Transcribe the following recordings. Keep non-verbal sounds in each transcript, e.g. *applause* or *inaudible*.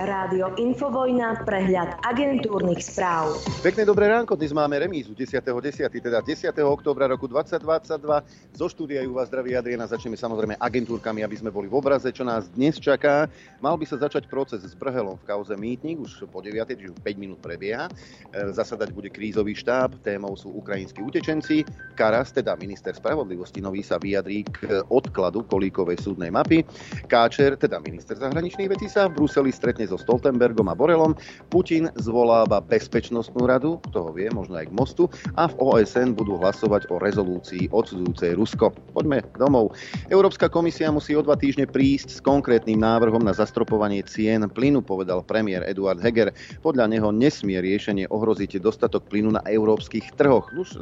Rádio Infovojna, prehľad agentúrnych správ. Pekné dobré ránko, dnes máme remízu 10.10., teda 10. oktobra roku 2022. Zo štúdia ju vás zdraví Adriana, začneme samozrejme agentúrkami, aby sme boli v obraze, čo nás dnes čaká. Mal by sa začať proces s Brhelom v kauze Mýtnik, už po 9. čiže 5 minút prebieha. E, zasadať bude krízový štáb, témou sú ukrajinskí utečenci. Karas, teda minister spravodlivosti nový sa vyjadrí k odkladu kolíkovej súdnej mapy. Káčer, teda minister zahraničných vecí sa v Bruseli stretne so Stoltenbergom a Borelom. Putin zvoláva bezpečnostnú radu, kto ho vie, možno aj k mostu, a v OSN budú hlasovať o rezolúcii odsudzujúcej Rusko. Poďme domov. Európska komisia musí o dva týždne prísť s konkrétnym návrhom na zastropovanie cien plynu, povedal premiér Eduard Heger. Podľa neho nesmie riešenie ohroziť dostatok plynu na európskych trhoch. Už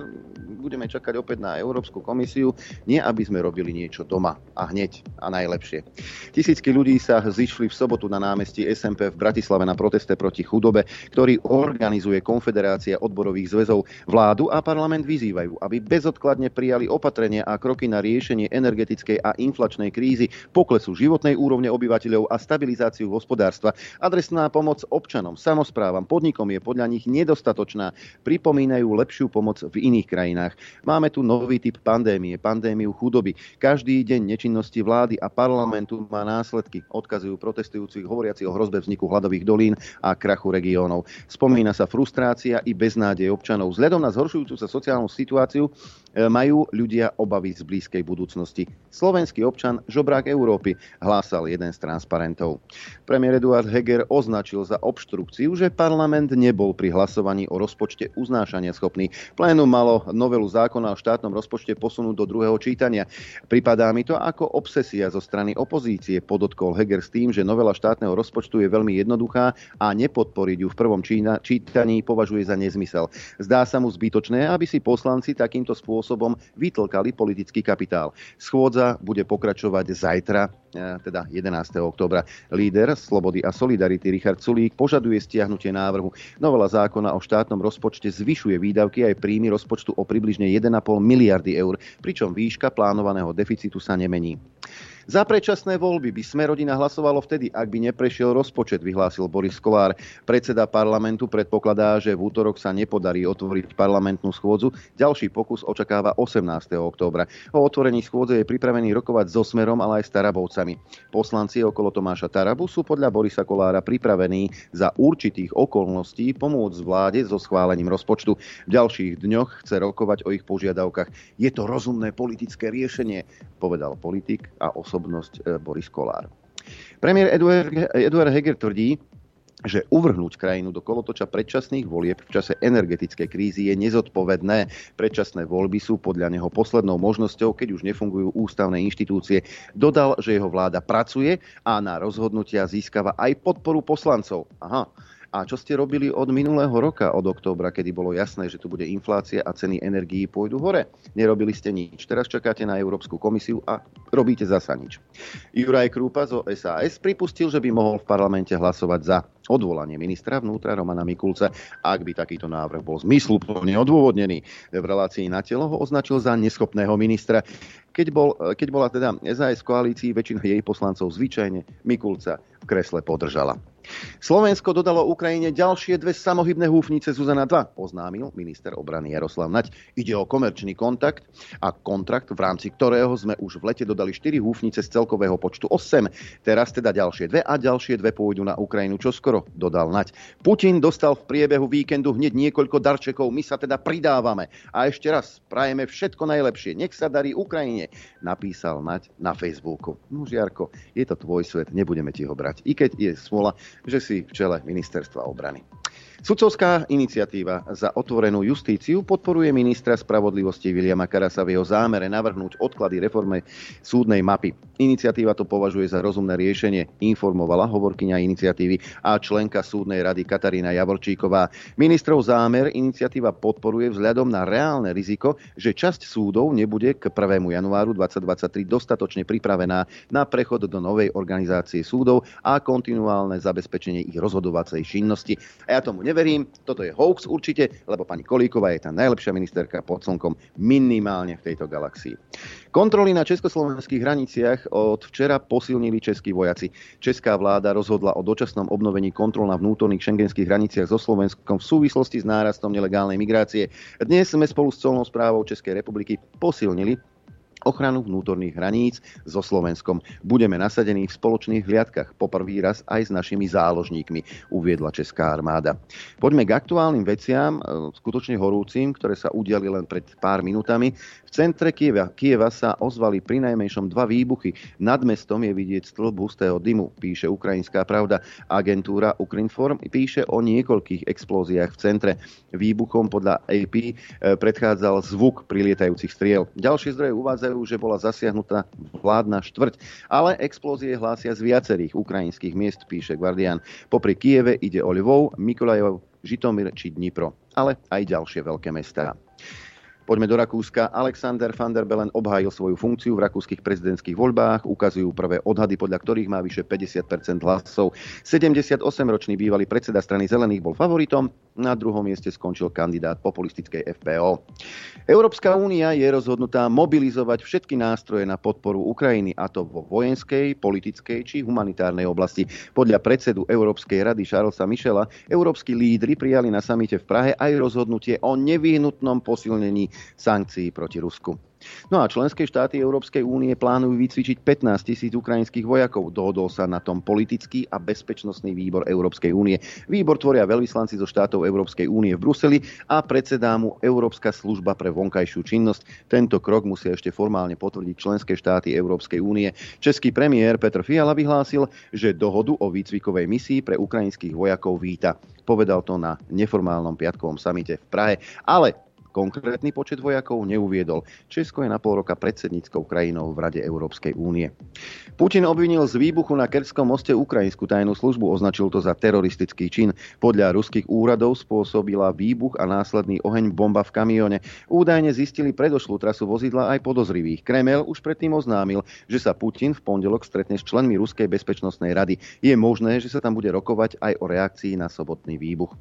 budeme čakať opäť na Európsku komisiu, nie aby sme robili niečo doma a hneď a najlepšie. Tisícky ľudí sa zišli v sobotu na námestí SMP SMP v Bratislave na proteste proti chudobe, ktorý organizuje Konfederácia odborových zväzov. Vládu a parlament vyzývajú, aby bezodkladne prijali opatrenia a kroky na riešenie energetickej a inflačnej krízy, poklesu životnej úrovne obyvateľov a stabilizáciu hospodárstva. Adresná pomoc občanom, samozprávam, podnikom je podľa nich nedostatočná. Pripomínajú lepšiu pomoc v iných krajinách. Máme tu nový typ pandémie, pandémiu chudoby. Každý deň nečinnosti vlády a parlamentu má následky, odkazujú protestujúcich hovoriaci o hrozbe vzniku hladových dolín a krachu regiónov. Spomína sa frustrácia i beznádej občanov. Vzhľadom na zhoršujúcu sa sociálnu situáciu e, majú ľudia obavy z blízkej budúcnosti. Slovenský občan žobrák Európy, hlásal jeden z transparentov. Premiér Eduard Heger označil za obštrukciu, že parlament nebol pri hlasovaní o rozpočte uznášania schopný. Plénum malo novelu zákona o štátnom rozpočte posunúť do druhého čítania. Pripadá mi to ako obsesia zo strany opozície, podotkol Heger s tým, že novela štátneho rozpočtu je veľmi jednoduchá a nepodporiť ju v prvom čítaní považuje za nezmysel. Zdá sa mu zbytočné, aby si poslanci takýmto spôsobom vytlkali politický kapitál. Schôdza bude pokračovať zajtra, e, teda 11. oktobra. Líder Slobody a Solidarity Richard Sulík požaduje stiahnutie návrhu. Novela zákona o štátnom rozpočte zvyšuje výdavky aj príjmy rozpočtu o približne 1,5 miliardy eur, pričom výška plánovaného deficitu sa nemení. Za predčasné voľby by sme rodina hlasovalo vtedy, ak by neprešiel rozpočet, vyhlásil Boris Kolár. Predseda parlamentu predpokladá, že v útorok sa nepodarí otvoriť parlamentnú schôdzu. Ďalší pokus očakáva 18. októbra. O otvorení schôdze je pripravený rokovať so Smerom, ale aj s Tarabovcami. Poslanci okolo Tomáša Tarabu sú podľa Borisa Kolára pripravení za určitých okolností pomôcť vláde so schválením rozpočtu. V ďalších dňoch chce rokovať o ich požiadavkách. Je to rozumné politické riešenie, povedal politik a osob osobnosť e, Boris Kolár. Premiér Eduard, Eduard Heger tvrdí, že uvrhnúť krajinu do kolotoča predčasných volieb v čase energetickej krízy je nezodpovedné. Predčasné voľby sú podľa neho poslednou možnosťou, keď už nefungujú ústavné inštitúcie. Dodal, že jeho vláda pracuje a na rozhodnutia získava aj podporu poslancov. Aha, a čo ste robili od minulého roka, od októbra, kedy bolo jasné, že tu bude inflácia a ceny energií pôjdu hore? Nerobili ste nič. Teraz čakáte na Európsku komisiu a robíte zasa nič. Juraj Krúpa zo SAS pripustil, že by mohol v parlamente hlasovať za odvolanie ministra vnútra Romana Mikulca, ak by takýto návrh bol zmysluplne odôvodnený. V relácii na telo ho označil za neschopného ministra. Keď, bol, keď bola teda SAS koalícii, väčšina jej poslancov zvyčajne Mikulca v kresle podržala. Slovensko dodalo Ukrajine ďalšie dve samohybné húfnice Zuzana 2, oznámil minister obrany Jaroslav Nať. Ide o komerčný kontakt a kontrakt, v rámci ktorého sme už v lete dodali 4 húfnice z celkového počtu 8. Teraz teda ďalšie dve a ďalšie dve pôjdu na Ukrajinu čoskoro, dodal Nať. Putin dostal v priebehu víkendu hneď niekoľko darčekov, my sa teda pridávame. A ešte raz, prajeme všetko najlepšie. Nech sa darí Ukrajine, napísal Nať na Facebooku. No Žiarko, je to tvoj svet, nebudeme ti ho brať. I keď je smola, že si v čele ministerstva obrany. Sudcovská iniciatíva za otvorenú justíciu podporuje ministra spravodlivosti Viliama Karasa v jeho zámere navrhnúť odklady reforme súdnej mapy. Iniciatíva to považuje za rozumné riešenie, informovala hovorkyňa iniciatívy a členka súdnej rady Katarína Javorčíková. Ministrov zámer iniciatíva podporuje vzhľadom na reálne riziko, že časť súdov nebude k 1. januáru 2023 dostatočne pripravená na prechod do novej organizácie súdov a kontinuálne zabezpečenie ich rozhodovacej činnosti. A ja tomu neverím, toto je hoax určite, lebo pani Kolíková je tá najlepšia ministerka pod slnkom minimálne v tejto galaxii. Kontroly na československých hraniciach od včera posilnili českí vojaci. Česká vláda rozhodla o dočasnom obnovení kontrol na vnútorných šengenských hraniciach so Slovenskom v súvislosti s nárastom nelegálnej migrácie. Dnes sme spolu s colnou správou Českej republiky posilnili ochranu vnútorných hraníc so Slovenskom. Budeme nasadení v spoločných hliadkach poprvý raz aj s našimi záložníkmi, uviedla Česká armáda. Poďme k aktuálnym veciam, e, skutočne horúcim, ktoré sa udiali len pred pár minútami. V centre Kieva, Kieva sa ozvali pri najmenšom dva výbuchy. Nad mestom je vidieť stĺp hustého dymu, píše Ukrajinská pravda. Agentúra Ukrinform píše o niekoľkých explóziách v centre. Výbuchom podľa AP e, predchádzal zvuk prilietajúcich striel. Ďalšie zdroje uvádzajú, že bola zasiahnutá vládna štvrť, ale explózie hlásia z viacerých ukrajinských miest, píše Guardian. Popri Kieve ide o Lvov, Mikolajov, Žitomir či Dnipro, ale aj ďalšie veľké mestá. Poďme do Rakúska. Alexander van der Bellen obhájil svoju funkciu v rakúskych prezidentských voľbách. Ukazujú prvé odhady, podľa ktorých má vyše 50% hlasov. 78-ročný bývalý predseda strany Zelených bol favoritom. Na druhom mieste skončil kandidát populistickej FPO. Európska únia je rozhodnutá mobilizovať všetky nástroje na podporu Ukrajiny, a to vo vojenskej, politickej či humanitárnej oblasti. Podľa predsedu Európskej rady Charlesa Michela, európsky lídry prijali na samite v Prahe aj rozhodnutie o nevyhnutnom posilnení sankcií proti Rusku. No a členské štáty Európskej únie plánujú vycvičiť 15 tisíc ukrajinských vojakov. Dohodol sa na tom politický a bezpečnostný výbor Európskej únie. Výbor tvoria veľvyslanci zo štátov Európskej únie v Bruseli a predsedá mu Európska služba pre vonkajšiu činnosť. Tento krok musia ešte formálne potvrdiť členské štáty Európskej únie. Český premiér Petr Fiala vyhlásil, že dohodu o výcvikovej misii pre ukrajinských vojakov víta. Povedal to na neformálnom piatkovom samite v Prahe. Ale Konkrétny počet vojakov neuviedol. Česko je na pol roka predsedníckou krajinou v Rade Európskej únie. Putin obvinil z výbuchu na Kertskom moste ukrajinskú tajnú službu, označil to za teroristický čin. Podľa ruských úradov spôsobila výbuch a následný oheň bomba v kamióne. Údajne zistili predošlú trasu vozidla aj podozrivých. Kremel už predtým oznámil, že sa Putin v pondelok stretne s členmi Ruskej bezpečnostnej rady. Je možné, že sa tam bude rokovať aj o reakcii na sobotný výbuch.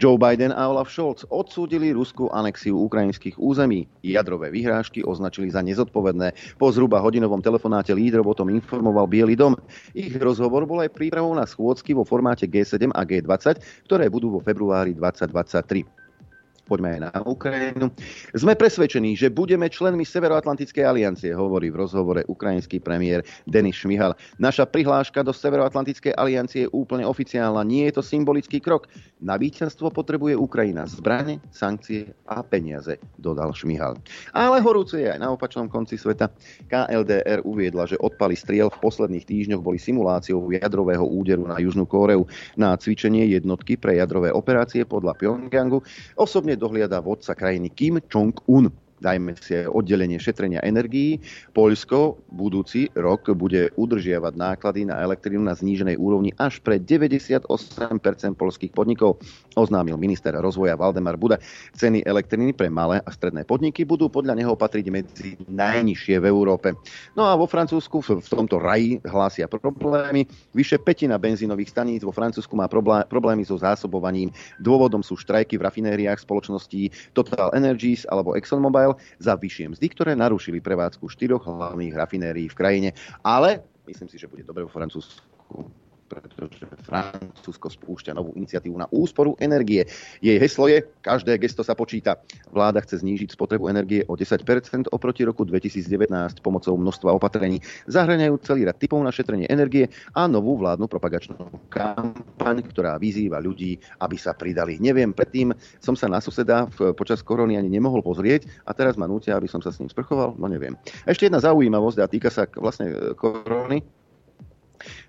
Joe Biden a Olaf Scholz odsúdili ruskú anexiu anexiu ukrajinských území. Jadrové vyhrážky označili za nezodpovedné. Po zhruba hodinovom telefonáte lídrov o tom informoval Biely dom. Ich rozhovor bol aj prípravou na schôdzky vo formáte G7 a G20, ktoré budú vo februári 2023 poďme aj na Ukrajinu. Sme presvedčení, že budeme členmi Severoatlantickej aliancie, hovorí v rozhovore ukrajinský premiér Denis Šmihal. Naša prihláška do Severoatlantickej aliancie je úplne oficiálna, nie je to symbolický krok. Na víťazstvo potrebuje Ukrajina zbrane, sankcie a peniaze, dodal Šmihal. Ale horúce je aj na opačnom konci sveta. KLDR uviedla, že odpaly striel v posledných týždňoch boli simuláciou jadrového úderu na Južnú Kóreu na cvičenie jednotky pre jadrové operácie podľa Pyongyangu. Osobne dohliada vodca krajiny Kim Jong-un dajme si oddelenie šetrenia energií. Poľsko budúci rok bude udržiavať náklady na elektrínu na zníženej úrovni až pre 98% polských podnikov, oznámil minister rozvoja Valdemar Buda. Ceny elektriny pre malé a stredné podniky budú podľa neho patriť medzi najnižšie v Európe. No a vo Francúzsku v, tomto raji hlásia problémy. Vyše petina benzínových staníc vo Francúzsku má problémy so zásobovaním. Dôvodom sú štrajky v rafinériách spoločností Total Energies alebo ExxonMobil za vyššie mzdy, ktoré narušili prevádzku štyroch hlavných rafinérií v krajine. Ale myslím si, že bude dobre vo Francúzsku pretože Francúzsko spúšťa novú iniciatívu na úsporu energie. Jej heslo je, každé gesto sa počíta. Vláda chce znížiť spotrebu energie o 10% oproti roku 2019 pomocou množstva opatrení. Zahraňajú celý rad typov na šetrenie energie a novú vládnu propagačnú kampaň, ktorá vyzýva ľudí, aby sa pridali. Neviem, predtým som sa na suseda počas korony ani nemohol pozrieť a teraz ma nútia, aby som sa s ním sprchoval, no neviem. Ešte jedna zaujímavosť a týka sa vlastne e, korony.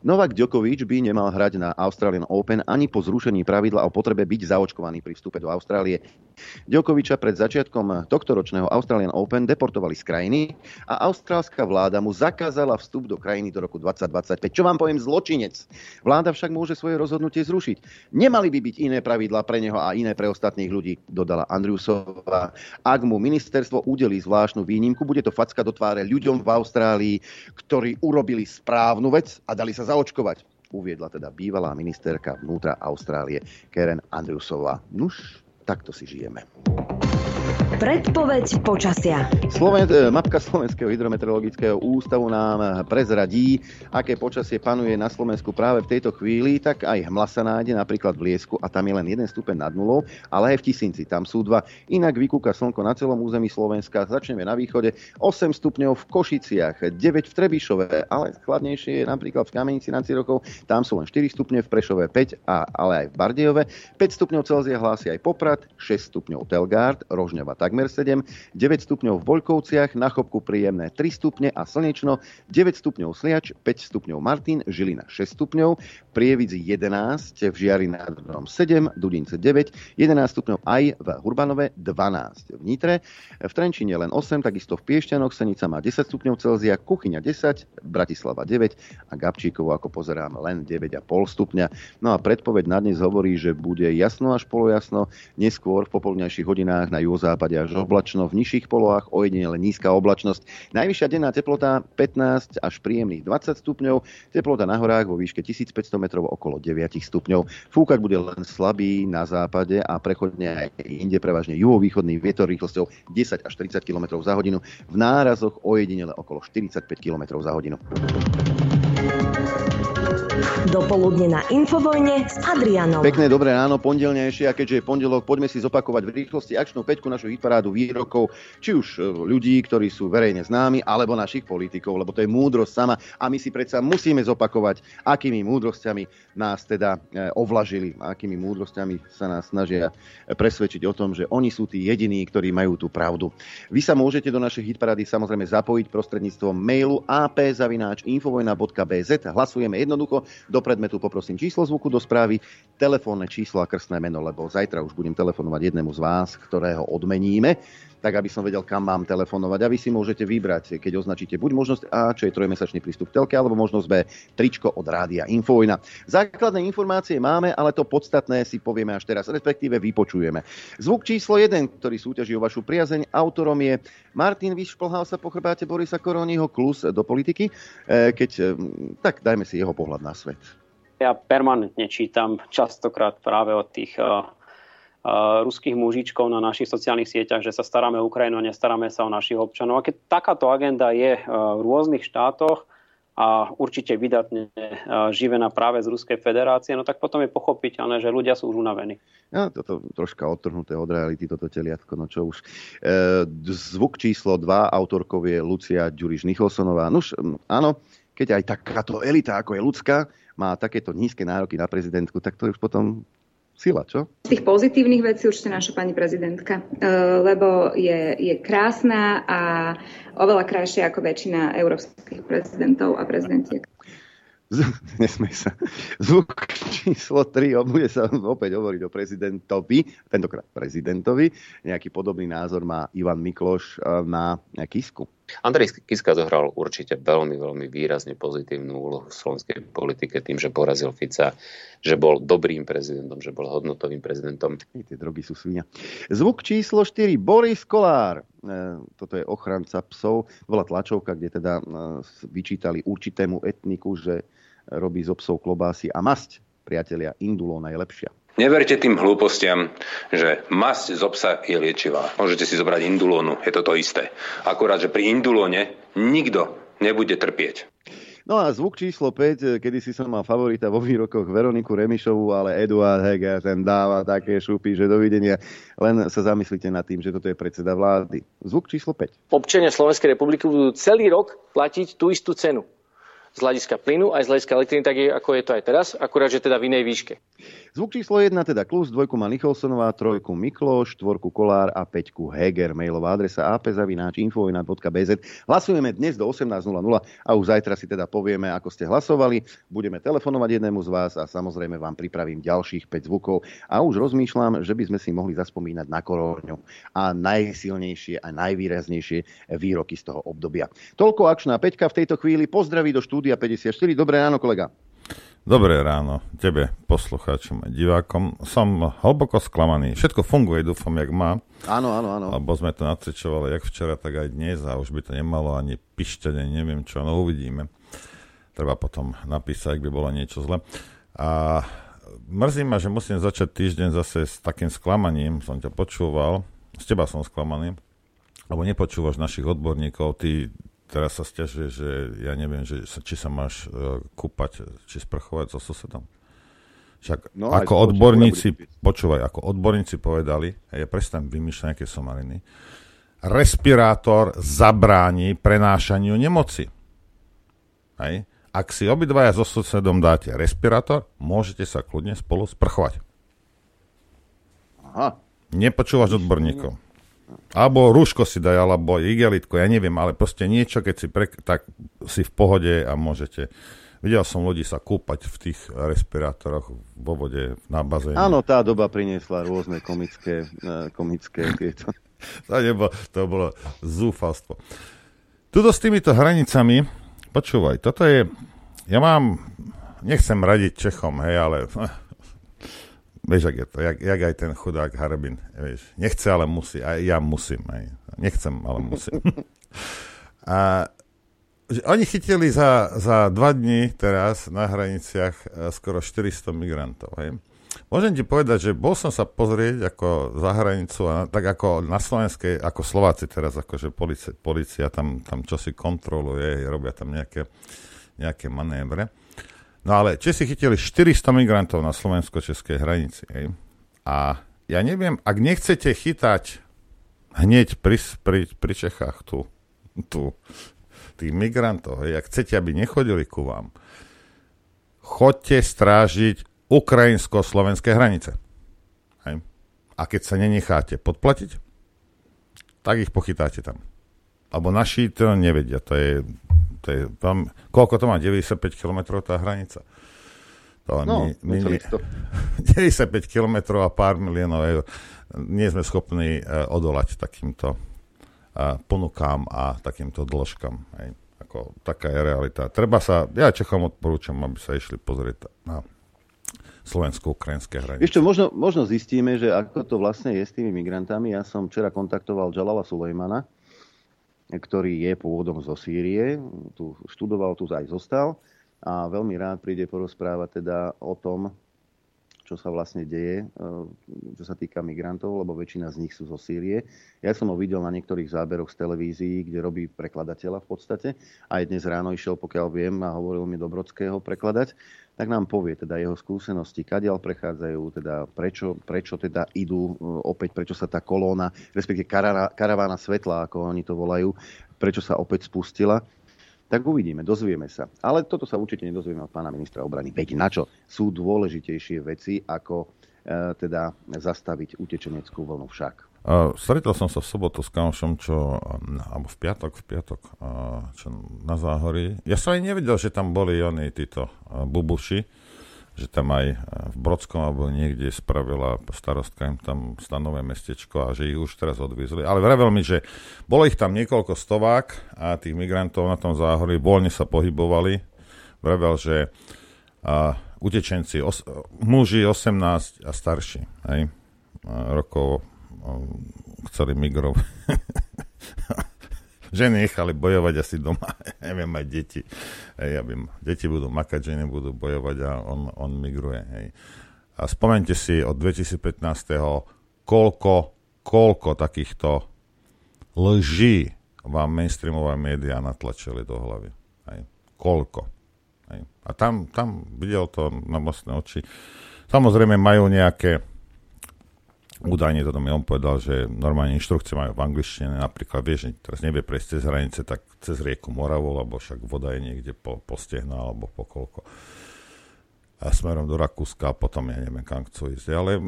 Novak Djokovic by nemal hrať na Australian Open ani po zrušení pravidla o potrebe byť zaočkovaný pri vstupe do Austrálie. Djokoviča pred začiatkom tohto ročného Australian Open deportovali z krajiny a austrálska vláda mu zakázala vstup do krajiny do roku 2025. Čo vám poviem, zločinec. Vláda však môže svoje rozhodnutie zrušiť. Nemali by byť iné pravidlá pre neho a iné pre ostatných ľudí, dodala Andriusová. Ak mu ministerstvo udelí zvláštnu výnimku, bude to facka do tváre ľuďom v Austrálii, ktorí urobili správnu vec a dali sa zaočkovať. uviedla teda bývalá ministerka vnútra Austrálie Karen Andrewsová. Nuž, takto si žijeme. Predpoveď počasia. Sloven, e, mapka Slovenského hydrometeorologického ústavu nám prezradí, aké počasie panuje na Slovensku práve v tejto chvíli, tak aj hmla sa nájde napríklad v Liesku a tam je len jeden stupeň nad nulou, ale aj v Tisinci, tam sú dva. Inak vykúka slnko na celom území Slovenska. Začneme na východe 8 stupňov v Košiciach, 9 v Trebišove, ale chladnejšie je napríklad v Kamenici nad Cirokov, tam sú len 4 stupne, v Prešove 5, a, ale aj v Bardejove. 5 stupňov Celzia hlási aj Poprad, 6 stupňov Telgard, Rožňava takmer 7, 9 stupňov v Bolkovciach, na Chopku príjemné 3 stupne a slnečno, 9 stupňov Sliač, 5 stupňov Martin, Žilina 6 stupňov, Prievidzi 11, v Žiari nad Hronom 7, Dudince 9, 11 stupňov aj v Hurbanove, 12 v Nitre, v Trenčine len 8, takisto v Piešťanoch, Senica má 10 stupňov Celzia, Kuchyňa 10, Bratislava 9 a Gabčíkovo, ako pozerám, len 9,5 stupňa. No a predpoveď na dnes hovorí, že bude jasno až polojasno, neskôr v popoludňajších hodinách na juhozápade až oblačno, v nižších polohách ojedinele nízka oblačnosť. Najvyššia denná teplota 15 až príjemných 20 stupňov, teplota na horách vo výške 1500 metrov okolo 9 stupňov. Fúkať bude len slabý na západe a prechodne aj inde prevažne juhovýchodný vietor rýchlosťou 10 až 30 km za hodinu. V nárazoch ojedinele okolo 45 km za hodinu. Dopoludne na Infovojne s Adrianom. Pekné dobré ráno, pondelnejšie a keďže je pondelok, poďme si zopakovať v rýchlosti akčnú peťku našu hitparádu výrokov, či už e, ľudí, ktorí sú verejne známi, alebo našich politikov, lebo to je múdrosť sama a my si predsa musíme zopakovať, akými múdrosťami nás teda e, ovlažili, akými múdrosťami sa nás snažia presvedčiť o tom, že oni sú tí jediní, ktorí majú tú pravdu. Vy sa môžete do našej hitparády samozrejme zapojiť prostredníctvom mailu ap.infovojna.bz. Hlasujeme jednoducho do predmetu poprosím číslo zvuku do správy, telefónne číslo a krstné meno, lebo zajtra už budem telefonovať jednému z vás, ktorého odmeníme tak aby som vedel, kam mám telefonovať. A vy si môžete vybrať, keď označíte buď možnosť A, čo je trojmesačný prístup telke, alebo možnosť B, tričko od rádia Infovojna. Základné informácie máme, ale to podstatné si povieme až teraz, respektíve vypočujeme. Zvuk číslo 1, ktorý súťaží o vašu priazeň, autorom je Martin Vyšplhal sa po chrbáte Borisa Koroniho klus do politiky, e, keď, e, tak dajme si jeho pohľad na svet. Ja permanentne čítam častokrát práve od tých e, ruských mužičkov na našich sociálnych sieťach, že sa staráme o Ukrajinu a nestaráme sa o našich občanov. A keď takáto agenda je e, v rôznych štátoch a určite vydatne e, živená práve z Ruskej federácie, no tak potom je pochopiteľné, že ľudia sú už unavení. Ja, toto troška odtrhnuté od reality, toto teliatko, no čo už. E, zvuk číslo 2 autorkov je Lucia Ďuriš Nicholsonová. Nuž, áno, keď aj takáto elita, ako je ľudská, má takéto nízke nároky na prezidentku, tak to už potom sila, čo? Z tých pozitívnych vecí určite naša pani prezidentka, e, lebo je, je krásna a oveľa krajšia ako väčšina európskych prezidentov a prezidentiek. Nesmej sa. Zvuk číslo 3, bude sa opäť hovoriť o prezidentovi, tentokrát prezidentovi. Nejaký podobný názor má Ivan Mikloš e, na Kisku. Andrej Kiska zohral určite veľmi, veľmi výrazne pozitívnu úlohu v slovenskej politike tým, že porazil Fica, že bol dobrým prezidentom, že bol hodnotovým prezidentom. Tie drogy sú svinia. Zvuk číslo 4. Boris Kolár. E, toto je ochranca psov. Bola tlačovka, kde teda e, vyčítali určitému etniku, že robí zo psov klobásy a masť. Priatelia, indulóna je lepšia. Neverte tým hlúpostiam, že masť z obsa je liečivá. Môžete si zobrať indulónu, je to to isté. Akurát, že pri indulóne nikto nebude trpieť. No a zvuk číslo 5, kedy si som mal favorita vo výrokoch Veroniku Remišovú, ale Eduard Heger ten dáva také šupy, že dovidenia. Len sa zamyslite nad tým, že toto je predseda vlády. Zvuk číslo 5. Občania Slovenskej republiky budú celý rok platiť tú istú cenu z hľadiska plynu aj z hľadiska elektriny, tak je, ako je to aj teraz, akurát, že teda v inej výške. Zvuk číslo 1 teda Klus, dvojku má Nicholsonová, trojku Mikloš, štvorku Kolár a peťku Heger. Mailová adresa apzavináč.infovina.bz. Hlasujeme dnes do 18.00 a už zajtra si teda povieme, ako ste hlasovali. Budeme telefonovať jednému z vás a samozrejme vám pripravím ďalších 5 zvukov. A už rozmýšľam, že by sme si mohli zaspomínať na koróňu a najsilnejšie a najvýraznejšie výroky z toho obdobia. Toľko akčná peťka v tejto chvíli. Pozdraví do štúdia 54. Dobré ráno, kolega. Dobré ráno tebe, poslucháčom a divákom. Som hlboko sklamaný. Všetko funguje, dúfam, jak má. Áno, áno, áno. Lebo sme to nacvičovali jak včera, tak aj dnes a už by to nemalo ani pišťať, neviem čo, no uvidíme. treba potom napísať, ak by bolo niečo zle. A mrzí ma, že musím začať týždeň zase s takým sklamaním, som ťa počúval, z teba som sklamaný, lebo nepočúvaš našich odborníkov, ty teraz sa stiažuje, že ja neviem, že, či sa máš uh, kúpať, či sprchovať so susedom. Však no, ako odborníci, počúvaj, ako odborníci povedali, ja prestaň vymýšľať nejaké somariny, respirátor zabráni prenášaniu nemoci. Hej? Ak si obidvaja so susedom dáte respirátor, môžete sa kľudne spolu sprchovať. Aha. Nepočúvaš odborníkov. Alebo rúško si daj, alebo igelitko, ja neviem, ale proste niečo, keď si, pre, tak si v pohode a môžete Videl som ľudí sa kúpať v tých respirátoroch vo vode na bazéne. Áno, tá doba priniesla rôzne komické, uh, komické tieto. *laughs* to, nebolo, to bolo zúfalstvo. Tuto s týmito hranicami, počúvaj, toto je, ja mám, nechcem radiť Čechom, hej, ale vieš, jak je to, jak, jak aj ten chudák Harbin, vieš, nechce, ale musí, aj ja musím, hej, nechcem, ale musím. *laughs* A že oni chytili za, za dva dní teraz na hraniciach e, skoro 400 migrantov. Hej. Môžem ti povedať, že bol som sa pozrieť ako za hranicu, a tak ako na Slovenskej, ako Slováci teraz, akože policia, policia tam, tam čosi kontroluje, robia tam nejaké, nejaké manévre. No ale Česi chytili 400 migrantov na slovensko-českej hranici. Hej. A ja neviem, ak nechcete chytať hneď pri, pri, pri Čechách tu, tu tých migrantov, hej, ak chcete, aby nechodili ku vám, chodte strážiť ukrajinsko-slovenské hranice. Hej. A keď sa nenecháte podplatiť, tak ich pochytáte tam. Alebo naši to nevedia. To je, to je tam, koľko to má? 95 km tá hranica. To no, my, my, 95 *laughs* km a pár miliónov eur. Nie sme schopní uh, odolať takýmto ponukám a takýmto dĺžkam. Hej. Ako, taká je realita. Treba sa, ja Čechom odporúčam, aby sa išli pozrieť na slovensko-ukrajinské hranice. Ešte možno, možno zistíme, že ako to vlastne je s tými migrantami. Ja som včera kontaktoval Jalala Sulejmana, ktorý je pôvodom zo Sýrie, tu študoval, tu aj zostal. A veľmi rád príde porozprávať teda o tom, čo sa vlastne deje, e, čo sa týka migrantov, lebo väčšina z nich sú zo Sýrie. Ja som ho videl na niektorých záberoch z televízií, kde robí prekladateľa v podstate. Aj dnes ráno išiel, pokiaľ viem, a hovoril mi do Brodského prekladať, tak nám povie teda jeho skúsenosti, kadiaľ prechádzajú, teda prečo, prečo teda idú e, opäť, prečo sa tá kolóna, respektíve karavána svetla, ako oni to volajú, prečo sa opäť spustila tak uvidíme, dozvieme sa. Ale toto sa určite nedozvieme od pána ministra obrany. Veď na čo? Sú dôležitejšie veci, ako e, teda zastaviť utečeneckú vlnu však. Uh, stretol som sa v sobotu s kamošom, čo, alebo v piatok, v piatok, uh, čo na záhorí. Ja som aj nevedel, že tam boli oni, títo uh, bubuši, že tam aj e, v Brodskom alebo niekde spravila starostka im tam stanové mestečko a že ich už teraz odviezli. Ale vravel mi, že bolo ich tam niekoľko stovák a tých migrantov na tom záhorí voľne sa pohybovali. Vravel, že a, utečenci, os, muži 18 a starší hej, a, rokov a, chceli migrovať. *laughs* ženy nechali bojovať asi doma, *laughs* neviem, aj deti. Hej, aby deti budú makať, ženy budú bojovať a on, on migruje. Hej. A spomente si od 2015. koľko, koľko takýchto lží vám mainstreamové médiá natlačili do hlavy. Hej. Koľko. Hej. A tam, tam videl to na vlastné oči. Samozrejme majú nejaké údajne toto mi on povedal, že normálne inštrukcie majú v angličtine, napríklad vieš, teraz nevie prejsť cez hranice, tak cez rieku Moravu, lebo však voda je niekde po, po stehna alebo po. A smerom do Rakúska a potom ja neviem, kam chcú ísť. Ale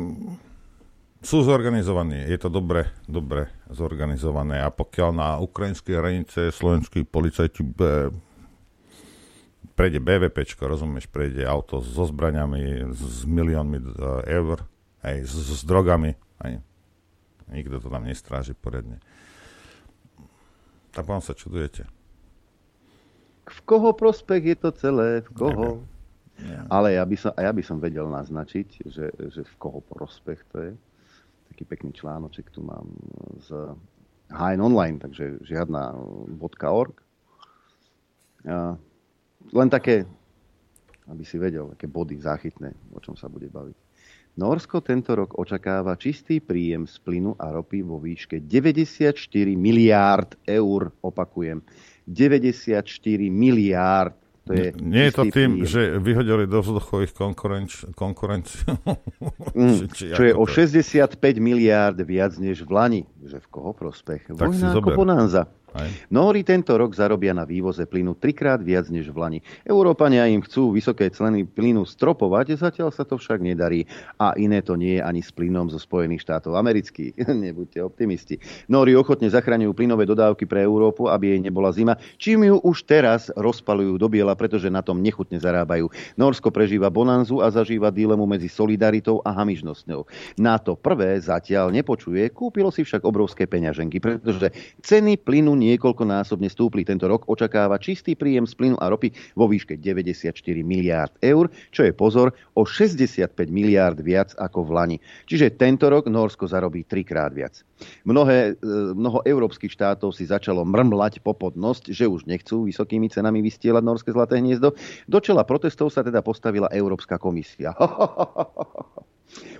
sú zorganizovaní, je to dobre, dobre zorganizované a pokiaľ na ukrajinskej hranice slovenskí policajti be, prejde BVP, rozumieš, prejde auto so zbraňami, s miliónmi eur, aj s, s drogami, aj nikto to tam nestráži poriadne. Tak vám sa čudujete. V koho prospech je to celé? V koho? Ja. Ale ja by, som, ja by som vedel naznačiť, že, že v koho prospech to je. Taký pekný článoček tu mám z Hein Online, takže žiadna .org. A len také, aby si vedel, aké body záchytné, o čom sa bude baviť. Norsko tento rok očakáva čistý príjem z plynu a ropy vo výške 94 miliárd eur, opakujem. 94 miliárd to je Nie je to tým, príjem. že vyhodili do vzduchu ich konkurenč, konkurenciu? Mm, *laughs* či, čo je to? o 65 miliárd viac než v Lani. Že v koho prospech? Tak Vojna ako bonanza. Aj. Tento rok zarobia na vývoze plynu trikrát viac než v Lani. Európania im chcú vysoké ceny plynu stropovať, zatiaľ sa to však nedarí. A iné to nie je ani s plynom zo Spojených štátov amerických. *laughs* Nebuďte optimisti. Nóri ochotne zachraňujú plynové dodávky pre Európu, aby jej nebola zima, čím ju už teraz rozpalujú do biela, pretože na tom nechutne zarábajú. Norsko prežíva bonanzu a zažíva dilemu medzi solidaritou a hamižnosťou. Na to prvé zatiaľ nepočuje, kúpilo si však obrovské peňaženky, pretože ceny plynu niekoľkonásobne stúpli. Tento rok očakáva čistý príjem z plynu a ropy vo výške 94 miliárd eur, čo je pozor o 65 miliárd viac ako v Lani. Čiže tento rok Norsko zarobí trikrát viac. Mnohé, e, mnoho európskych štátov si začalo mrmlať popodnosť, že už nechcú vysokými cenami vystielať norské zlaté hniezdo. Do čela protestov sa teda postavila Európska komisia. *laughs*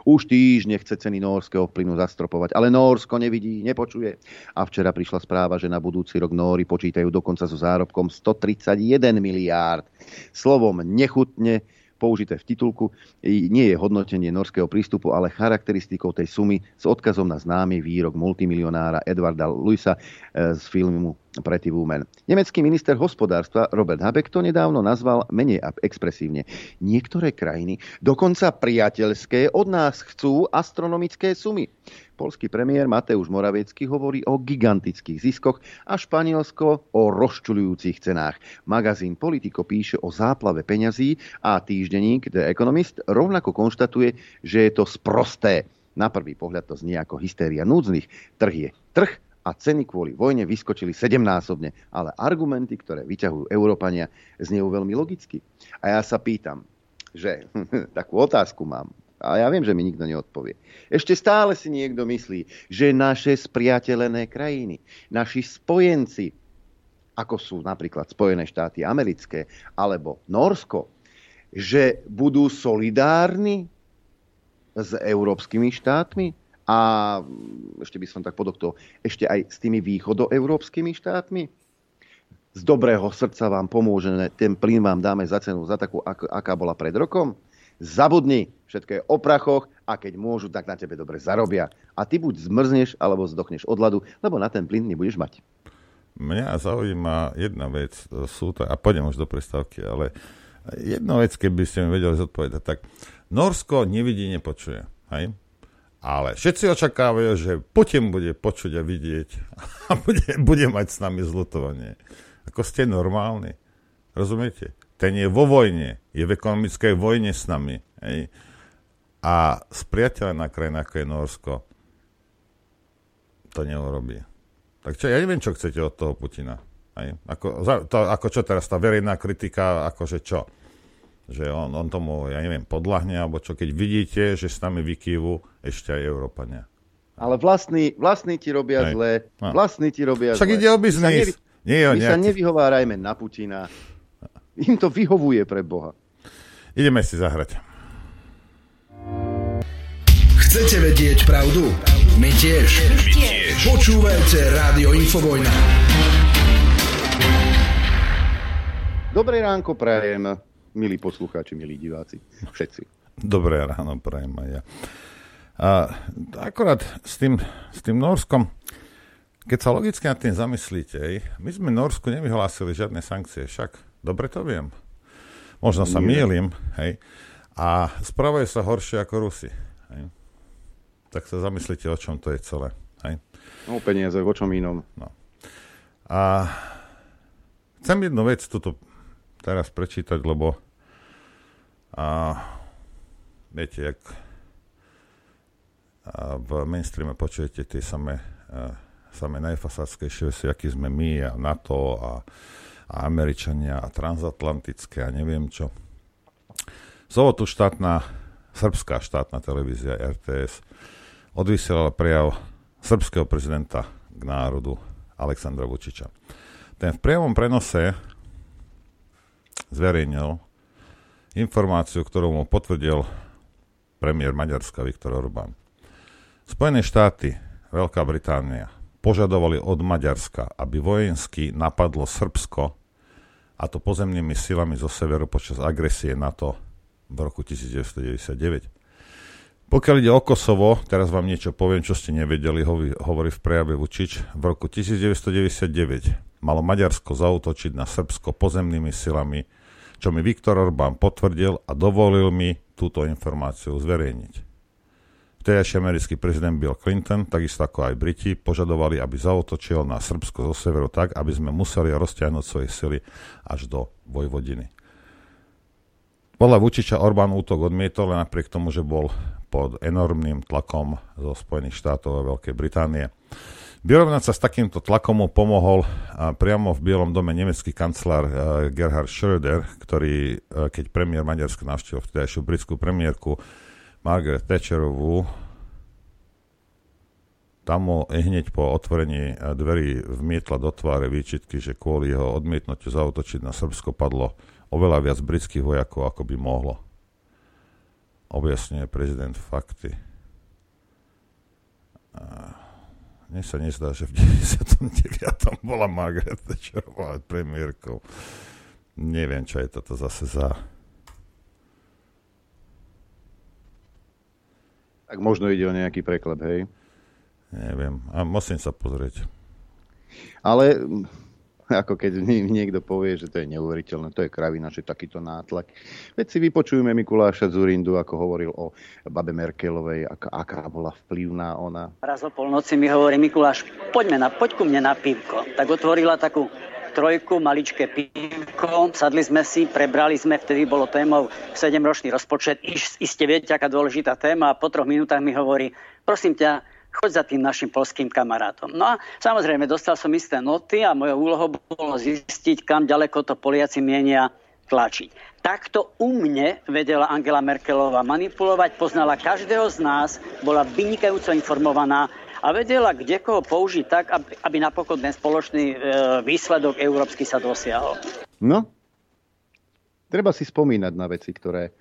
Už týždne chce ceny norského plynu zastropovať, ale Norsko nevidí, nepočuje. A včera prišla správa, že na budúci rok Nóri počítajú dokonca so zárobkom 131 miliárd. Slovom nechutne použité v titulku, nie je hodnotenie norského prístupu, ale charakteristikou tej sumy s odkazom na známy výrok multimilionára Edvarda Luisa eh, z filmu Pretty Woman. Nemecký minister hospodárstva Robert Habeck to nedávno nazval menej expresívne. Niektoré krajiny, dokonca priateľské, od nás chcú astronomické sumy. Polský premiér Mateusz Moraviecký hovorí o gigantických ziskoch a Španielsko o rozčulujúcich cenách. Magazín Politico píše o záplave peňazí a týždenník The Economist rovnako konštatuje, že je to sprosté. Na prvý pohľad to znie ako hystéria núdznych. Trh je trh a ceny kvôli vojne vyskočili sedemnásobne. Ale argumenty, ktoré vyťahujú Európania, zniejú veľmi logicky. A ja sa pýtam, že *laughs* takú otázku mám a ja viem, že mi nikto neodpovie. Ešte stále si niekto myslí, že naše spriateľené krajiny, naši spojenci, ako sú napríklad Spojené štáty americké alebo Norsko, že budú solidárni s európskymi štátmi a ešte by som tak podoktol, ešte aj s tými východoeurópskymi štátmi. Z dobrého srdca vám pomôže, ten plyn vám dáme za cenu, za takú, aká bola pred rokom zabudni, všetko je o prachoch a keď môžu, tak na tebe dobre zarobia. A ty buď zmrzneš alebo zdochneš od ľadu, lebo na ten plyn nebudeš mať. Mňa zaujíma jedna vec, sú to, a pôjdem už do prestávky, ale jedna vec, keby ste mi vedeli zodpovedať, tak Norsko nevidí, nepočuje. Hej? Ale všetci očakávajú, že Putin bude počuť a vidieť *laughs* a bude, bude mať s nami zlutovanie. Ako ste normálni. Rozumiete? ten je vo vojne, je v ekonomickej vojne s nami. Hej. A spriateľená krajina, ako je Norsko, to neurobí. Tak čo, ja neviem, čo chcete od toho Putina. Hej. Ako, to, ako čo teraz, tá verejná kritika, akože čo? Že on, on tomu, ja neviem, podľahne, alebo čo, keď vidíte, že s nami vykývu ešte aj Európania. Ale vlastní, vlastní ti robia Hej. zle. No. Vlastní ti robia Však zle. ide o biznis. Nevy, Nie, my nejaký... sa nevyhovárajme na Putina. Im to vyhovuje pre Boha. Ideme si zahrať. Chcete vedieť pravdu? My tiež. My tiež. Počúvajte Rádio Infovojna. Dobré ránko prajem, milí poslucháči, milí diváci, všetci. Dobré ráno prajem aj ja. A, akorát s tým, s tým Norskom, keď sa logicky nad tým zamyslíte, my sme Norsku nevyhlásili žiadne sankcie, však Dobre to viem. Možno sa mýlim, hej. A správajú sa horšie ako Rusi. Hej. Tak sa zamyslite, o čom to je celé. Hej. No peniaze, o čom inom. No. A chcem jednu vec tuto teraz prečítať, lebo a, viete, jak a v mainstreame počujete tie samé, a, samé najfasáckejšie veci, aký sme my a NATO a a Američania a transatlantické a neviem čo. Sobotu štátna, srbská štátna televízia RTS odvysielala prejav srbského prezidenta k národu Aleksandra Vučiča. Ten v priamom prenose zverejnil informáciu, ktorú mu potvrdil premiér Maďarska Viktor Orbán. Spojené štáty, Veľká Británia požadovali od Maďarska, aby vojensky napadlo Srbsko, a to pozemnými silami zo severu počas agresie NATO v roku 1999. Pokiaľ ide o Kosovo, teraz vám niečo poviem, čo ste nevedeli, hovorí v prejave Vučič. V roku 1999 malo Maďarsko zautočiť na Srbsko pozemnými silami, čo mi Viktor Orbán potvrdil a dovolil mi túto informáciu zverejniť. Vtedajší americký prezident Bill Clinton, takisto ako aj Briti, požadovali, aby zautočil na Srbsko zo severu tak, aby sme museli rozťahnuť svoje sily až do Vojvodiny. Podľa Vučiča Orbán útok odmietol, napriek tomu, že bol pod enormným tlakom zo Spojených štátov a Veľkej Británie. Vyrovnať sa s takýmto tlakom mu pomohol priamo v Bielom dome nemecký kancelár Gerhard Schröder, ktorý, keď premiér Maďarska navštívil vtedajšiu britskú premiérku Margaret Thatcherovú, tam mu hneď po otvorení dverí vmietla do tváre výčitky, že kvôli jeho odmietnutiu zautočiť na Srbsko padlo oveľa viac britských vojakov, ako by mohlo. Objasňuje prezident fakty. Mne sa nezdá, že v 99. bola Margaret Thatcherová premiérkou. Neviem, čo je toto zase za... Tak možno ide o nejaký preklad, hej? Neviem. A musím sa pozrieť. Ale *laughs* ako keď niekto povie, že to je neuveriteľné, to je kravina, že takýto nátlak. Veď si vypočujeme Mikuláša Zurindu, ako hovoril o babe Merkelovej, aká, aká bola vplyvná ona. Raz o polnoci mi hovorí Mikuláš, poďme na, poď ku mne na pivko. Tak otvorila takú trojku, maličké pivko, sadli sme si, prebrali sme, vtedy bolo témou 7-ročný rozpočet, iste viete, aká dôležitá téma a po troch minútach mi hovorí, prosím ťa, choď za tým našim polským kamarátom. No a samozrejme, dostal som isté noty a mojou úlohou bolo zistiť, kam ďaleko to Poliaci mienia tlačiť. Takto u mne vedela Angela Merkelová manipulovať, poznala každého z nás, bola vynikajúco informovaná a vedela, kde koho použiť tak, aby, aby napokon ten spoločný e, výsledok európsky sa dosiahol. No, treba si spomínať na veci, ktoré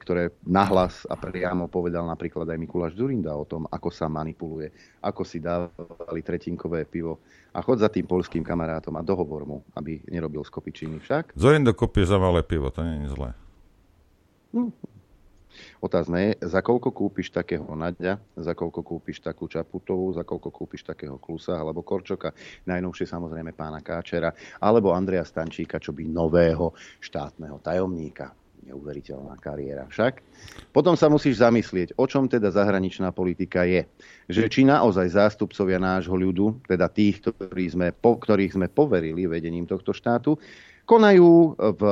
ktoré nahlas a priamo povedal napríklad aj Mikuláš Zurinda o tom, ako sa manipuluje, ako si dávali tretinkové pivo a chod za tým polským kamarátom a dohovor mu, aby nerobil skopičiny však. Zorindo kopie za malé pivo, to nie je zlé. Hm. Otázne je, za koľko kúpiš takého Naďa, za koľko kúpiš takú Čaputovú, za koľko kúpiš takého Klusa alebo Korčoka, najnovšie samozrejme pána Káčera, alebo Andreja Stančíka, čo by nového štátneho tajomníka neuveriteľná kariéra však. Potom sa musíš zamyslieť, o čom teda zahraničná politika je. Že či naozaj zástupcovia nášho ľudu, teda tých, ktorí sme, po, ktorých sme poverili vedením tohto štátu, konajú v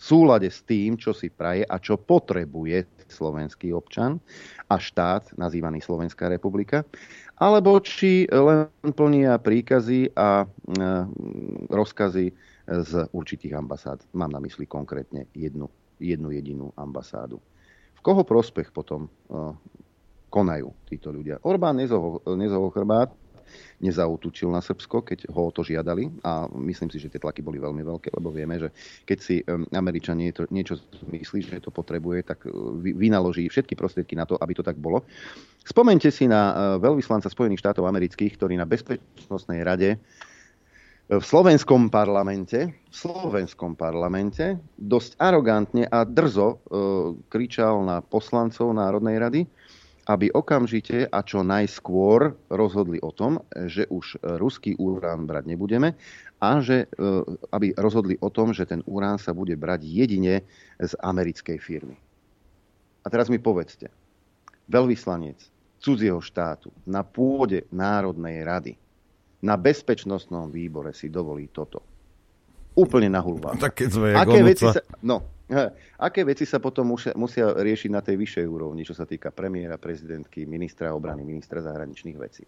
súlade s tým, čo si praje a čo potrebuje slovenský občan a štát, nazývaný Slovenská republika, alebo či len plnia príkazy a e, rozkazy z určitých ambasád. Mám na mysli konkrétne jednu jednu jedinú ambasádu. V koho prospech potom uh, konajú títo ľudia? Orbán nezohol chrbát, nezautučil na Srbsko, keď ho o to žiadali a myslím si, že tie tlaky boli veľmi veľké, lebo vieme, že keď si um, Američan niečo, niečo myslí, že to potrebuje, tak uh, vynaloží všetky prostriedky na to, aby to tak bolo. Spomente si na uh, veľvyslanca Spojených štátov amerických, ktorý na Bezpečnostnej rade v slovenskom parlamente, v slovenskom parlamente dosť arogantne a drzo e, kričal na poslancov Národnej rady, aby okamžite a čo najskôr rozhodli o tom, že už ruský urán brať nebudeme a že, e, aby rozhodli o tom, že ten urán sa bude brať jedine z americkej firmy. A teraz mi povedzte, veľvyslanec cudzieho štátu na pôde Národnej rady na bezpečnostnom výbore si dovolí toto. Úplne na hulvách. Tak keď sme aké veci sa, no, aké veci sa potom musia, musia riešiť na tej vyššej úrovni, čo sa týka premiéra, prezidentky, ministra obrany, ministra zahraničných vecí?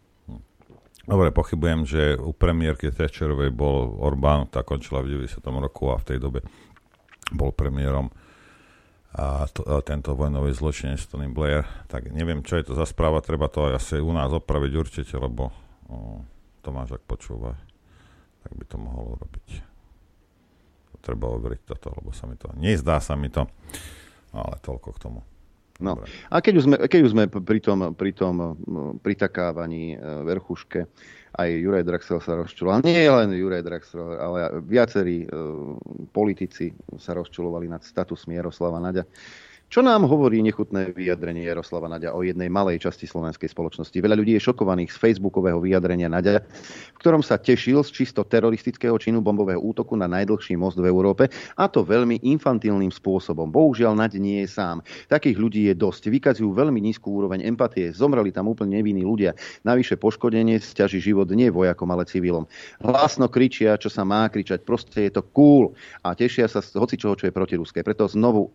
Dobre, pochybujem, že u premiérky Thatcherovej bol Orbán, tá končila v 90. roku a v tej dobe bol premiérom a, to, a tento vojnový zločinec Tony Blair. Tak neviem, čo je to za správa, treba to aj asi u nás opraviť určite, lebo o, Tomáš, ak počúva, tak by to mohol robiť. treba overiť toto, lebo sa mi to, nezdá sa mi to, ale toľko k tomu. No. A keď už sme, keď už sme pri tom, pri tom pritakávaní e, verchuške, aj Juraj Draxel sa rozčuloval. Nie len Juraj Draxel, ale viacerí e, politici sa rozčulovali nad statusmi Jaroslava Naďa. Čo nám hovorí nechutné vyjadrenie Jaroslava Naďa o jednej malej časti slovenskej spoločnosti? Veľa ľudí je šokovaných z facebookového vyjadrenia Naďa, v ktorom sa tešil z čisto teroristického činu bombového útoku na najdlhší most v Európe a to veľmi infantilným spôsobom. Bohužiaľ Naď nie je sám. Takých ľudí je dosť. Vykazujú veľmi nízku úroveň empatie. Zomreli tam úplne nevinní ľudia. Navyše poškodenie stiaží život nie vojakom, ale civilom. Hlasno kričia, čo sa má kričať. Proste je to cool a tešia sa z hoci čoho, čo je protiruské. Preto znovu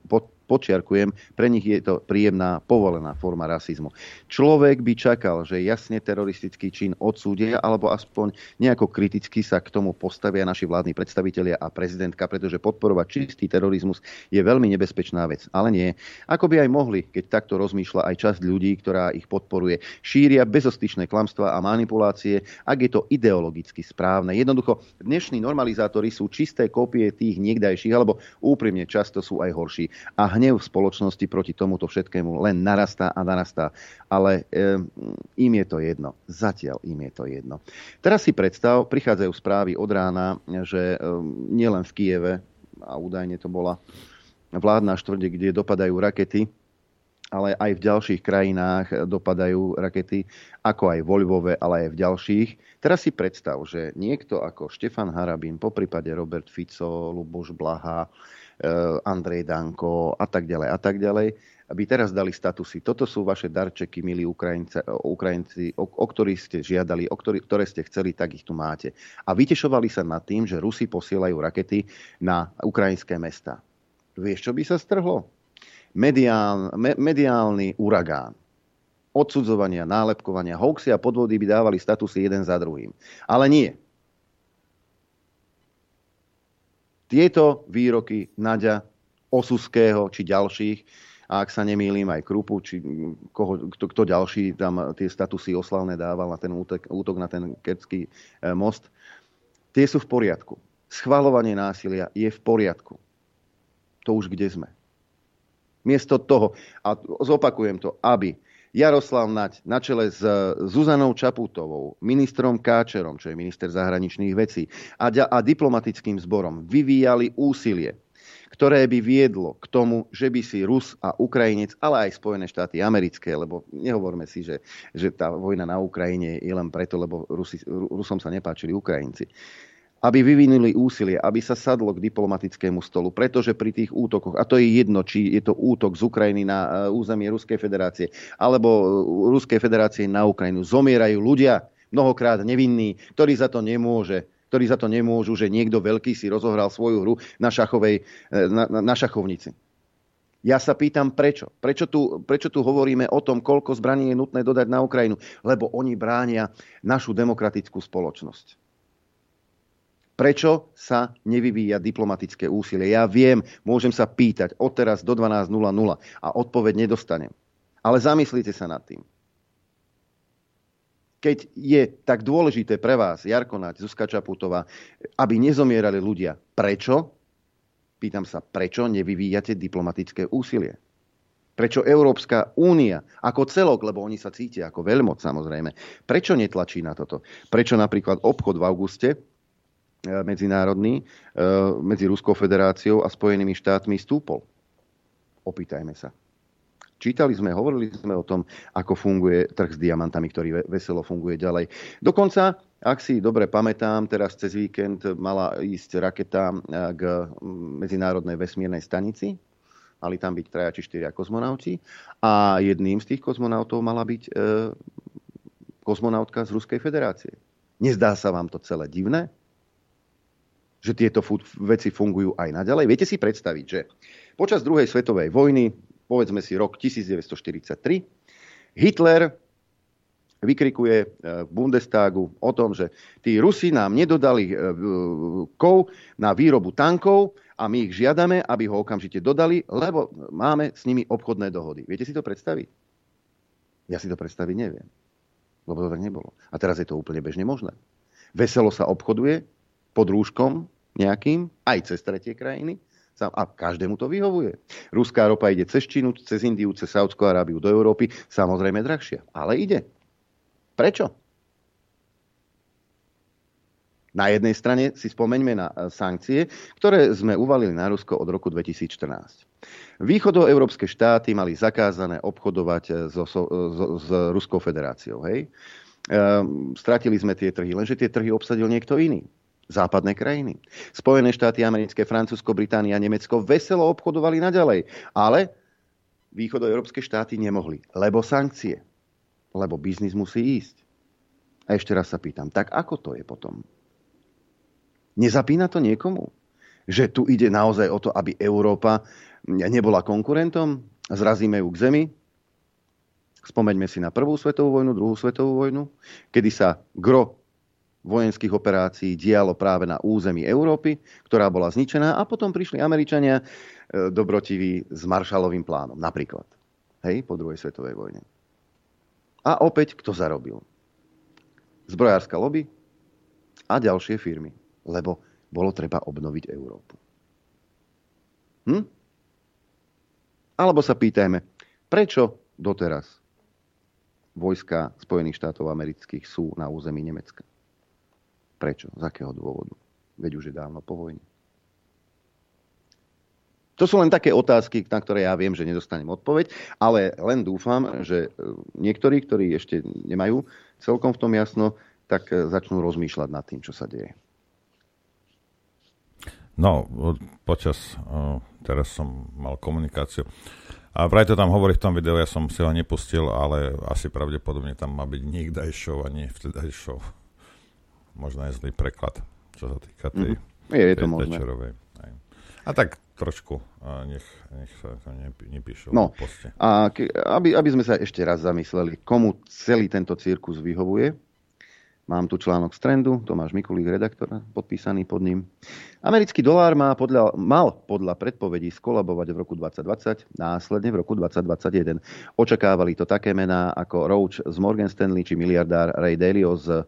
počiarkujem, pre nich je to príjemná, povolená forma rasizmu. Človek by čakal, že jasne teroristický čin odsúdia, alebo aspoň nejako kriticky sa k tomu postavia naši vládni predstavitelia a prezidentka, pretože podporovať čistý terorizmus je veľmi nebezpečná vec. Ale nie. Ako by aj mohli, keď takto rozmýšľa aj časť ľudí, ktorá ich podporuje. Šíria bezostyčné klamstvá a manipulácie, ak je to ideologicky správne. Jednoducho, dnešní normalizátori sú čisté kópie tých niekdajších, alebo úprimne často sú aj horší. A hnev v spoločnosti proti tomuto všetkému len narastá a narastá. Ale e, im je to jedno. Zatiaľ im je to jedno. Teraz si predstav, prichádzajú správy od rána, že e, nielen v Kieve, a údajne to bola vládna štvrde, kde dopadajú rakety, ale aj v ďalších krajinách dopadajú rakety, ako aj vo Lvove, ale aj v ďalších. Teraz si predstav, že niekto ako Štefan Harabín, po prípade Robert Fico, Luboš Blaha, Andrej Danko a tak ďalej a tak ďalej, aby teraz dali statusy. Toto sú vaše darčeky, milí Ukrajinci, Ukrajinci o, o ktorých ste žiadali, o ktorý, ktoré ste chceli, tak ich tu máte. A vytešovali sa nad tým, že Rusi posielajú rakety na ukrajinské mesta. Vieš, čo by sa strhlo? Mediál, me, mediálny uragán odsudzovania, nálepkovania, hoaxy a podvody by dávali statusy jeden za druhým. Ale nie. Tieto výroky Naďa, Osuského či ďalších, a ak sa nemýlim aj Krupu, či koho, kto, kto ďalší tam tie statusy oslavné dával na ten útok, útok na ten kerský e, most, tie sú v poriadku. Schvalovanie násilia je v poriadku. To už kde sme. Miesto toho, a zopakujem to, aby Jaroslav Naď na čele s Zuzanou Čaputovou, ministrom Káčerom, čo je minister zahraničných vecí, a, a diplomatickým zborom vyvíjali úsilie, ktoré by viedlo k tomu, že by si Rus a Ukrajinec, ale aj Spojené štáty americké, lebo nehovorme si, že, že tá vojna na Ukrajine je len preto, lebo Rusi, Rusom sa nepáčili Ukrajinci aby vyvinuli úsilie, aby sa sadlo k diplomatickému stolu, pretože pri tých útokoch, a to je jedno, či je to útok z Ukrajiny na e, územie Ruskej federácie, alebo e, Ruskej federácie na Ukrajinu, zomierajú ľudia, mnohokrát nevinní, ktorí za to nemôže ktorí za to nemôžu, že niekto veľký si rozohral svoju hru na, šachovej, e, na, na, na šachovnici. Ja sa pýtam, prečo? Prečo tu, prečo tu hovoríme o tom, koľko zbraní je nutné dodať na Ukrajinu? Lebo oni bránia našu demokratickú spoločnosť. Prečo sa nevyvíja diplomatické úsilie? Ja viem, môžem sa pýtať od teraz do 12.00 a odpoveď nedostanem. Ale zamyslite sa nad tým. Keď je tak dôležité pre vás, Jarko Naď, Zuzka Čaputová, aby nezomierali ľudia, prečo? Pýtam sa, prečo nevyvíjate diplomatické úsilie? Prečo Európska únia ako celok, lebo oni sa cítia ako veľmoc samozrejme, prečo netlačí na toto? Prečo napríklad obchod v auguste medzinárodný e, medzi Ruskou federáciou a Spojenými štátmi stúpol. Opýtajme sa. Čítali sme, hovorili sme o tom, ako funguje trh s diamantami, ktorý veselo funguje ďalej. Dokonca, ak si dobre pamätám, teraz cez víkend mala ísť raketa e, k Medzinárodnej vesmírnej stanici. Mali tam byť traja či štyria kozmonauti. A jedným z tých kozmonautov mala byť e, kozmonautka z Ruskej federácie. Nezdá sa vám to celé divné? Že tieto veci fungujú aj naďalej. Viete si predstaviť, že počas druhej svetovej vojny, povedzme si rok 1943, Hitler vykrikuje e, v Bundestagu o tom, že tí Rusi nám nedodali e, kov na výrobu tankov a my ich žiadame, aby ho okamžite dodali, lebo máme s nimi obchodné dohody. Viete si to predstaviť? Ja si to predstaviť neviem. Lebo to tak nebolo. A teraz je to úplne bežne možné. Veselo sa obchoduje pod rúškom nejakým, aj cez tretie krajiny, a každému to vyhovuje. Ruská ropa ide cez Čínu, cez Indiu, cez Saudskú Arábiu do Európy, samozrejme drahšia. Ale ide. Prečo? Na jednej strane si spomeňme na e, sankcie, ktoré sme uvalili na Rusko od roku 2014. Východoeurópske štáty mali zakázané obchodovať e, so, so, so, s Ruskou federáciou. Hej? E, stratili sme tie trhy, lenže tie trhy obsadil niekto iný západné krajiny. Spojené štáty americké, Francúzsko, Británia, Nemecko veselo obchodovali naďalej. Ale východoeurópske štáty nemohli, lebo sankcie. Lebo biznis musí ísť. A ešte raz sa pýtam, tak ako to je potom? Nezapína to niekomu? Že tu ide naozaj o to, aby Európa nebola konkurentom? Zrazíme ju k zemi? Spomeňme si na prvú svetovú vojnu, druhú svetovú vojnu, kedy sa gro vojenských operácií dialo práve na území Európy, ktorá bola zničená a potom prišli Američania e, dobrotiví s Marshallovým plánom, napríklad. Hej, po druhej svetovej vojne. A opäť, kto zarobil? Zbrojárska lobby a ďalšie firmy. Lebo bolo treba obnoviť Európu. Hm? Alebo sa pýtajme, prečo doteraz vojska Spojených štátov amerických sú na území Nemecka? Prečo? Z akého dôvodu? Veď už je dávno po vojne. To sú len také otázky, na ktoré ja viem, že nedostanem odpoveď, ale len dúfam, že e, niektorí, ktorí ešte nemajú celkom v tom jasno, tak e, začnú rozmýšľať nad tým, čo sa deje. No, počas, teraz som mal komunikáciu. A vraj to tam hovorí v tom videu, ja som si ho nepustil, ale asi pravdepodobne tam má byť nikdaj show a nie vtedaj show možno je zlý preklad, čo sa týka tej, mm. je, je to možné. A tak trošku, nech, nech sa to nepíšu no, A ke, aby, aby sme sa ešte raz zamysleli, komu celý tento cirkus vyhovuje, Mám tu článok z Trendu, Tomáš Mikulík, redaktor, podpísaný pod ním. Americký dolár má podľa, mal podľa predpovedí skolabovať v roku 2020, následne v roku 2021. Očakávali to také mená ako Roach z Morgan Stanley či miliardár Ray Dalio z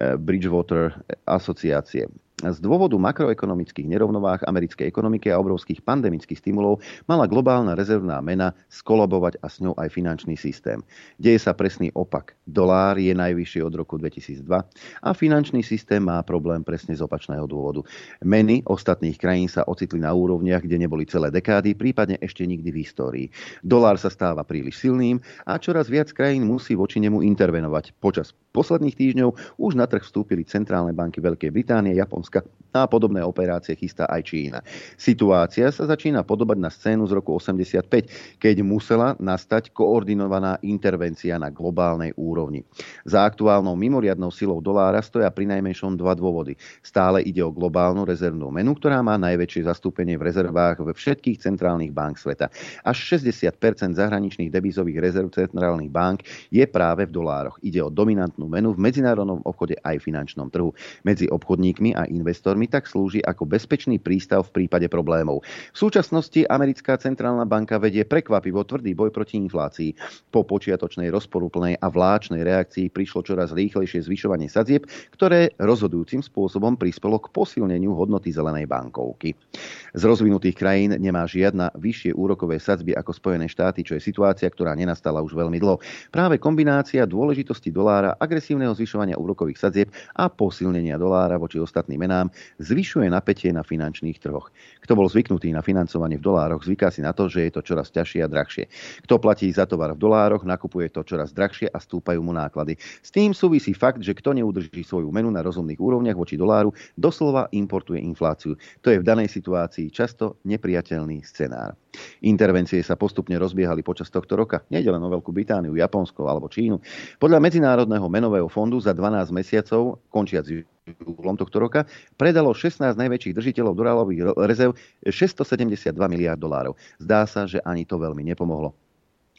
Bridgewater asociácie. Z dôvodu makroekonomických nerovnováh americkej ekonomiky a obrovských pandemických stimulov mala globálna rezervná mena skolobovať a s ňou aj finančný systém. Deje sa presný opak. Dolár je najvyšší od roku 2002 a finančný systém má problém presne z opačného dôvodu. Meny ostatných krajín sa ocitli na úrovniach, kde neboli celé dekády, prípadne ešte nikdy v histórii. Dolár sa stáva príliš silným a čoraz viac krajín musí voči nemu intervenovať. Počas posledných týždňov už na trh vstúpili centrálne banky Veľkej Británie, Japonska a podobné operácie chystá aj Čína. Situácia sa začína podobať na scénu z roku 85, keď musela nastať koordinovaná intervencia na globálnej úrovni. Za aktuálnou mimoriadnou silou dolára stoja pri najmenšom dva dôvody. Stále ide o globálnu rezervnú menu, ktorá má najväčšie zastúpenie v rezervách ve všetkých centrálnych bank sveta. Až 60% zahraničných devizových rezerv centrálnych bank je práve v dolároch. Ide o dominantnú menu v medzinárodnom obchode aj finančnom trhu. Medzi obchodníkmi a investormi tak slúži ako bezpečný prístav v prípade problémov. V súčasnosti americká centrálna banka vedie prekvapivo tvrdý boj proti inflácii. Po počiatočnej rozporúplnej a vláčnej reakcii prišlo čoraz rýchlejšie zvyšovanie sadzieb, ktoré rozhodujúcim spôsobom prispelo k posilneniu hodnoty zelenej bankovky. Z rozvinutých krajín nemá žiadna vyššie úrokové sadzby ako Spojené štáty, čo je situácia, ktorá nenastala už veľmi dlho. Práve kombinácia dôležitosti dolára, agresívneho zvyšovania úrokových sadzieb a posilnenia dolára voči ostatným menám zvyšuje napätie na finančných trhoch. Kto bol zvyknutý na financovanie v dolároch, zvyká si na to, že je to čoraz ťažšie a drahšie. Kto platí za tovar v dolároch, nakupuje to čoraz drahšie a stúpajú mu náklady. S tým súvisí fakt, že kto neudrží svoju menu na rozumných úrovniach voči doláru, doslova importuje infláciu. To je v danej situácii často nepriateľný scenár. Intervencie sa postupne rozbiehali počas tohto roka. Nejde len o Veľkú Britániu, Japonsko alebo Čínu. Podľa Medzinárodného menového fondu za 12 mesiacov, končiac júlom tohto roka, predalo 16 najväčších držiteľov dolárových rezerv 672 miliard dolárov. Zdá sa, že ani to veľmi nepomohlo.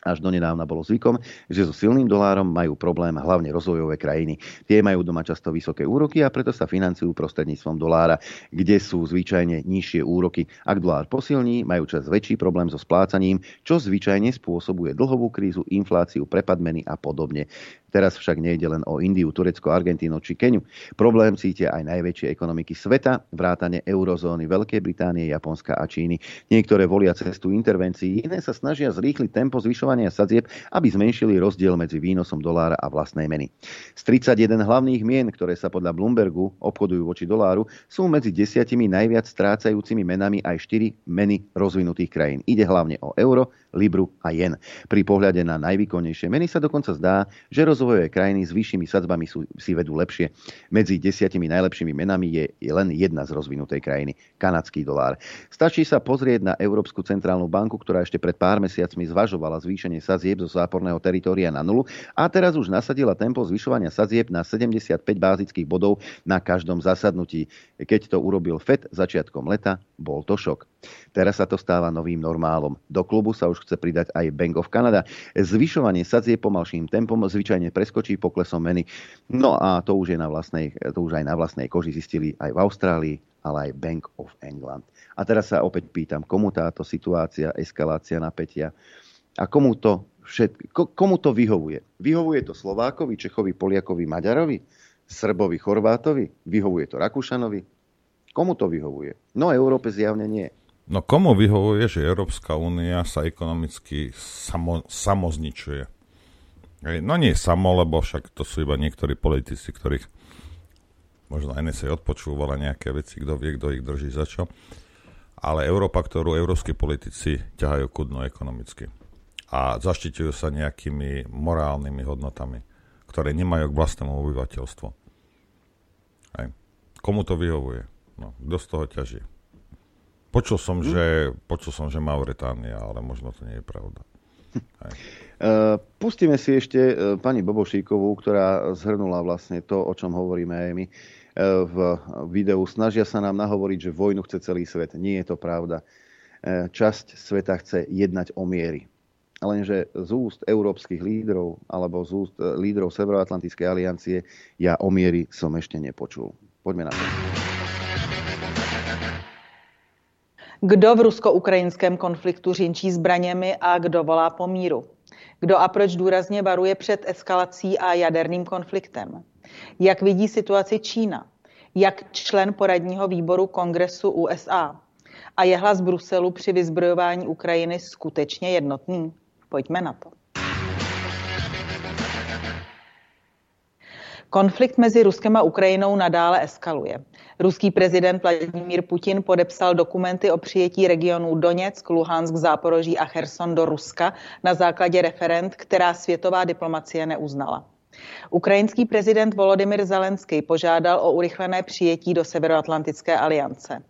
Až donedávna bolo zvykom, že so silným dolárom majú problém hlavne rozvojové krajiny. Tie majú doma často vysoké úroky a preto sa financujú prostredníctvom dolára, kde sú zvyčajne nižšie úroky. Ak dolár posilní, majú čas väčší problém so splácaním, čo zvyčajne spôsobuje dlhovú krízu, infláciu, prepadmeny a podobne. Teraz však nejde len o Indiu, Turecko, Argentínu či Keniu. Problém cítia aj najväčšie ekonomiky sveta, vrátane eurozóny Veľkej Británie, Japonska a Číny. Niektoré volia cestu intervencií, iné sa snažia zrýchliť tempo zvyšovania sadzieb, aby zmenšili rozdiel medzi výnosom dolára a vlastnej meny. Z 31 hlavných mien, ktoré sa podľa Bloombergu obchodujú voči doláru, sú medzi desiatimi najviac strácajúcimi menami aj 4 meny rozvinutých krajín. Ide hlavne o euro, libru a jen. Pri pohľade na najvýkonnejšie meny sa dokonca zdá, že rozvojové krajiny s vyššími sadzbami sú, si vedú lepšie. Medzi desiatimi najlepšími menami je, len jedna z rozvinutej krajiny, kanadský dolár. Stačí sa pozrieť na Európsku centrálnu banku, ktorá ešte pred pár mesiacmi zvažovala zvýšenie sadzieb zo záporného teritória na nulu a teraz už nasadila tempo zvyšovania sadzieb na 75 bázických bodov na každom zasadnutí. Keď to urobil FED začiatkom leta, bol to šok. Teraz sa to stáva novým normálom. Do klubu sa už chce pridať aj Bank of Canada. Zvyšovanie sadzie pomalším tempom zvyčajne preskočí poklesom meny. No a to už, je na vlastnej, to už aj na vlastnej koži zistili aj v Austrálii, ale aj Bank of England. A teraz sa opäť pýtam, komu táto situácia, eskalácia napätia a komu to, všet, komu to vyhovuje? Vyhovuje to Slovákovi, Čechovi, Poliakovi, Maďarovi, Srbovi, Chorvátovi? Vyhovuje to Rakúšanovi? Komu to vyhovuje? No Európe zjavne nie. No komu vyhovuje, že Európska únia sa ekonomicky samo, samozničuje? No nie samo, lebo však to sú iba niektorí politici, ktorých možno NSA odpočúvala nejaké veci, kto vie, kto ich drží za čo. Ale Európa, ktorú európsky politici ťahajú kudno ekonomicky. A zaštitujú sa nejakými morálnymi hodnotami, ktoré nemajú k vlastnému obyvateľstvu. Komu to vyhovuje? No, kto z toho ťaží? Počul som, hm? že, počul som, že Mauritánia, ale možno to nie je pravda. Hej. Uh, *laughs* pustíme si ešte uh, pani Bobošíkovú, ktorá zhrnula vlastne to, o čom hovoríme aj my uh, v videu. Snažia sa nám nahovoriť, že vojnu chce celý svet. Nie je to pravda. Časť sveta chce jednať o miery. Lenže z úst európskych lídrov alebo z úst lídrov Severoatlantickej aliancie ja o miery som ešte nepočul. Poďme na to. Kdo v rusko-ukrajinském konfliktu řinčí zbraněmi a kdo volá po míru? Kdo a proč důrazně varuje před eskalací a jaderným konfliktem? Jak vidí situaci Čína? Jak člen poradního výboru Kongresu USA? A je hlas Bruselu při vyzbrojování Ukrajiny skutečně jednotný? Pojďme na to. Konflikt mezi Ruskem a Ukrajinou nadále eskaluje. Ruský prezident Vladimír Putin podepsal dokumenty o přijetí regionů Doněck, Luhansk, Záporoží a Cherson do Ruska na základě referent, která světová diplomacie neuznala. Ukrajinský prezident Volodymyr Zelenský požádal o urychlené přijetí do Severoatlantické aliance.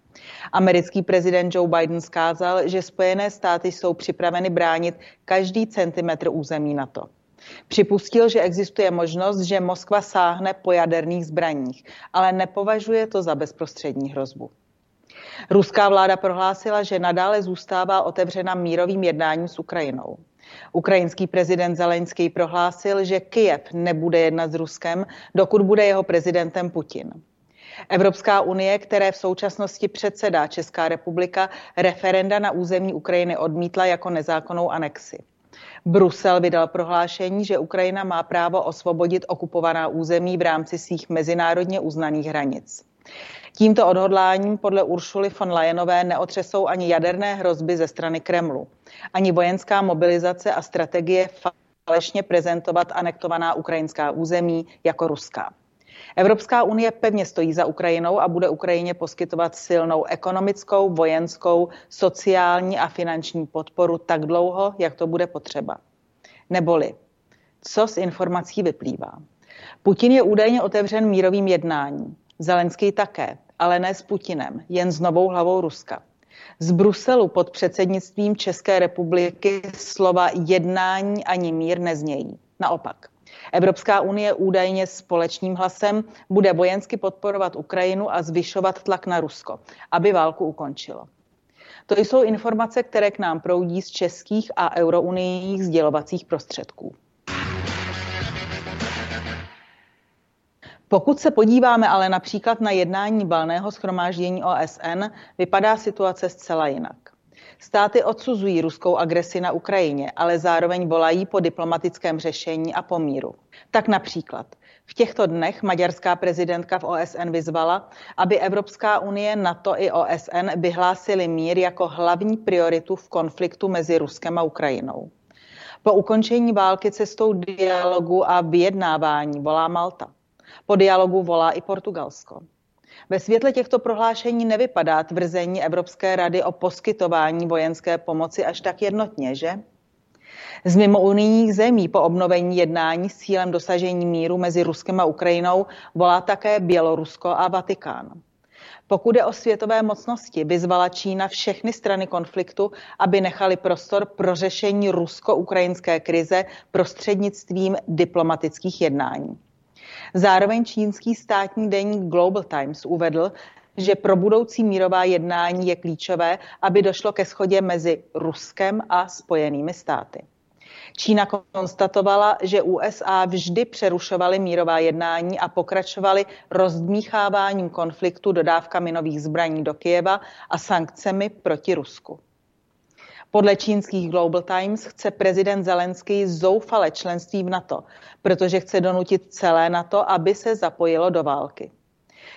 Americký prezident Joe Biden skázal, že Spojené státy jsou připraveny bránit každý centimetr území NATO. Připustil, že existuje možnost, že Moskva sáhne po jaderných zbraních, ale nepovažuje to za bezprostřední hrozbu. Ruská vláda prohlásila, že nadále zůstává otevřena mírovým jednáním s Ukrajinou. Ukrajinský prezident Zelenský prohlásil, že Kyjev nebude jednat s Ruskem, dokud bude jeho prezidentem Putin. Evropská unie, které v současnosti předsedá Česká republika, referenda na území Ukrajiny odmítla jako nezákonnou anexi. Brusel vydal prohlášení, že Ukrajina má právo osvobodit okupovaná území v rámci svých mezinárodně uznaných hranic. Tímto odhodláním podle Uršuly von Leyenové neotřesou ani jaderné hrozby ze strany Kremlu, ani vojenská mobilizace a strategie falešně prezentovat anektovaná ukrajinská území jako ruská. Evropská unie pevně stojí za Ukrajinou a bude Ukrajině poskytovat silnou ekonomickou, vojenskou, sociální a finanční podporu tak dlouho, jak to bude potřeba. Neboli, co z informací vyplývá? Putin je údajně otevřen mírovým jednáním. Zelenský také, ale ne s Putinem, jen s novou hlavou Ruska. Z Bruselu pod předsednictvím České republiky slova jednání ani mír neznějí. Naopak. Evropská unie údajně společným hlasem bude vojensky podporovat Ukrajinu a zvyšovat tlak na Rusko, aby válku ukončilo. To jsou informace, které k nám proudí z českých a eurounijních sdělovacích prostředků. Pokud se podíváme ale například na jednání balného schromáždění OSN, vypadá situace zcela jinak. Státy odsuzují ruskou agresi na Ukrajině, ale zároveň volají po diplomatickém řešení a pomíru. Tak například v těchto dnech maďarská prezidentka v OSN vyzvala, aby Evropská unie, NATO i OSN vyhlásili mír jako hlavní prioritu v konfliktu mezi Ruskem a Ukrajinou. Po ukončení války cestou dialogu a vyjednávání volá Malta. Po dialogu volá i Portugalsko. Ve světle těchto prohlášení nevypadá tvrzení Evropské rady o poskytování vojenské pomoci až tak jednotně, že? Z mimounijních zemí po obnovení jednání s cílem dosažení míru mezi Ruskem a Ukrajinou volá také Bělorusko a Vatikán. Pokud je o světové mocnosti, vyzvala Čína všechny strany konfliktu, aby nechali prostor pro řešení rusko-ukrajinské krize prostřednictvím diplomatických jednání. Zároveň čínský státní deník Global Times uvedl, že pro budoucí mírová jednání je klíčové, aby došlo ke schodě mezi Ruskem a Spojenými státy. Čína konstatovala, že USA vždy přerušovaly mírová jednání a pokračovaly rozdmícháváním konfliktu dodávkami nových zbraní do Kyjeva a sankcemi proti Rusku. Podle čínských Global Times chce prezident Zelenský zoufale členství v NATO, protože chce donutit celé NATO, aby se zapojilo do války.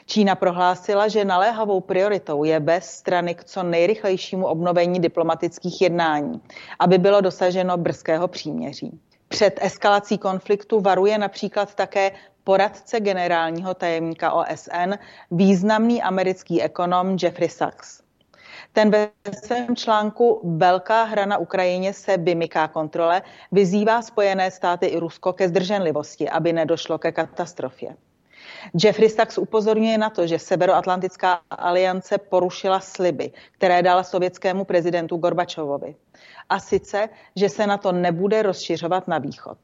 Čína prohlásila, že naléhavou prioritou je bez strany k co nejrychlejšímu obnovení diplomatických jednání, aby bylo dosaženo brzkého příměří. Před eskalací konfliktu varuje například také poradce generálního tajemníka OSN, významný americký ekonom Jeffrey Sachs. Ten ve svém článku Velká hra na Ukrajině se vymyká kontrole, vyzývá Spojené státy i Rusko ke zdrženlivosti, aby nedošlo ke katastrofě. Jeffrey Sachs upozorňuje na to, že Severoatlantická aliance porušila sliby, které dala sovětskému prezidentu Gorbačovovi. A sice, že se na to nebude rozšiřovat na východ.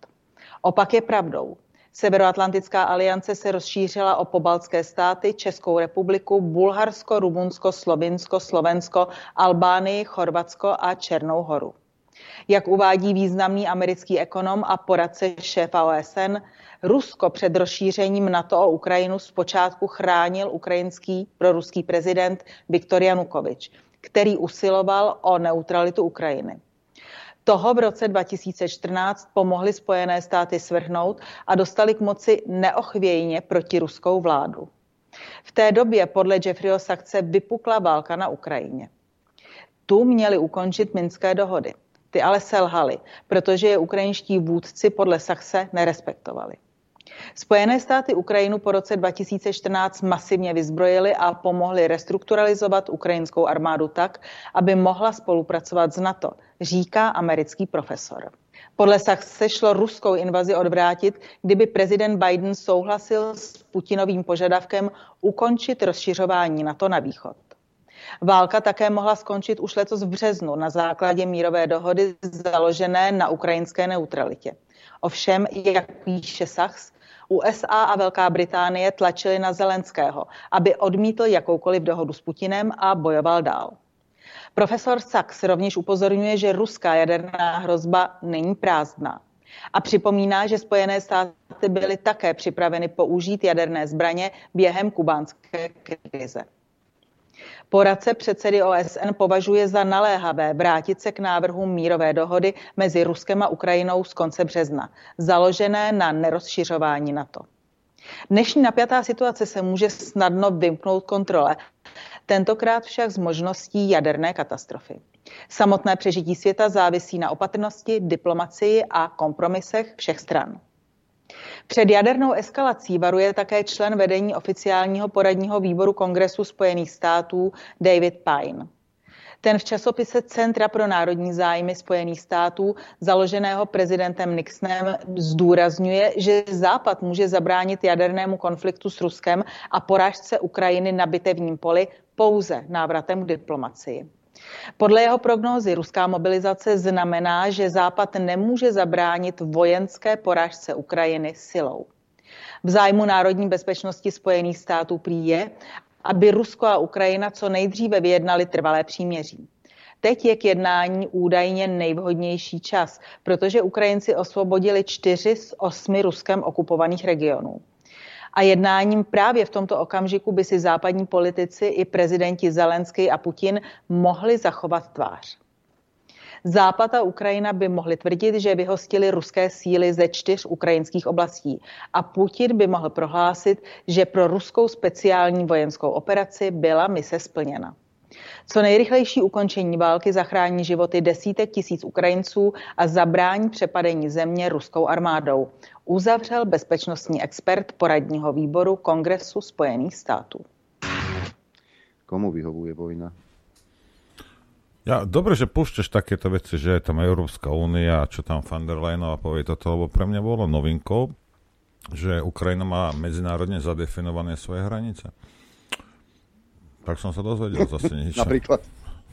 Opak je pravdou. Severoatlantická aliance se rozšířila o pobaltské státy, Českou republiku, Bulharsko, Rumunsko, Slovinsko, Slovensko, Albánii, Chorvatsko a Černou horu. Jak uvádí významný americký ekonom a poradce šéfa OSN, Rusko před rozšířením NATO o Ukrajinu zpočátku chránil ukrajinský proruský prezident Viktor Janukovič, který usiloval o neutralitu Ukrajiny. Toho v roce 2014 pomohly Spojené státy svrhnout a dostali k moci neochvějně protiruskou vládu. V té době podle Jeffreyho Saxe vypukla válka na Ukrajině. Tu měli ukončit minské dohody. Ty ale selhaly, protože je ukrajinští vůdci podle Saxe nerespektovali. Spojené státy Ukrajinu po roce 2014 masivně vyzbrojily a pomohly restrukturalizovat ukrajinskou armádu tak, aby mohla spolupracovat s NATO, říká americký profesor. Podle Saxe šlo ruskou invazi odvrátit, kdyby prezident Biden souhlasil s Putinovým požadavkem ukončit rozšiřování NATO na východ. Válka také mohla skončit už letos v březnu na základě mírové dohody založené na ukrajinské neutralitě. Ovšem, jak píše Sachs, USA a Velká Británie tlačily na Zelenského, aby odmítl jakoukoliv dohodu s Putinem a bojoval dál. Profesor Sachs rovněž upozorňuje, že ruská jaderná hrozba není prázdná. A připomíná, že Spojené státy byly také připraveny použít jaderné zbraně během kubánské krize. Poradce předsedy OSN považuje za naléhavé vrátit se k návrhu mírové dohody mezi Ruskem a Ukrajinou z konce března, založené na nerozšiřování NATO. Dnešní napjatá situace se může snadno vymknout kontrole, tentokrát však z možností jaderné katastrofy. Samotné přežití světa závisí na opatrnosti, diplomacii a kompromisech všech stran. Před jadernou eskalací varuje také člen vedení oficiálního poradního výboru Kongresu Spojených států David Pine. Ten v časopise Centra pro národní zájmy Spojených států, založeného prezidentem Nixonem, zdůrazňuje, že Západ může zabránit jadernému konfliktu s Ruskem a porážce Ukrajiny na bitevním poli pouze návratem k diplomacii. Podle jeho prognózy ruská mobilizace znamená, že Západ nemůže zabránit vojenské porážce Ukrajiny silou. V zájmu národní bezpečnosti Spojených států prý je, aby Rusko a Ukrajina co nejdříve vyjednali trvalé příměří. Teď je k jednání údajně nejvhodnější čas, protože Ukrajinci osvobodili čtyři z osmi Ruskem okupovaných regionů. A jednáním právě v tomto okamžiku by si západní politici i prezidenti Zelenský a Putin mohli zachovat tvář. Západ a Ukrajina by mohli tvrdit, že vyhostili ruské síly ze čtyř ukrajinských oblastí a Putin by mohl prohlásit, že pro ruskou speciální vojenskou operaci byla mise splněna. Co nejrychlejší ukončení války zachrání životy desítek tisíc Ukrajinců a zabrání přepadení země ruskou armádou, uzavřel bezpečnostní expert poradního výboru Kongresu Spojených států. Komu vyhovuje vojna? Ja, dobre, že púšťaš takéto veci, že je tam Európska únia, čo tam van der Leyenová povie toto, lebo pre mňa bolo novinkou, že Ukrajina má medzinárodne zadefinované svoje hranice. Tak som sa dozvedel zase niečo. Napríklad?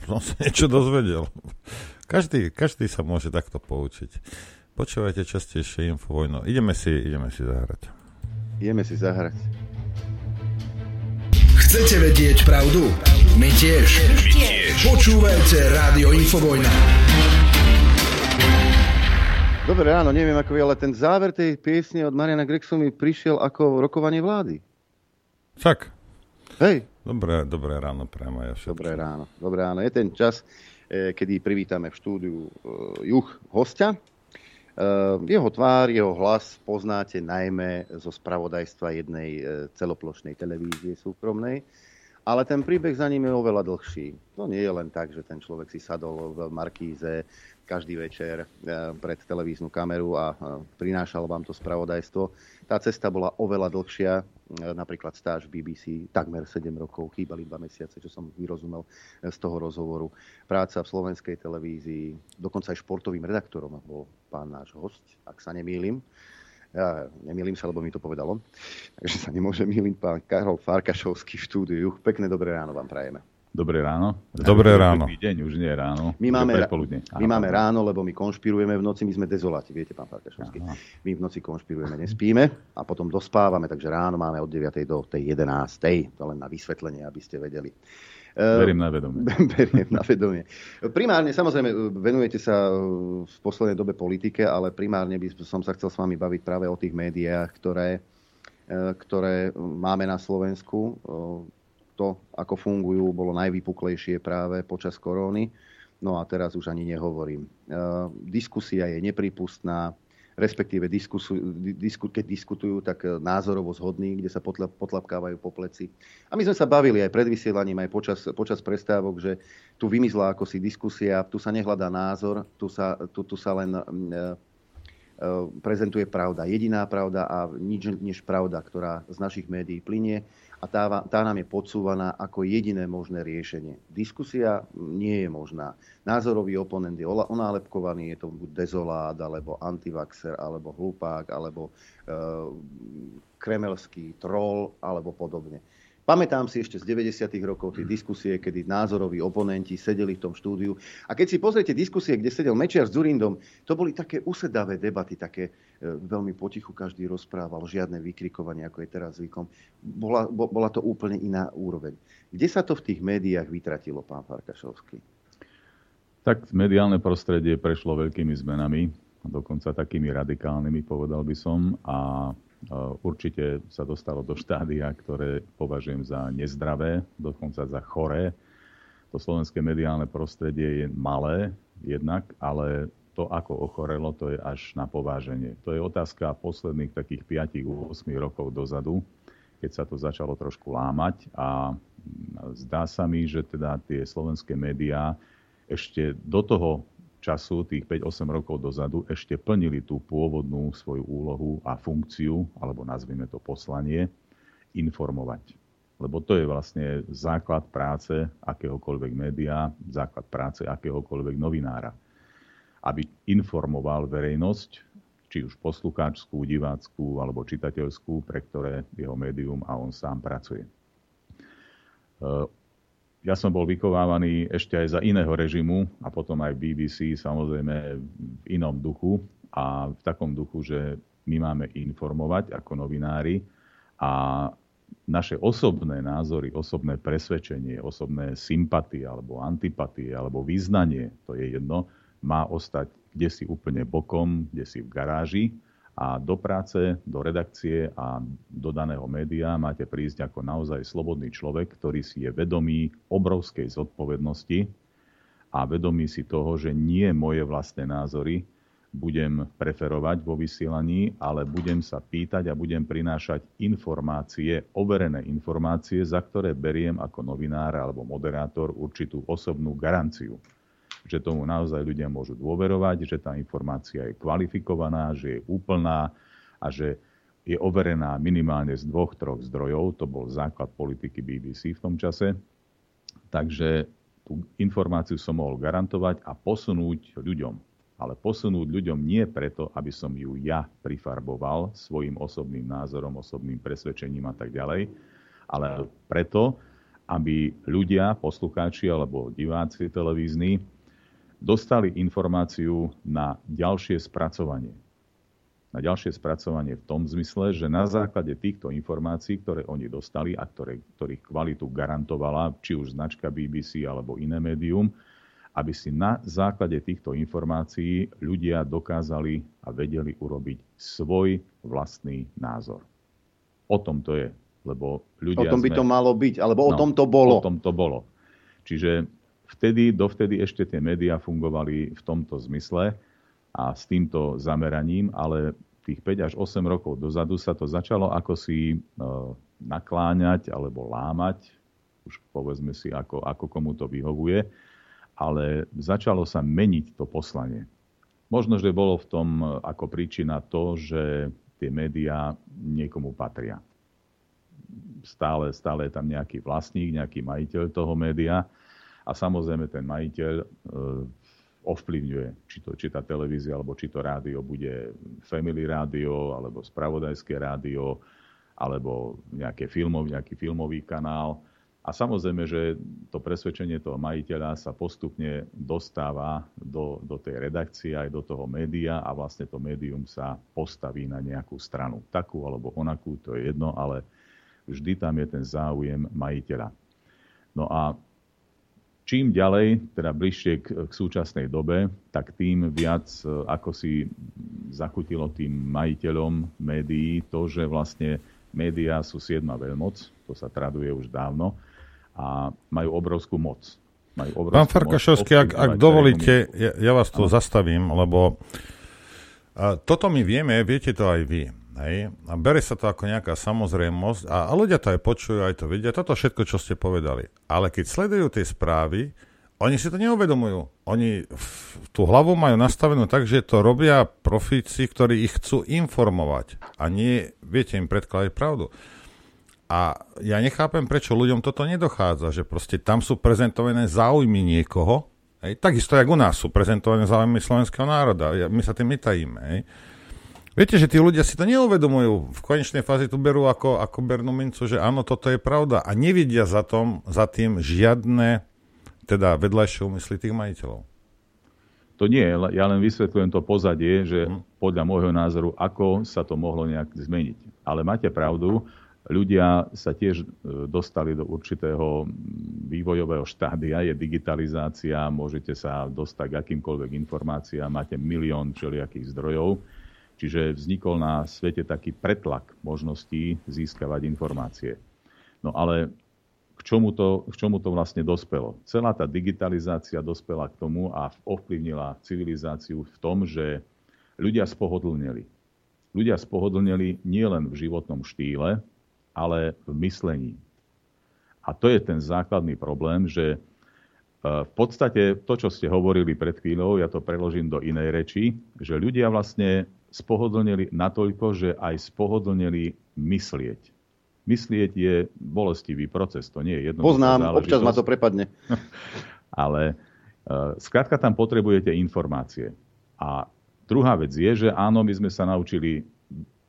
Som sa niečo dozvedel. Každý, každý sa môže takto poučiť. Počúvajte častejšie Infovojno. Ideme si, ideme si zahrať. Ideme si zahrať. Chcete vedieť pravdu? My tiež. My tiež. Počúvajte Rádio Infovojna. Dobré ráno, neviem ako vy, ale ten záver tej piesne od Mariana Grexu mi prišiel ako rokovanie vlády. Tak. Hej. Dobré, dobré ráno pre moje všetko. Dobré ráno. Dobré ráno. Je ten čas, eh, kedy privítame v štúdiu eh, juh hostia. Eh, jeho tvár, jeho hlas poznáte najmä zo spravodajstva jednej celoplošnej televízie súkromnej. Ale ten príbeh za ním je oveľa dlhší. To nie je len tak, že ten človek si sadol v Markíze každý večer pred televíznu kameru a prinášal vám to spravodajstvo. Tá cesta bola oveľa dlhšia, napríklad stáž v BBC, takmer 7 rokov, chýbali 2 mesiace, čo som vyrozumel z toho rozhovoru. Práca v slovenskej televízii, dokonca aj športovým redaktorom bol pán náš host, ak sa nemýlim. Ja nemýlim sa, lebo mi to povedalo. Takže sa nemôže *laughs* mýliť pán Karol Farkašovský v štúdiu. Pekné dobré ráno vám prajeme. Dobré ráno. Dobré ráno. deň, už nie je ráno. My máme, my máme ráno, lebo my konšpirujeme v noci, my sme dezoláti, viete, pán Farkašovský. My v noci konšpirujeme, nespíme a potom dospávame, takže ráno máme od 9. do tej 11. To len na vysvetlenie, aby ste vedeli. Verím na vedomie. *laughs* Verím na vedomie. Primárne, samozrejme, venujete sa v poslednej dobe politike, ale primárne by som sa chcel s vami baviť práve o tých médiách, ktoré, ktoré máme na Slovensku to, ako fungujú, bolo najvypuklejšie práve počas koróny. No a teraz už ani nehovorím. Diskusia je nepripustná, respektíve diskusu, disku, keď diskutujú, tak názorovo zhodní, kde sa potlapkávajú po pleci. A my sme sa bavili aj pred vysielaním, aj počas, počas prestávok, že tu vymizla ako si diskusia, tu sa nehľadá názor, tu sa, tu, tu sa len prezentuje pravda. Jediná pravda a nič než pravda, ktorá z našich médií plinie a tá, tá nám je podsúvaná ako jediné možné riešenie. Diskusia nie je možná. Názorový oponent je onálepkovaný, je to buď dezolát, alebo antivaxer, alebo hlupák, alebo e, kremelský troll, alebo podobne. Pamätám si ešte z 90. rokov tie diskusie, kedy názoroví oponenti sedeli v tom štúdiu. A keď si pozriete diskusie, kde sedel Mečiar s Durindom, to boli také usedavé debaty, také e, veľmi potichu každý rozprával, žiadne vykrikovanie, ako je teraz zvykom. Bola, bola to úplne iná úroveň. Kde sa to v tých médiách vytratilo, pán Farkašovský? Tak mediálne prostredie prešlo veľkými zmenami, dokonca takými radikálnymi, povedal by som. A Určite sa dostalo do štádia, ktoré považujem za nezdravé, dokonca za choré. To slovenské mediálne prostredie je malé jednak, ale to, ako ochorelo, to je až na pováženie. To je otázka posledných takých 5-8 rokov dozadu, keď sa to začalo trošku lámať a zdá sa mi, že teda tie slovenské médiá ešte do toho času, tých 5-8 rokov dozadu, ešte plnili tú pôvodnú svoju úlohu a funkciu, alebo nazvime to poslanie, informovať. Lebo to je vlastne základ práce akéhokoľvek média, základ práce akéhokoľvek novinára. Aby informoval verejnosť, či už poslucháčskú, diváckú alebo čitateľskú, pre ktoré jeho médium a on sám pracuje ja som bol vykovávaný ešte aj za iného režimu a potom aj BBC samozrejme v inom duchu a v takom duchu, že my máme informovať ako novinári a naše osobné názory, osobné presvedčenie, osobné sympatie alebo antipatie alebo význanie, to je jedno, má ostať kde si úplne bokom, kde si v garáži a do práce, do redakcie a do daného média máte prísť ako naozaj slobodný človek, ktorý si je vedomý obrovskej zodpovednosti a vedomí si toho, že nie moje vlastné názory budem preferovať vo vysielaní, ale budem sa pýtať a budem prinášať informácie, overené informácie, za ktoré beriem ako novinár alebo moderátor určitú osobnú garanciu. Že tomu naozaj ľudia môžu dôverovať, že tá informácia je kvalifikovaná, že je úplná a že je overená minimálne z dvoch, troch zdrojov. To bol základ politiky BBC v tom čase. Takže tú informáciu som mohol garantovať a posunúť ľuďom. Ale posunúť ľuďom nie preto, aby som ju ja prifarboval svojim osobným názorom, osobným presvedčením a tak ďalej, ale preto, aby ľudia, poslucháči alebo diváci televízni dostali informáciu na ďalšie spracovanie na ďalšie spracovanie v tom zmysle, že na základe týchto informácií, ktoré oni dostali a ktoré, ktorých kvalitu garantovala či už značka BBC alebo iné médium, aby si na základe týchto informácií ľudia dokázali a vedeli urobiť svoj vlastný názor. O tom to je. Lebo ľudia o tom by sme... to malo byť, alebo o no, tom to bolo. O tom to bolo. Čiže vtedy, dovtedy ešte tie médiá fungovali v tomto zmysle, a s týmto zameraním, ale tých 5 až 8 rokov dozadu sa to začalo ako si e, nakláňať alebo lámať, už povedzme si, ako, ako komu to vyhovuje, ale začalo sa meniť to poslanie. Možno, že bolo v tom e, ako príčina to, že tie médiá niekomu patria. Stále, stále je tam nejaký vlastník, nejaký majiteľ toho média a samozrejme ten majiteľ e, ovplyvňuje, či, to, či tá televízia alebo či to rádio bude family rádio, alebo spravodajské rádio, alebo nejaké filmov, nejaký filmový kanál. A samozrejme, že to presvedčenie toho majiteľa sa postupne dostáva do, do tej redakcie aj do toho média a vlastne to médium sa postaví na nejakú stranu. Takú alebo onakú, to je jedno, ale vždy tam je ten záujem majiteľa. No a Čím ďalej, teda bližšie k, k súčasnej dobe, tak tým viac, e, ako si zakutilo tým majiteľom médií, to, že vlastne médiá sú siedma veľmoc, to sa traduje už dávno, a majú obrovskú moc. Majú obrovskú Pán Farkašovský, ak, ak dovolíte, ja, ja vás tu zastavím, lebo a, toto my vieme, viete to aj vy. Hej? A bere sa to ako nejaká samozrejmosť a, a ľudia to aj počujú, aj to vidia. Toto všetko, čo ste povedali. Ale keď sledujú tie správy, oni si to neuvedomujú. Oni tú hlavu majú nastavenú tak, že to robia profíci, ktorí ich chcú informovať. A nie, viete, im predkladať pravdu. A ja nechápem, prečo ľuďom toto nedochádza, že proste tam sú prezentované záujmy niekoho, hej, takisto, jak u nás sú prezentované záujmy slovenského národa. My sa tým netajíme. Hej. Viete, že tí ľudia si to neuvedomujú. V konečnej fáze tu berú ako, ako bernú mincu, že áno, toto je pravda. A nevidia za, tom, za tým žiadne teda vedľajšie úmysly tých majiteľov. To nie, ja len vysvetľujem to pozadie, že hm. podľa môjho názoru, ako sa to mohlo nejak zmeniť. Ale máte pravdu, ľudia sa tiež e, dostali do určitého vývojového štádia, je digitalizácia, môžete sa dostať k akýmkoľvek informáciám, máte milión všelijakých zdrojov Čiže vznikol na svete taký pretlak možností získavať informácie. No ale k čomu, to, k čomu to vlastne dospelo? Celá tá digitalizácia dospela k tomu a ovplyvnila civilizáciu v tom, že ľudia spohodlneli. Ľudia spohodlneli nielen v životnom štýle, ale v myslení. A to je ten základný problém, že e, v podstate to, čo ste hovorili pred chvíľou, ja to preložím do inej reči, že ľudia vlastne spohodlnili natoľko, že aj spohodlnili myslieť. Myslieť je bolestivý proces, to nie je jedno. Poznám, občas ma to prepadne. *laughs* Ale uh, skrátka tam potrebujete informácie. A druhá vec je, že áno, my sme sa naučili,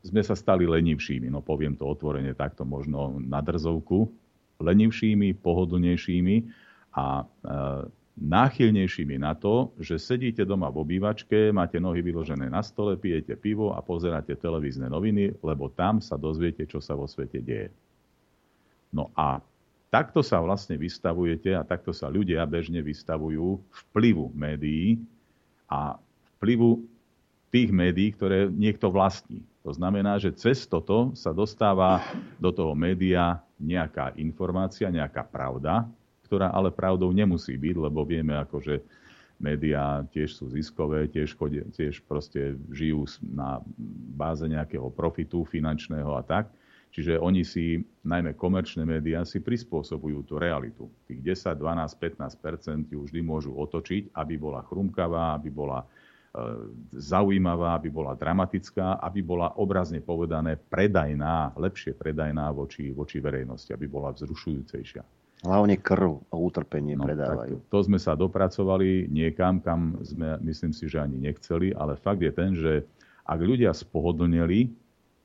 sme sa stali lenivšími, no poviem to otvorene takto, možno na drzovku, lenivšími, pohodlnejšími a uh, náchylnejšími na to, že sedíte doma v obývačke, máte nohy vyložené na stole, pijete pivo a pozeráte televízne noviny, lebo tam sa dozviete, čo sa vo svete deje. No a takto sa vlastne vystavujete a takto sa ľudia bežne vystavujú vplyvu médií a vplyvu tých médií, ktoré niekto vlastní. To znamená, že cez toto sa dostáva do toho média nejaká informácia, nejaká pravda, ktorá ale pravdou nemusí byť, lebo vieme, ako že médiá tiež sú ziskové, tiež, chodia, tiež proste žijú na báze nejakého profitu finančného a tak. Čiže oni si, najmä komerčné médiá, si prispôsobujú tú realitu. Tých 10, 12, 15 ju vždy môžu otočiť, aby bola chrumkavá, aby bola e, zaujímavá, aby bola dramatická, aby bola obrazne povedané predajná, lepšie predajná voči, voči verejnosti, aby bola vzrušujúcejšia. Hlavne krv a utrpenie no, predávajú. To, to sme sa dopracovali niekam, kam sme, myslím si, že ani nechceli, ale fakt je ten, že ak ľudia spohodlneli,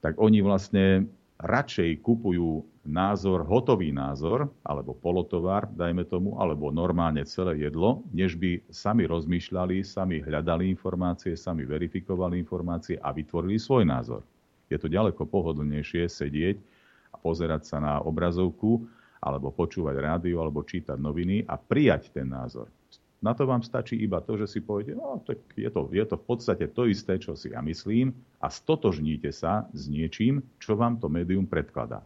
tak oni vlastne radšej kupujú názor, hotový názor, alebo polotovar, dajme tomu, alebo normálne celé jedlo, než by sami rozmýšľali, sami hľadali informácie, sami verifikovali informácie a vytvorili svoj názor. Je to ďaleko pohodlnejšie sedieť a pozerať sa na obrazovku, alebo počúvať rádio, alebo čítať noviny a prijať ten názor. Na to vám stačí iba to, že si poviete, no, tak je, to, je to v podstate to isté, čo si ja myslím a stotožníte sa s niečím, čo vám to médium predkladá.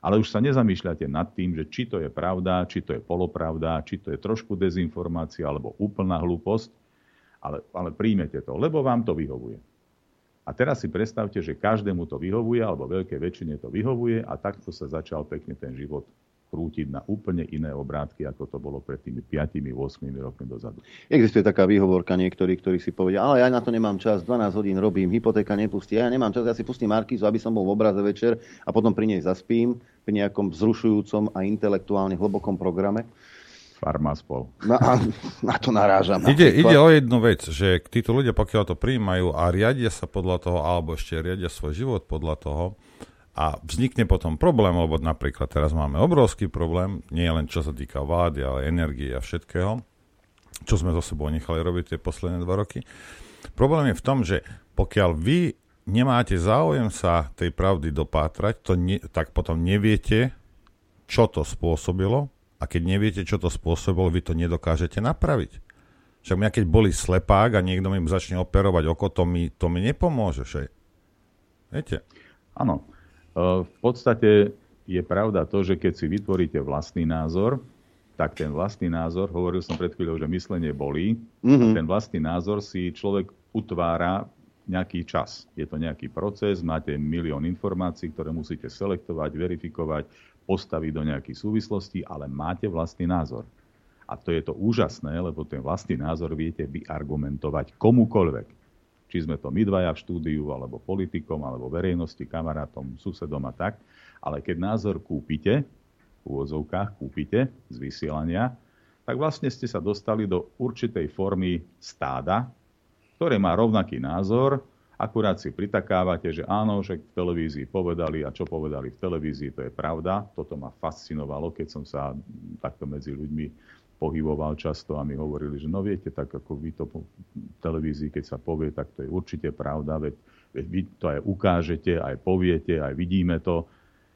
Ale už sa nezamýšľate nad tým, že či to je pravda, či to je polopravda, či to je trošku dezinformácia alebo úplná hlúposť, ale, ale príjmete to, lebo vám to vyhovuje. A teraz si predstavte, že každému to vyhovuje, alebo veľké väčšine to vyhovuje a takto sa začal pekne ten život krútiť na úplne iné obrátky, ako to bolo pred tými 5-8 rokmi dozadu. Existuje taká výhovorka niektorí, ktorí si povedia, ale ja na to nemám čas, 12 hodín robím, hypotéka nepustí, ja nemám čas, ja si pustím Markizu, aby som bol v obraze večer a potom pri nej zaspím, pri nejakom vzrušujúcom a intelektuálne hlbokom programe. Farmaspol. No a na to narážam. Ide, ide o jednu vec, že títo ľudia, pokiaľ to prijímajú a riadia sa podľa toho, alebo ešte riadia svoj život podľa toho, a vznikne potom problém, lebo napríklad teraz máme obrovský problém, nie len čo sa týka vlády, ale energie a všetkého, čo sme so sebou nechali robiť tie posledné dva roky. Problém je v tom, že pokiaľ vy nemáte záujem sa tej pravdy dopátrať, to ne, tak potom neviete, čo to spôsobilo a keď neviete, čo to spôsobilo, vy to nedokážete napraviť. Však mňa keď boli slepák a niekto mi začne operovať oko, to mi, to mi nepomôže. Že? Viete? Áno. V podstate je pravda to, že keď si vytvoríte vlastný názor, tak ten vlastný názor, hovoril som pred chvíľou, že myslenie bolí, mm-hmm. ten vlastný názor si človek utvára nejaký čas. Je to nejaký proces, máte milión informácií, ktoré musíte selektovať, verifikovať, postaviť do nejakých súvislostí, ale máte vlastný názor. A to je to úžasné, lebo ten vlastný názor viete vyargumentovať komukoľvek či sme to my dvaja v štúdiu, alebo politikom, alebo verejnosti, kamarátom, susedom a tak. Ale keď názor kúpite, v úvozovkách kúpite z vysielania, tak vlastne ste sa dostali do určitej formy stáda, ktoré má rovnaký názor, akurát si pritakávate, že áno, že v televízii povedali a čo povedali v televízii, to je pravda. Toto ma fascinovalo, keď som sa takto medzi ľuďmi pohyboval často a mi hovorili, že no viete, tak ako vy to po televízii, keď sa povie, tak to je určite pravda, veď, veď vy to aj ukážete, aj poviete, aj vidíme to.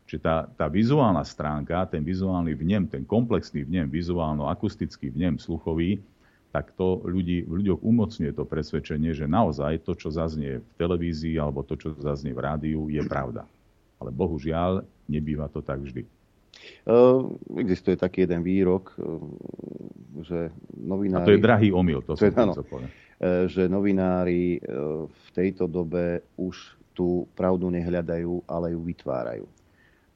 Čiže tá, tá vizuálna stránka, ten vizuálny vnem, ten komplexný vnem, vizuálno-akustický vnem, sluchový, tak to ľudí, v ľuďoch umocňuje to presvedčenie, že naozaj to, čo zaznie v televízii alebo to, čo zaznie v rádiu, je pravda. Ale bohužiaľ, nebýva to tak vždy. Uh, existuje taký jeden výrok, uh, že novinári... A to je drahý omyl, to, to som áno, uh, že novinári v tejto dobe už tú pravdu nehľadajú, ale ju vytvárajú.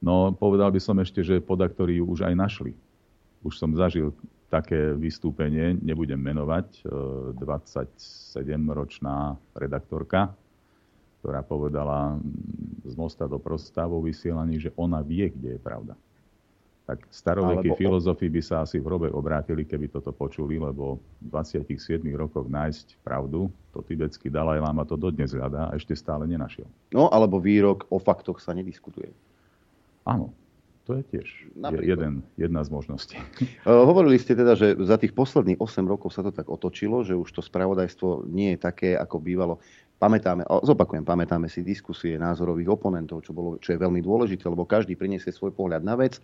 No, povedal by som ešte, že podaktori ju už aj našli. Už som zažil také vystúpenie, nebudem menovať, 27-ročná redaktorka, ktorá povedala z mosta do prosta vo vysielaní, že ona vie, kde je pravda tak starovekí Alebo... filozofi by sa asi v hrobe obrátili, keby toto počuli, lebo v 27 rokoch nájsť pravdu, to tibetský Dalaj Lama to dodnes hľadá a ešte stále nenašiel. No, alebo výrok o faktoch sa nediskutuje. Áno, to je tiež jeden, jedna z možností. *laughs* Hovorili ste teda, že za tých posledných 8 rokov sa to tak otočilo, že už to spravodajstvo nie je také, ako bývalo. Pamätáme, zopakujem, pamätáme si diskusie názorových oponentov, čo, bolo, čo je veľmi dôležité, lebo každý priniesie svoj pohľad na vec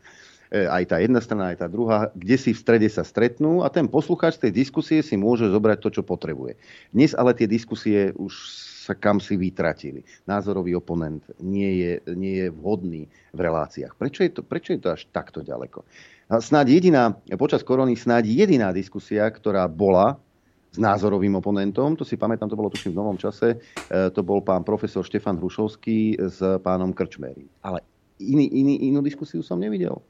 E, aj tá jedna strana, aj tá druhá, kde si v strede sa stretnú a ten poslucháč tej diskusie si môže zobrať to, čo potrebuje. Dnes ale tie diskusie už sa kam si vytratili. Názorový oponent nie je, nie je vhodný v reláciách. Prečo je, to, prečo je to až takto ďaleko? snáď jediná, počas korony snáď jediná diskusia, ktorá bola názorovým oponentom, to si pamätám, to bolo tuším v novom čase, to bol pán profesor Štefan Hrušovský s pánom Krčméry. Ale iný, iný, inú diskusiu som nevidel.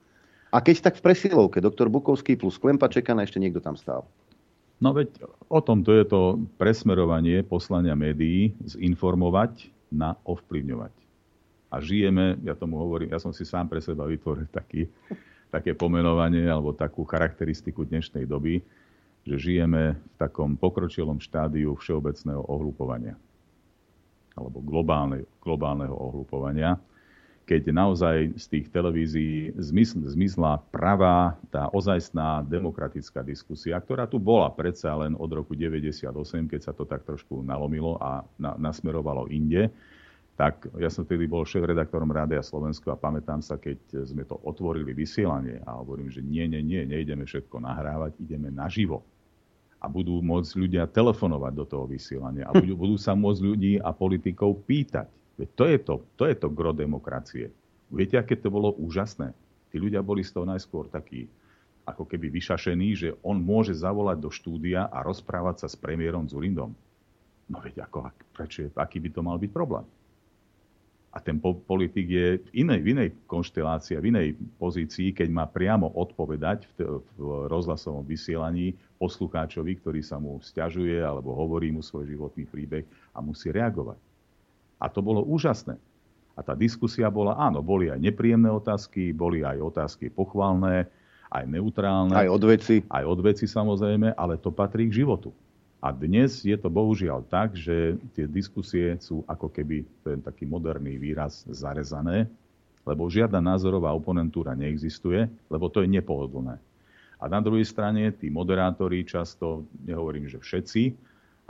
A keď tak v presilovke, doktor Bukovský plus Klempa Čekana, ešte niekto tam stál. No veď o tom to je to presmerovanie poslania médií zinformovať na ovplyvňovať. A žijeme, ja tomu hovorím, ja som si sám pre seba vytvoril taký, také pomenovanie alebo takú charakteristiku dnešnej doby, že žijeme v takom pokročilom štádiu všeobecného ohlupovania alebo globálneho ohlupovania keď naozaj z tých televízií zmizla pravá, tá ozajstná demokratická diskusia, ktorá tu bola predsa len od roku 98, keď sa to tak trošku nalomilo a na, nasmerovalo inde, tak ja som vtedy bol šéf-redaktorom Rádia Slovensko a pamätám sa, keď sme to otvorili vysielanie a hovorím, že nie, nie, nie, nejdeme všetko nahrávať, ideme naživo. A budú môcť ľudia telefonovať do toho vysielania a budú, *laughs* budú sa môcť ľudí a politikov pýtať Veď to je to, to je to gro demokracie. Viete, aké to bolo úžasné? Tí ľudia boli z toho najskôr takí ako keby vyšašení, že on môže zavolať do štúdia a rozprávať sa s premiérom Zurindom. No veď ako, prečo, aký by to mal byť problém? A ten politik je v inej, v inej konštelácii, v inej pozícii, keď má priamo odpovedať v, v rozhlasovom vysielaní poslucháčovi, ktorý sa mu stiažuje alebo hovorí mu svoj životný príbeh a musí reagovať. A to bolo úžasné. A tá diskusia bola, áno, boli aj nepríjemné otázky, boli aj otázky pochvalné, aj neutrálne. Aj od veci. Aj od veci samozrejme, ale to patrí k životu. A dnes je to bohužiaľ tak, že tie diskusie sú ako keby, to je taký moderný výraz, zarezané, lebo žiadna názorová oponentúra neexistuje, lebo to je nepohodlné. A na druhej strane tí moderátori často, nehovorím, že všetci,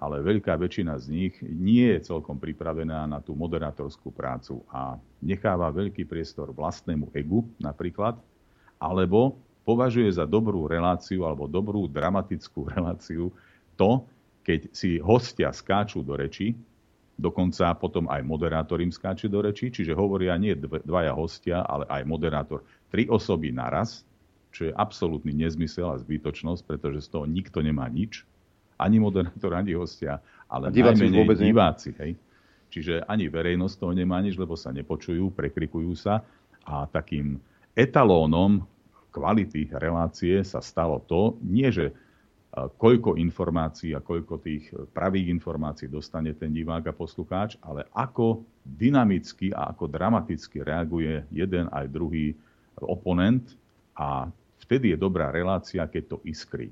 ale veľká väčšina z nich nie je celkom pripravená na tú moderátorskú prácu a necháva veľký priestor vlastnému egu napríklad, alebo považuje za dobrú reláciu alebo dobrú dramatickú *laughs* reláciu to, keď si hostia skáču do reči, dokonca potom aj moderátor im skáče do reči, čiže hovoria nie dvaja hostia, ale aj moderátor. Tri osoby naraz, čo je absolútny nezmysel a zbytočnosť, pretože z toho nikto nemá nič ani moderátor, ani hostia, ale diváci najmenej vôbec diváci. Hej. Čiže ani verejnosť toho nemá nič, lebo sa nepočujú, prekrikujú sa a takým etalónom kvality relácie sa stalo to, nie že koľko informácií a koľko tých pravých informácií dostane ten divák a poslucháč, ale ako dynamicky a ako dramaticky reaguje jeden aj druhý oponent a vtedy je dobrá relácia, keď to iskry.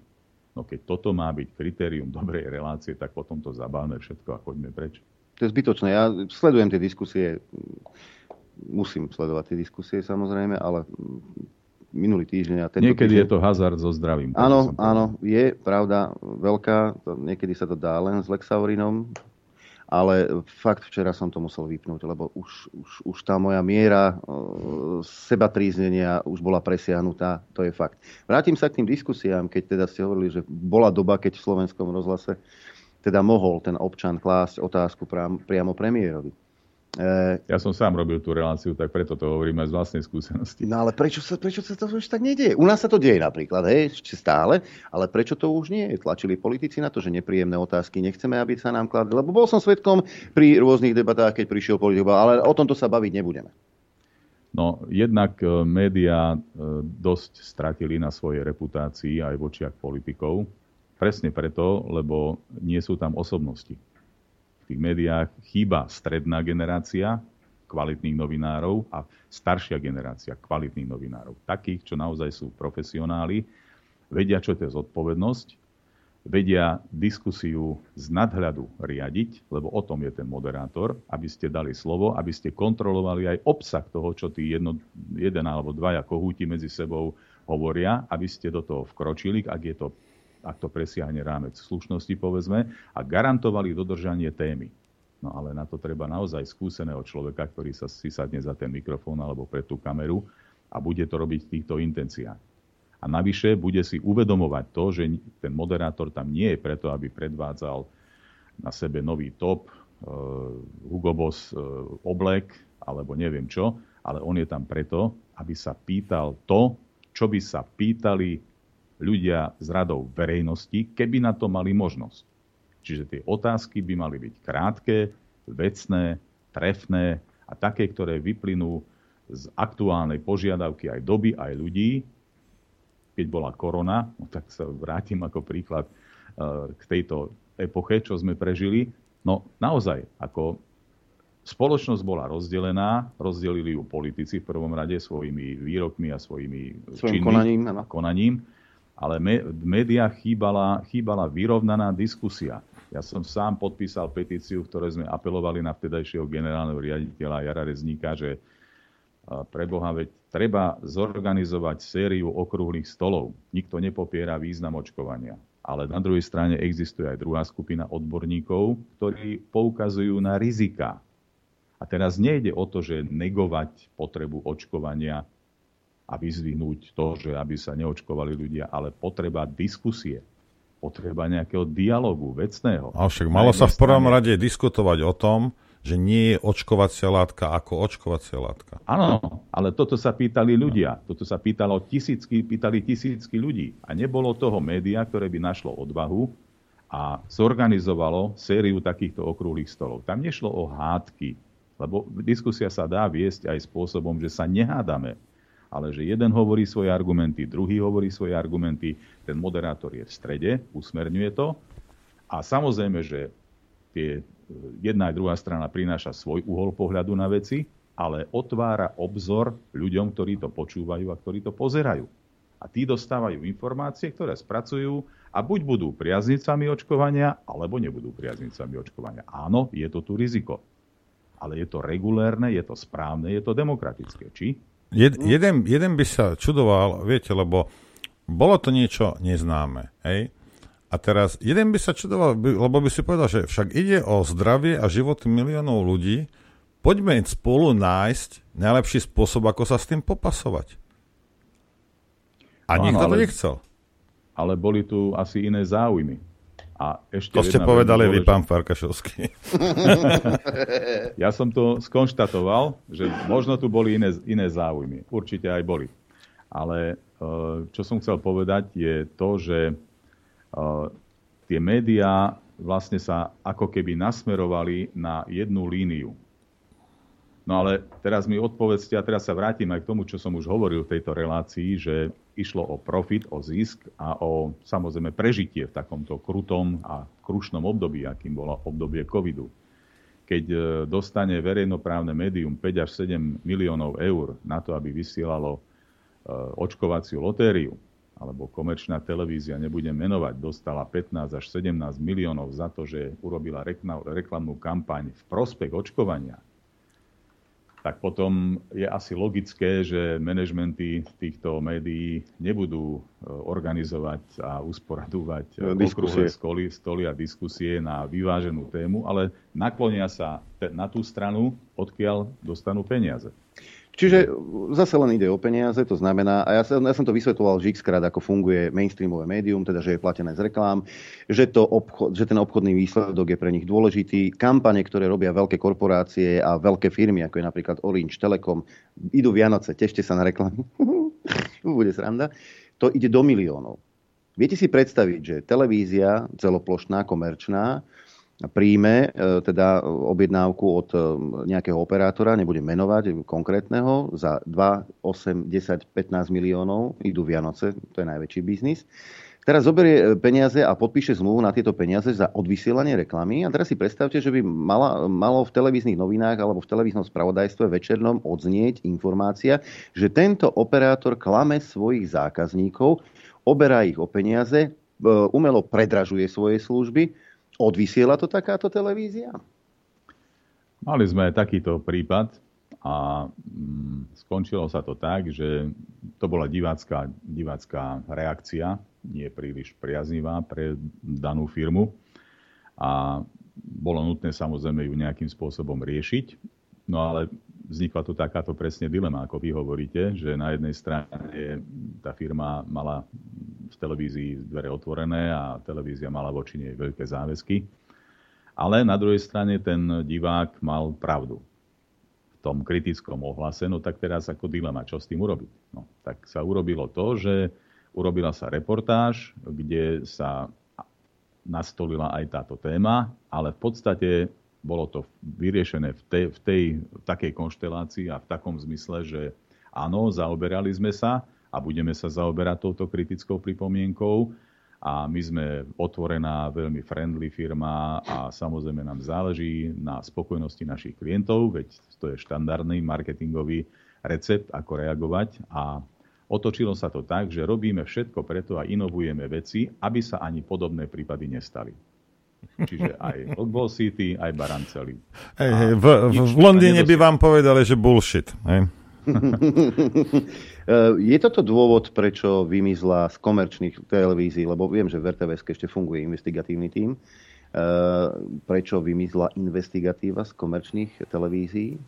No keď toto má byť kritérium dobrej relácie, tak potom to zabálme všetko a choďme preč. To je zbytočné. Ja sledujem tie diskusie, musím sledovať tie diskusie samozrejme, ale minulý týždeň a tento Niekedy týždeň... je to hazard so zdravím. Áno, áno, je pravda veľká. Niekedy sa to dá len s Lexaurinom, ale fakt včera som to musel vypnúť, lebo už, už, už tá moja miera e, seba tríznenia už bola presiahnutá, to je fakt. Vrátim sa k tým diskusiám, keď teda ste hovorili, že bola doba, keď v slovenskom rozhlase teda mohol ten občan klásť otázku priamo premiérovi. E, ja som sám robil tú reláciu, tak preto to hovorím aj z vlastnej skúsenosti. No ale prečo sa, prečo sa to už tak nedieje? U nás sa to deje napríklad, hej, stále, ale prečo to už nie? Tlačili politici na to, že nepríjemné otázky nechceme, aby sa nám kladli. Lebo bol som svetkom pri rôznych debatách, keď prišiel politik, ale o tomto sa baviť nebudeme. No, jednak e, médiá e, dosť stratili na svojej reputácii aj v očiach politikov. Presne preto, lebo nie sú tam osobnosti tých médiách chýba stredná generácia kvalitných novinárov a staršia generácia kvalitných novinárov. Takých, čo naozaj sú profesionáli, vedia, čo to je zodpovednosť, vedia diskusiu z nadhľadu riadiť, lebo o tom je ten moderátor, aby ste dali slovo, aby ste kontrolovali aj obsah toho, čo tí jedno, jeden alebo dvaja kohúti medzi sebou hovoria, aby ste do toho vkročili, ak je to ak to presiahne rámec slušnosti, povedzme, a garantovali dodržanie témy. No ale na to treba naozaj skúseného človeka, ktorý sa si sadne za ten mikrofón alebo pred tú kameru a bude to robiť v týchto intenciách. A navyše bude si uvedomovať to, že ten moderátor tam nie je preto, aby predvádzal na sebe nový top, uh, Hugo Boss uh, oblek alebo neviem čo, ale on je tam preto, aby sa pýtal to, čo by sa pýtali ľudia z radov verejnosti, keby na to mali možnosť. Čiže tie otázky by mali byť krátke, vecné, trefné a také, ktoré vyplynú z aktuálnej požiadavky aj doby, aj ľudí. Keď bola korona, no tak sa vrátim ako príklad e, k tejto epoche, čo sme prežili. No naozaj, ako spoločnosť bola rozdelená, rozdelili ju politici v prvom rade svojimi výrokmi a svojimi Svojim činmi, konaním, konaním ale v médiách chýbala, chýbala vyrovnaná diskusia. Ja som sám podpísal petíciu, v ktorej sme apelovali na vtedajšieho generálneho riaditeľa Jara Rezníka, že pre Boha, veď treba zorganizovať sériu okrúhlych stolov. Nikto nepopiera význam očkovania. Ale na druhej strane existuje aj druhá skupina odborníkov, ktorí poukazujú na rizika. A teraz nejde o to, že negovať potrebu očkovania a vyzvihnúť to, že aby sa neočkovali ľudia, ale potreba diskusie, potreba nejakého dialogu vecného. A však malo sa v prvom rade diskutovať o tom, že nie je očkovacia látka ako očkovacia látka. Áno, ale toto sa pýtali ľudia. Toto sa pýtalo tisícky, pýtali tisícky ľudí. A nebolo toho média, ktoré by našlo odvahu a zorganizovalo sériu takýchto okrúhlych stolov. Tam nešlo o hádky, lebo diskusia sa dá viesť aj spôsobom, že sa nehádame ale že jeden hovorí svoje argumenty, druhý hovorí svoje argumenty, ten moderátor je v strede, usmerňuje to a samozrejme, že tie, jedna aj druhá strana prináša svoj uhol pohľadu na veci, ale otvára obzor ľuďom, ktorí to počúvajú a ktorí to pozerajú. A tí dostávajú informácie, ktoré spracujú a buď budú priaznicami očkovania, alebo nebudú priaznicami očkovania. Áno, je to tu riziko. Ale je to regulérne, je to správne, je to demokratické. Či? Jed, jeden, jeden by sa čudoval, viete, lebo bolo to niečo neznáme, hej? A teraz jeden by sa čudoval, lebo by si povedal, že však ide o zdravie a životy miliónov ľudí, poďme spolu nájsť najlepší spôsob, ako sa s tým popasovať. A no, nikto ale, to nechcel. Ale boli tu asi iné záujmy. A ešte to ste povedali vy, pán Farkašovský. *laughs* ja som to skonštatoval, že možno tu boli iné, iné záujmy. Určite aj boli. Ale e, čo som chcel povedať je to, že e, tie médiá vlastne sa ako keby nasmerovali na jednu líniu. No ale teraz mi odpovedzte, a teraz sa vrátim aj k tomu, čo som už hovoril v tejto relácii, že išlo o profit, o zisk a o samozrejme prežitie v takomto krutom a krušnom období, akým bolo obdobie covidu. Keď e, dostane verejnoprávne médium 5 až 7 miliónov eur na to, aby vysielalo e, očkovaciu lotériu, alebo komerčná televízia, nebudem menovať, dostala 15 až 17 miliónov za to, že urobila reklamnú kampaň v prospech očkovania, tak potom je asi logické, že manažmenty týchto médií nebudú e, organizovať a usporadúvať e, diskusie. Stoly, stoly a diskusie na vyváženú tému, ale naklonia sa na tú stranu, odkiaľ dostanú peniaze. Čiže zase len ide o peniaze, to znamená, a ja som, ja som to vysvetoval že krát, ako funguje mainstreamové médium, teda že je platené z reklám, že, to obchod, že ten obchodný výsledok je pre nich dôležitý. Kampane, ktoré robia veľké korporácie a veľké firmy, ako je napríklad Orange, Telekom, idú Vianoce, tešte sa na reklamy, *laughs* bude sranda, to ide do miliónov. Viete si predstaviť, že televízia celoplošná, komerčná, príjme e, teda objednávku od e, nejakého operátora, nebudem menovať konkrétneho, za 2, 8, 10, 15 miliónov, idú Vianoce, to je najväčší biznis. Teraz zoberie e, peniaze a podpíše zmluvu na tieto peniaze za odvysielanie reklamy. A teraz si predstavte, že by mala, malo v televíznych novinách alebo v televíznom spravodajstve večernom odznieť informácia, že tento operátor klame svojich zákazníkov, oberá ich o peniaze, umelo predražuje svoje služby, Odvysiela to takáto televízia? Mali sme takýto prípad a mm, skončilo sa to tak, že to bola divácká, divácká reakcia, nie príliš priaznivá pre danú firmu a bolo nutné samozrejme ju nejakým spôsobom riešiť. No ale vznikla tu takáto presne dilema, ako vy hovoríte, že na jednej strane tá firma mala v televízii dvere otvorené a televízia mala voči nej veľké záväzky. Ale na druhej strane ten divák mal pravdu. V tom kritickom ohlase, no tak teraz ako dilema, čo s tým urobiť. No, tak sa urobilo to, že urobila sa reportáž, kde sa nastolila aj táto téma, ale v podstate bolo to vyriešené v tej, v tej v takej konštelácii a v takom zmysle, že áno, zaoberali sme sa a budeme sa zaoberať touto kritickou pripomienkou a my sme otvorená, veľmi friendly firma a samozrejme nám záleží na spokojnosti našich klientov, veď to je štandardný marketingový recept, ako reagovať a otočilo sa to tak, že robíme všetko preto a inovujeme veci, aby sa ani podobné prípady nestali. Čiže aj Football City, aj Baranceli. Hey, hey, v, v, v Londýne by vám povedali, že bullshit. Hey? *laughs* Je toto dôvod, prečo vymizla z komerčných televízií, lebo viem, že v RTVS ešte funguje investigatívny tím, prečo vymizla investigatíva z komerčných televízií?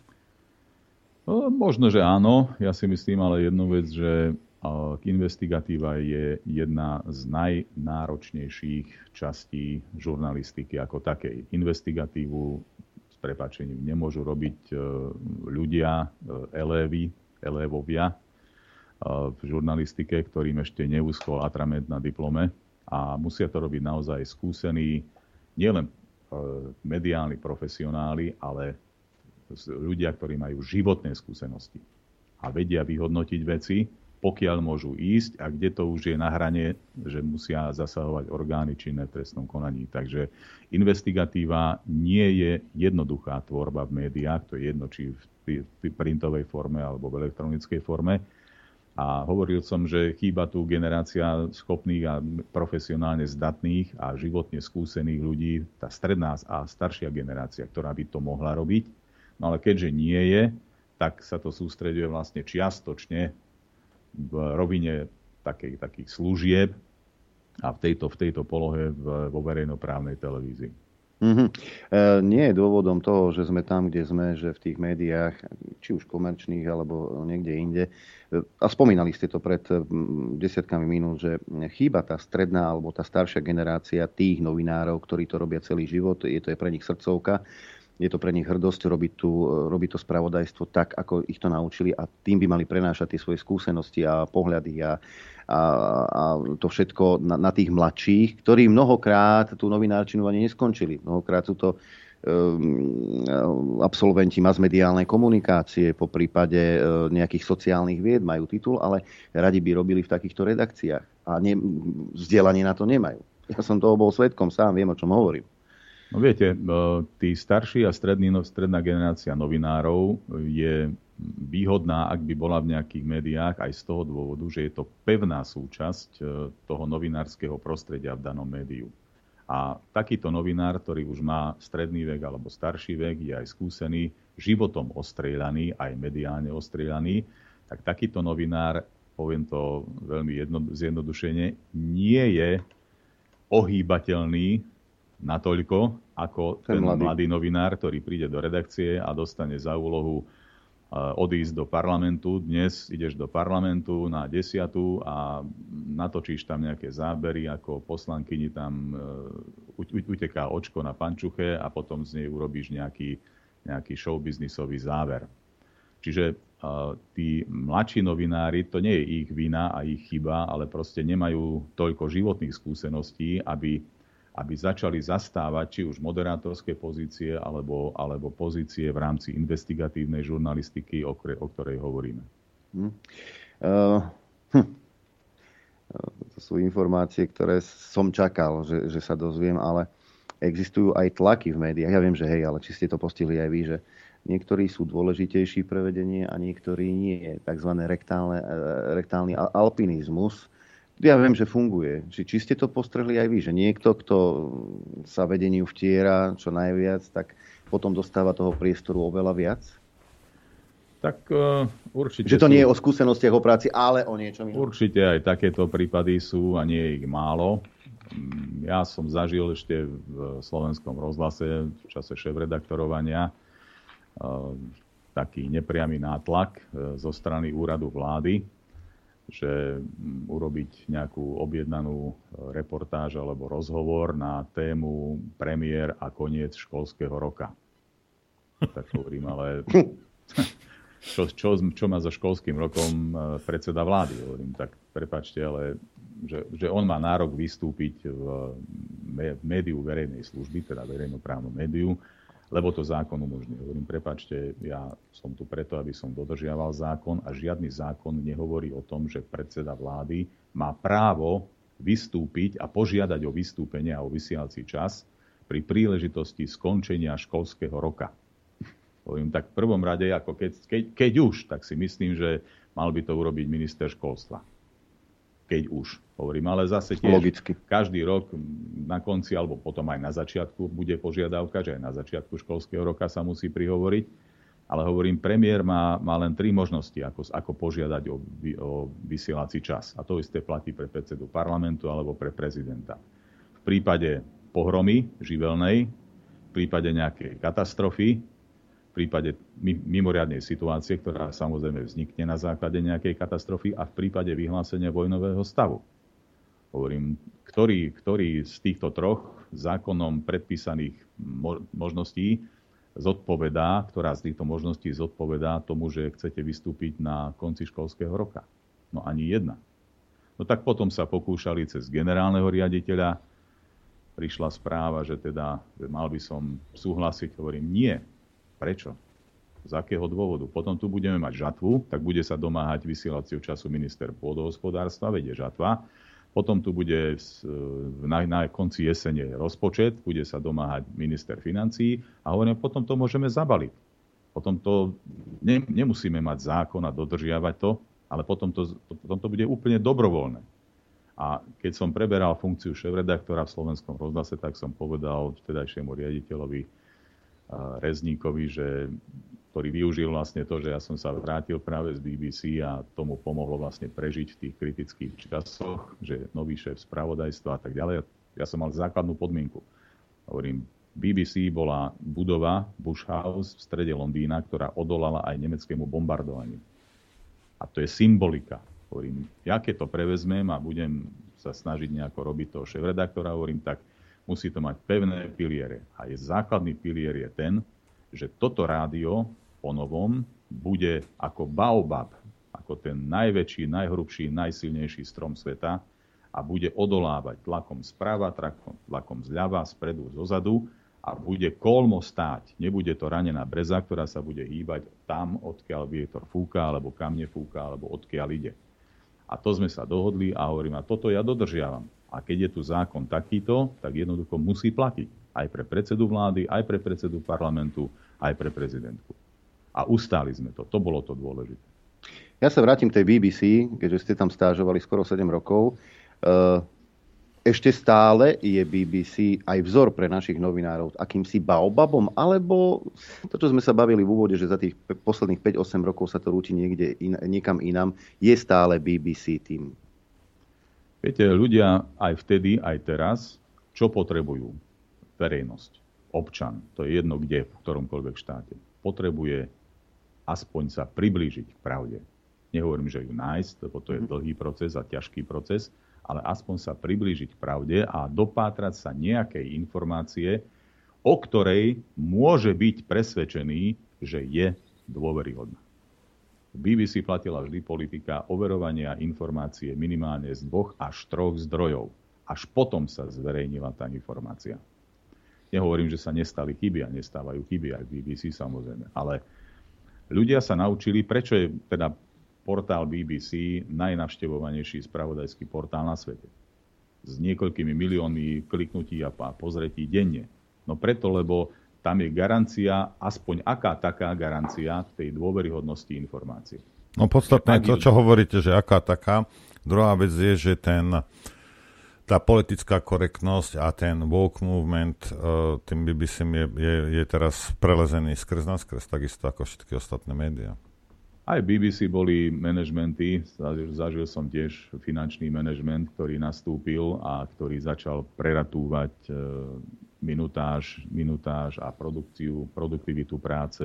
No, možno, že áno. Ja si myslím ale jednu vec, že investigatíva je jedna z najnáročnejších častí žurnalistiky ako takej. Investigatívu s prepačením nemôžu robiť ľudia, elévy, elévovia, v žurnalistike, ktorým ešte neúschol atrament na diplome a musia to robiť naozaj skúsení nielen e, mediálni profesionáli, ale ľudia, ktorí majú životné skúsenosti a vedia vyhodnotiť veci, pokiaľ môžu ísť a kde to už je na hrane, že musia zasahovať orgány činné v trestnom konaní. Takže investigatíva nie je jednoduchá tvorba v médiách, to je jedno, či v printovej forme alebo v elektronickej forme a hovoril som, že chýba tu generácia schopných a profesionálne zdatných a životne skúsených ľudí, tá stredná a staršia generácia, ktorá by to mohla robiť. No ale keďže nie je, tak sa to sústreduje vlastne čiastočne v rovine takej, takých služieb a v tejto, v tejto polohe v, vo verejnoprávnej televízii. Mm-hmm. E, nie je dôvodom toho, že sme tam, kde sme, že v tých médiách, či už komerčných alebo niekde inde, e, a spomínali ste to pred desiatkami minút, že chýba tá stredná alebo tá staršia generácia tých novinárov, ktorí to robia celý život, je to je pre nich srdcovka, je to pre nich hrdosť robiť, tu, robiť to spravodajstvo tak, ako ich to naučili a tým by mali prenášať tie svoje skúsenosti a pohľady a, a, a to všetko na, na tých mladších, ktorí mnohokrát tú novinárčinu ani neskončili. Mnohokrát sú to um, absolventi masmediálnej komunikácie, po prípade uh, nejakých sociálnych vied majú titul, ale radi by robili v takýchto redakciách a ne, vzdelanie na to nemajú. Ja som toho bol svetkom, sám viem, o čom hovorím. No viete, tí starší a stredný, no, stredná generácia novinárov je výhodná, ak by bola v nejakých médiách, aj z toho dôvodu, že je to pevná súčasť e, toho novinárskeho prostredia v danom médiu. A takýto novinár, ktorý už má stredný vek alebo starší vek, je aj skúsený, životom ostrieľaný, aj mediálne ostrieľaný, tak takýto novinár, poviem to veľmi jedno, zjednodušene, nie je ohýbateľný natoľko, ako ten, ten mladý. mladý novinár, ktorý príde do redakcie a dostane za úlohu odísť do parlamentu. Dnes ideš do parlamentu na desiatu a natočíš tam nejaké zábery, ako poslankyni tam e, uteká očko na pančuche a potom z nej urobíš nejaký, nejaký showbiznisový záver. Čiže uh, tí mladší novinári, to nie je ich vina a ich chyba, ale proste nemajú toľko životných skúseností, aby aby začali zastávať či už moderátorské pozície alebo, alebo pozície v rámci investigatívnej žurnalistiky, o, o ktorej hovoríme. Hm. Uh, hm. To sú informácie, ktoré som čakal, že, že sa dozviem, ale existujú aj tlaky v médiách. Ja viem, že hej, ale či ste to postihli aj vy, že niektorí sú dôležitejší pre vedenie a niektorí nie. Takzvané rektálne, e, rektálny alpinizmus, ja viem, že funguje. Či, či ste to postrehli aj vy, že niekto, kto sa vedeniu vtiera čo najviac, tak potom dostáva toho priestoru oveľa viac? Tak uh, určite... Že to sú... nie je o skúsenostiach, o práci, ale o niečom inom. Určite aj takéto prípady sú a nie je ich málo. Mm, ja som zažil ešte v slovenskom rozhlase v čase šéf-redaktorovania uh, taký nepriamy nátlak uh, zo strany úradu vlády, že mm, urobiť nejakú objednanú e, reportáž alebo rozhovor na tému premiér a koniec školského roka. Tak hovorím, ale *laughs* čo, čo, čo má so školským rokom e, predseda vlády. Hovorím, tak prepačte, ale že, že on má nárok vystúpiť v médiu verejnej služby, teda verejnoprávnom médiu, lebo to zákon umožňuje. Hovorím, prepačte, ja som tu preto, aby som dodržiaval zákon a žiadny zákon nehovorí o tom, že predseda vlády má právo vystúpiť a požiadať o vystúpenie a o vysielací čas pri príležitosti skončenia školského roka. *laughs* Hovorím, tak v prvom rade, ako keď, keď, keď už, tak si myslím, že mal by to urobiť minister školstva. Keď už. Hovorím, ale zase tiež Logicky. každý rok na konci alebo potom aj na začiatku bude požiadavka, že aj na začiatku školského roka sa musí prihovoriť. Ale hovorím, premiér má, má len tri možnosti, ako, ako požiadať o, o vysielací čas. A to isté platí pre predsedu parlamentu alebo pre prezidenta. V prípade pohromy živelnej, v prípade nejakej katastrofy, prípade mimoriadnej situácie, ktorá samozrejme vznikne na základe nejakej katastrofy a v prípade vyhlásenia vojnového stavu. Hovorím, ktorý, ktorý z týchto troch zákonom predpísaných možností zodpovedá, ktorá z týchto možností zodpovedá tomu, že chcete vystúpiť na konci školského roka. No ani jedna. No tak potom sa pokúšali cez generálneho riaditeľa, prišla správa, že teda že mal by som súhlasiť, hovorím, nie, Prečo? Z akého dôvodu? Potom tu budeme mať žatvu, tak bude sa domáhať vysielacieho času minister pôdohospodárstva, vedie žatva. Potom tu bude na, na konci jesene rozpočet, bude sa domáhať minister financí a hovorím, potom to môžeme zabaliť. Potom to ne, nemusíme mať zákon a dodržiavať to, ale potom to, potom to bude úplne dobrovoľné. A keď som preberal funkciu šéf-redaktora v slovenskom rozhlase, tak som povedal vtedajšiemu riaditeľovi Rezníkovi, že, ktorý využil vlastne to, že ja som sa vrátil práve z BBC a tomu pomohlo vlastne prežiť v tých kritických časoch, že nový šéf spravodajstva a tak ďalej. Ja som mal základnú podmienku. Hovorím, BBC bola budova Bush House v strede Londýna, ktorá odolala aj nemeckému bombardovaniu. A to je symbolika. Hovorím, ja keď to prevezmem a budem sa snažiť nejako robiť toho šéf-redaktora, hovorím, tak musí to mať pevné piliere. A je základný pilier je ten, že toto rádio po novom bude ako baobab, ako ten najväčší, najhrubší, najsilnejší strom sveta a bude odolávať tlakom sprava, tlakom, tlakom zľava, spredu, zozadu a bude kolmo stáť. Nebude to ranená breza, ktorá sa bude hýbať tam, odkiaľ vietor fúka, alebo kam nefúka, alebo odkiaľ ide. A to sme sa dohodli a hovorím, a toto ja dodržiavam. A keď je tu zákon takýto, tak jednoducho musí platiť. Aj pre predsedu vlády, aj pre predsedu parlamentu, aj pre prezidentku. A ustáli sme to. To bolo to dôležité. Ja sa vrátim k tej BBC, keďže ste tam stážovali skoro 7 rokov. Eh, ešte stále je BBC aj vzor pre našich novinárov akýmsi baobabom, alebo to, čo sme sa bavili v úvode, že za tých posledných 5-8 rokov sa to rúti niekde in, niekam inám, je stále BBC tým Viete, ľudia aj vtedy, aj teraz, čo potrebujú? Verejnosť, občan, to je jedno kde, v ktoromkoľvek štáte. Potrebuje aspoň sa priblížiť k pravde. Nehovorím, že ju nájsť, lebo to je mhm. dlhý proces a ťažký proces, ale aspoň sa priblížiť k pravde a dopátrať sa nejakej informácie, o ktorej môže byť presvedčený, že je dôveryhodná. BBC platila vždy politika overovania informácie minimálne z dvoch až troch zdrojov. Až potom sa zverejnila tá informácia. Nehovorím, že sa nestali chyby a nestávajú chyby aj BBC samozrejme, ale ľudia sa naučili, prečo je teda portál BBC najnavštevovanejší spravodajský portál na svete. S niekoľkými miliónmi kliknutí a pozretí denne. No preto, lebo tam je garancia, aspoň aká taká garancia tej dôveryhodnosti informácií. No podstatné je to, čo hovoríte, že aká taká. Druhá vec je, že ten, tá politická korektnosť a ten woke movement, uh, tým BBC je, je, je teraz prelezený skrz na skrz, takisto ako všetky ostatné médiá. Aj BBC boli manažmenty, zažil, som tiež finančný manažment, ktorý nastúpil a ktorý začal preratúvať uh, minutáž, minutáž a produkciu, produktivitu práce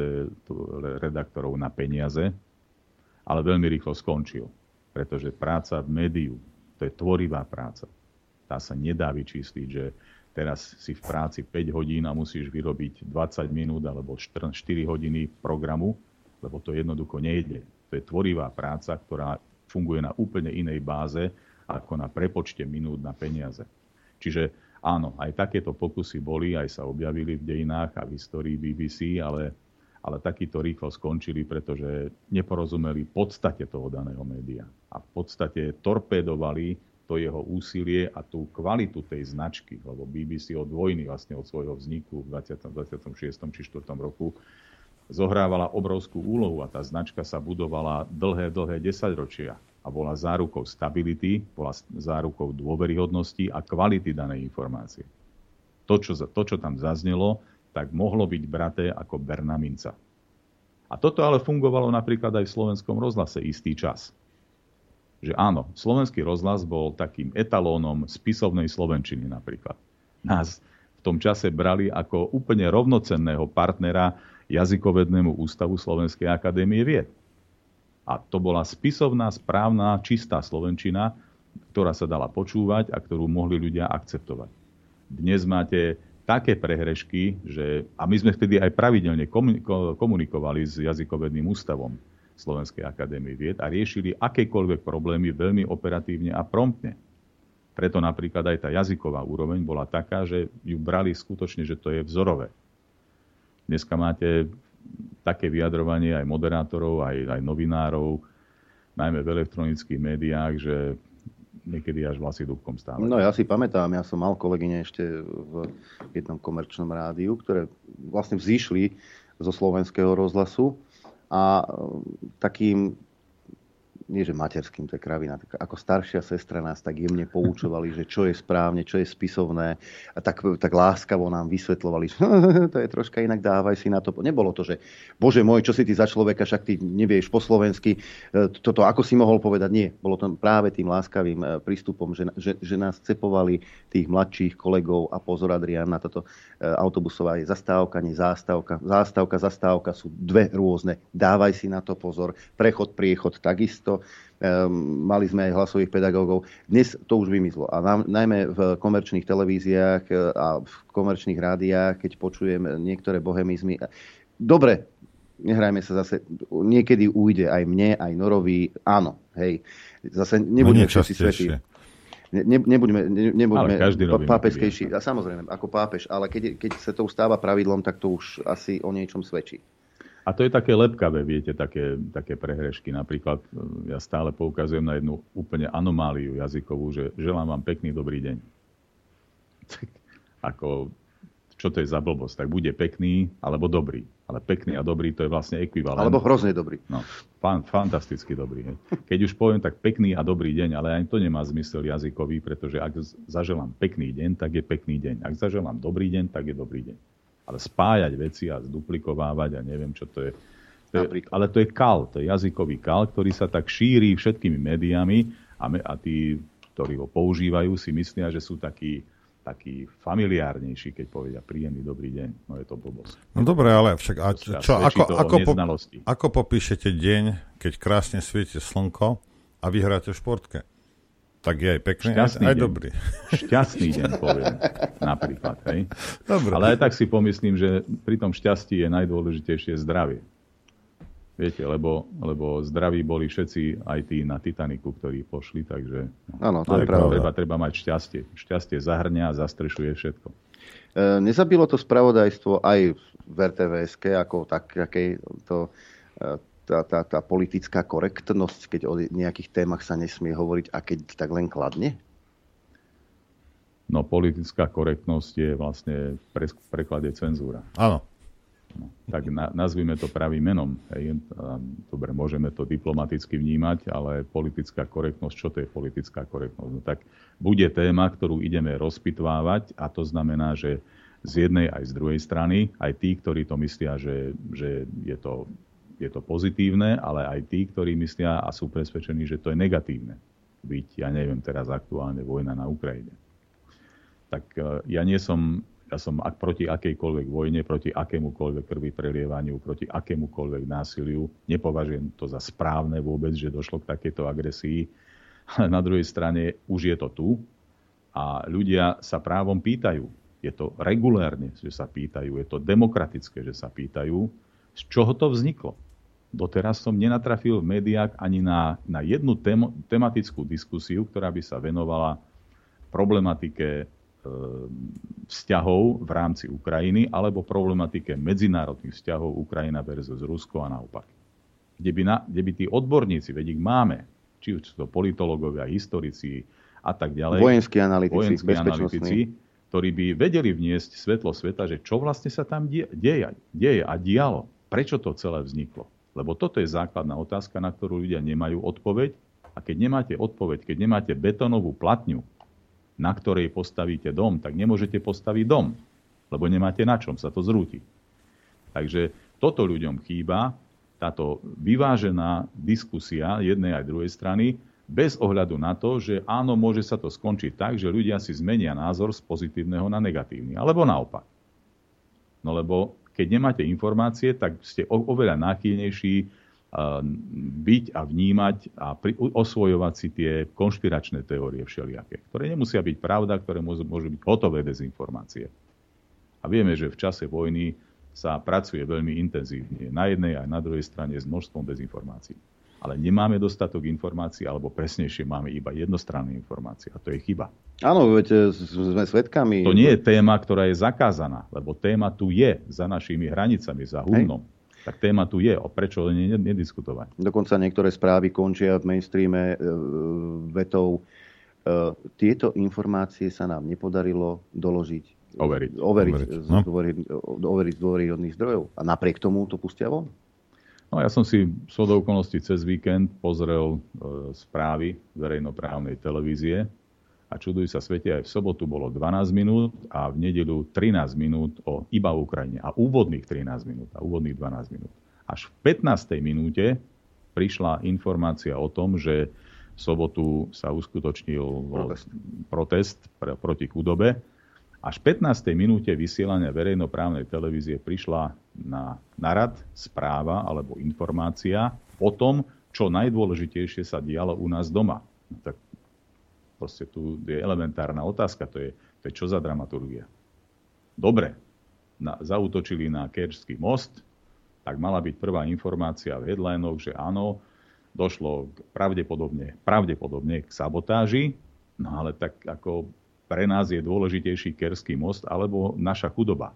redaktorov na peniaze, ale veľmi rýchlo skončil. Pretože práca v médiu, to je tvorivá práca. Tá sa nedá vyčísliť, že teraz si v práci 5 hodín a musíš vyrobiť 20 minút alebo 4 hodiny programu lebo to jednoducho nejde. To je tvorivá práca, ktorá funguje na úplne inej báze ako na prepočte minút na peniaze. Čiže áno, aj takéto pokusy boli, aj sa objavili v dejinách a v histórii BBC, ale, ale takýto rýchlo skončili, pretože neporozumeli podstate toho daného média. A v podstate torpédovali to jeho úsilie a tú kvalitu tej značky, lebo BBC od vojny, vlastne od svojho vzniku v 20. 26. či 4. roku zohrávala obrovskú úlohu a tá značka sa budovala dlhé, dlhé desaťročia a bola zárukou stability, bola zárukou dôveryhodnosti a kvality danej informácie. To čo, to, čo tam zaznelo, tak mohlo byť braté ako Berna minca. A toto ale fungovalo napríklad aj v slovenskom rozhlase istý čas. Že áno, slovenský rozhlas bol takým etalónom spisovnej slovenčiny napríklad. Nás v tom čase brali ako úplne rovnocenného partnera jazykovednému ústavu Slovenskej akadémie vied. A to bola spisovná, správna, čistá slovenčina, ktorá sa dala počúvať a ktorú mohli ľudia akceptovať. Dnes máte také prehrešky, že, a my sme vtedy aj pravidelne komunikovali s jazykovedným ústavom Slovenskej akadémie vied a riešili akékoľvek problémy veľmi operatívne a promptne. Preto napríklad aj tá jazyková úroveň bola taká, že ju brali skutočne, že to je vzorové. Dneska máte také vyjadrovanie aj moderátorov, aj, aj novinárov, najmä v elektronických médiách, že niekedy až vlasy dúbkom stále. No ja si pamätám, ja som mal kolegyne ešte v jednom komerčnom rádiu, ktoré vlastne vzýšli zo slovenského rozhlasu a takým nie že materským, to je kravina, tak ako staršia sestra nás tak jemne poučovali, že čo je správne, čo je spisovné a tak, tak láskavo nám vysvetlovali, že *laughs* to je troška inak, dávaj si na to. Nebolo to, že bože môj, čo si ty za človeka, však ty nevieš po slovensky, e, toto ako si mohol povedať, nie. Bolo to práve tým láskavým e, prístupom, že, že, že nás cepovali tých mladších kolegov a pozor Adrian na toto e, autobusová je zastávka, nie zástavka. Zástavka, zastávka sú dve rôzne. Dávaj si na to pozor. Prechod, priechod takisto Ehm, mali sme aj hlasových pedagógov. Dnes to už vymizlo. A najmä v komerčných televíziách e, a v komerčných rádiách, keď počujem niektoré bohemizmy. Dobre, nehrajme sa zase, niekedy ujde aj mne, aj Norovi, áno, hej. Zase nebudeme no všetci svetí. Ne, nebuďme, ne, nebuďme pápežskejší, a samozrejme, ako pápež, ale keď, keď sa to stáva pravidlom, tak to už asi o niečom svedčí. A to je také lepkavé, viete, také, také prehrešky. Napríklad e, ja stále poukazujem na jednu úplne anomáliu jazykovú, že želám vám pekný dobrý deň. *laughs* Tak, ako, čo to je za blbosť? Tak bude pekný alebo dobrý. Ale pekný a dobrý to je vlastne ekvivalent. Alebo hrozne dobrý. No, fan, fantasticky dobrý. Hej. Keď už poviem tak pekný a dobrý deň, ale aj to nemá zmysel jazykový, pretože ak zaželám pekný deň, tak je pekný deň. Ak zaželám dobrý deň, tak je dobrý deň. Ale spájať veci a zduplikovávať a neviem, čo to je. To je ale to je kal, to je jazykový kal, ktorý sa tak šíri všetkými médiami a, me, a tí, ktorí ho používajú, si myslia, že sú takí, takí familiárnejší, keď povedia príjemný dobrý deň. No je to blbosť. No dobre, ale však a čo, čo ako, ako, po, ako popíšete deň, keď krásne svieti slnko a vyhráte v športke? Tak je aj pekný, Šťastný aj, aj dobrý. Šťastný deň, poviem, napríklad. Hej? Dobre. Ale aj tak si pomyslím, že pri tom šťastí je najdôležitejšie zdravie. Viete, lebo, lebo zdraví boli všetci aj tí na Titaniku, ktorí pošli, takže ano, to je pravda. Treba, treba mať šťastie. Šťastie zahrňa a zastrešuje všetko. E, nezabilo to spravodajstvo aj v rtvs ako tak, to e, tá, tá, tá politická korektnosť, keď o nejakých témach sa nesmie hovoriť a keď tak len kladne? No politická korektnosť je vlastne v preklade cenzúra. Áno. No, tak na, nazvime to pravým menom. Hej. Dobre, môžeme to diplomaticky vnímať, ale politická korektnosť, čo to je politická korektnosť? No, tak bude téma, ktorú ideme rozpitvávať a to znamená, že z jednej aj z druhej strany, aj tí, ktorí to myslia, že, že je to je to pozitívne, ale aj tí, ktorí myslia a sú presvedčení, že to je negatívne. Byť, ja neviem, teraz aktuálne vojna na Ukrajine. Tak e, ja nie som, ja som ak proti akejkoľvek vojne, proti akémukoľvek krvi prelievaniu, proti akémukoľvek násiliu. Nepovažujem to za správne vôbec, že došlo k takejto agresii. Ale *laughs* na druhej strane už je to tu a ľudia sa právom pýtajú. Je to regulérne, že sa pýtajú, je to demokratické, že sa pýtajú, z čoho to vzniklo doteraz som nenatrafil v médiách ani na, na jednu tem, tematickú diskusiu, ktorá by sa venovala problematike e, vzťahov v rámci Ukrajiny alebo problematike medzinárodných vzťahov Ukrajina versus Rusko a naopak. Kde by, na, kde by tí odborníci, veď ich máme, či už sú to politológovia, historici a tak ďalej. Vojenskí analytici, vojenskí analytici ktorí by vedeli vniesť svetlo sveta, že čo vlastne sa tam deje, deje a dialo. Prečo to celé vzniklo? Lebo toto je základná otázka, na ktorú ľudia nemajú odpoveď. A keď nemáte odpoveď, keď nemáte betónovú platňu, na ktorej postavíte dom, tak nemôžete postaviť dom, lebo nemáte na čom sa to zrúti. Takže toto ľuďom chýba, táto vyvážená diskusia jednej aj druhej strany, bez ohľadu na to, že áno, môže sa to skončiť tak, že ľudia si zmenia názor z pozitívneho na negatívny. Alebo naopak. No lebo keď nemáte informácie, tak ste oveľa náchylnejší byť a vnímať a osvojovať si tie konšpiračné teórie všelijaké, ktoré nemusia byť pravda, ktoré môžu byť hotové dezinformácie. A vieme, že v čase vojny sa pracuje veľmi intenzívne na jednej aj na druhej strane s množstvom dezinformácií ale nemáme dostatok informácií, alebo presnejšie máme iba jednostranné informácie. A to je chyba. Áno, veď e, sme svedkami. To nie je téma, ktorá je zakázaná, lebo téma tu je za našimi hranicami, za humnom. Hej. Tak téma tu je, o prečo len nediskutovať. Dokonca niektoré správy končia v mainstreame e, vetou e, tieto informácie sa nám nepodarilo doložiť. Overiť. Overiť, overiť. Z, no. overiť z dôveryhodných zdrojov. A napriek tomu to pustia von? No ja som si v okolností cez víkend pozrel e, správy verejnoprávnej televízie a čuduj sa svete, aj v sobotu bolo 12 minút a v nedeľu 13 minút o iba Ukrajine a úvodných 13 minút a úvodných 12 minút. Až v 15. minúte prišla informácia o tom, že v sobotu sa uskutočnil protest, protest proti chudobe až v 15. minúte vysielania verejnoprávnej televízie prišla na narad správa alebo informácia o tom, čo najdôležitejšie sa dialo u nás doma. No, tak proste tu je elementárna otázka, to je, to je čo za dramaturgia. Dobre, na, zautočili na Kerčský most, tak mala byť prvá informácia v headlinoch, že áno, došlo k pravdepodobne, pravdepodobne k sabotáži, no ale tak ako pre nás je dôležitejší Kerský most alebo naša chudoba,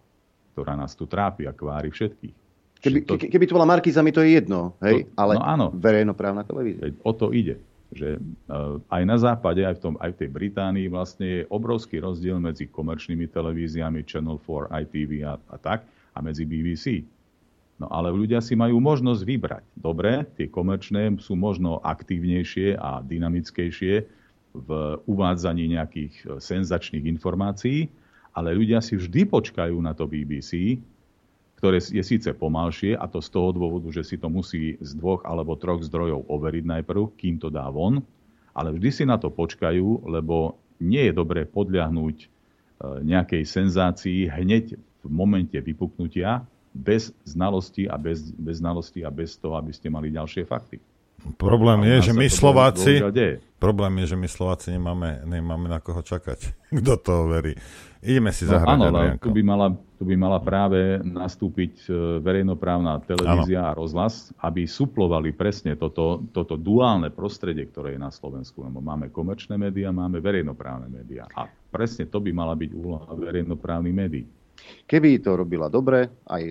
ktorá nás tu trápi a kvári všetkých. Keby to, keby to bola Markiza, mi to je jedno, hej? To, ale no áno, verejnoprávna televízia. O to ide. Že uh, aj na západe, aj v, tom, aj v tej Británii vlastne je obrovský rozdiel medzi komerčnými televíziami, Channel 4, ITV a, a tak, a medzi BBC. No ale ľudia si majú možnosť vybrať. Dobre, tie komerčné sú možno aktívnejšie a dynamickejšie, v uvádzaní nejakých e, senzačných informácií, ale ľudia si vždy počkajú na to BBC, ktoré je síce pomalšie, a to z toho dôvodu, že si to musí z dvoch alebo troch zdrojov overiť najprv, kým to dá von, ale vždy si na to počkajú, lebo nie je dobré podľahnúť e, nejakej senzácii hneď v momente vypuknutia bez znalosti a bez, bez znalosti a bez toho, aby ste mali ďalšie fakty. Problém je, že my Slováci, problém je, že my Slováci nemáme, nemáme na koho čakať. *laughs* Kto to verí? Ideme si no, zahrať. Áno, tu by, mala, tu by mala práve nastúpiť e, verejnoprávna televízia ano. a rozhlas, aby suplovali presne toto, toto duálne prostredie, ktoré je na Slovensku. Lebo máme komerčné médiá, máme verejnoprávne médiá. A presne to by mala byť úloha verejnoprávnych médií. Keby to robila dobre, aj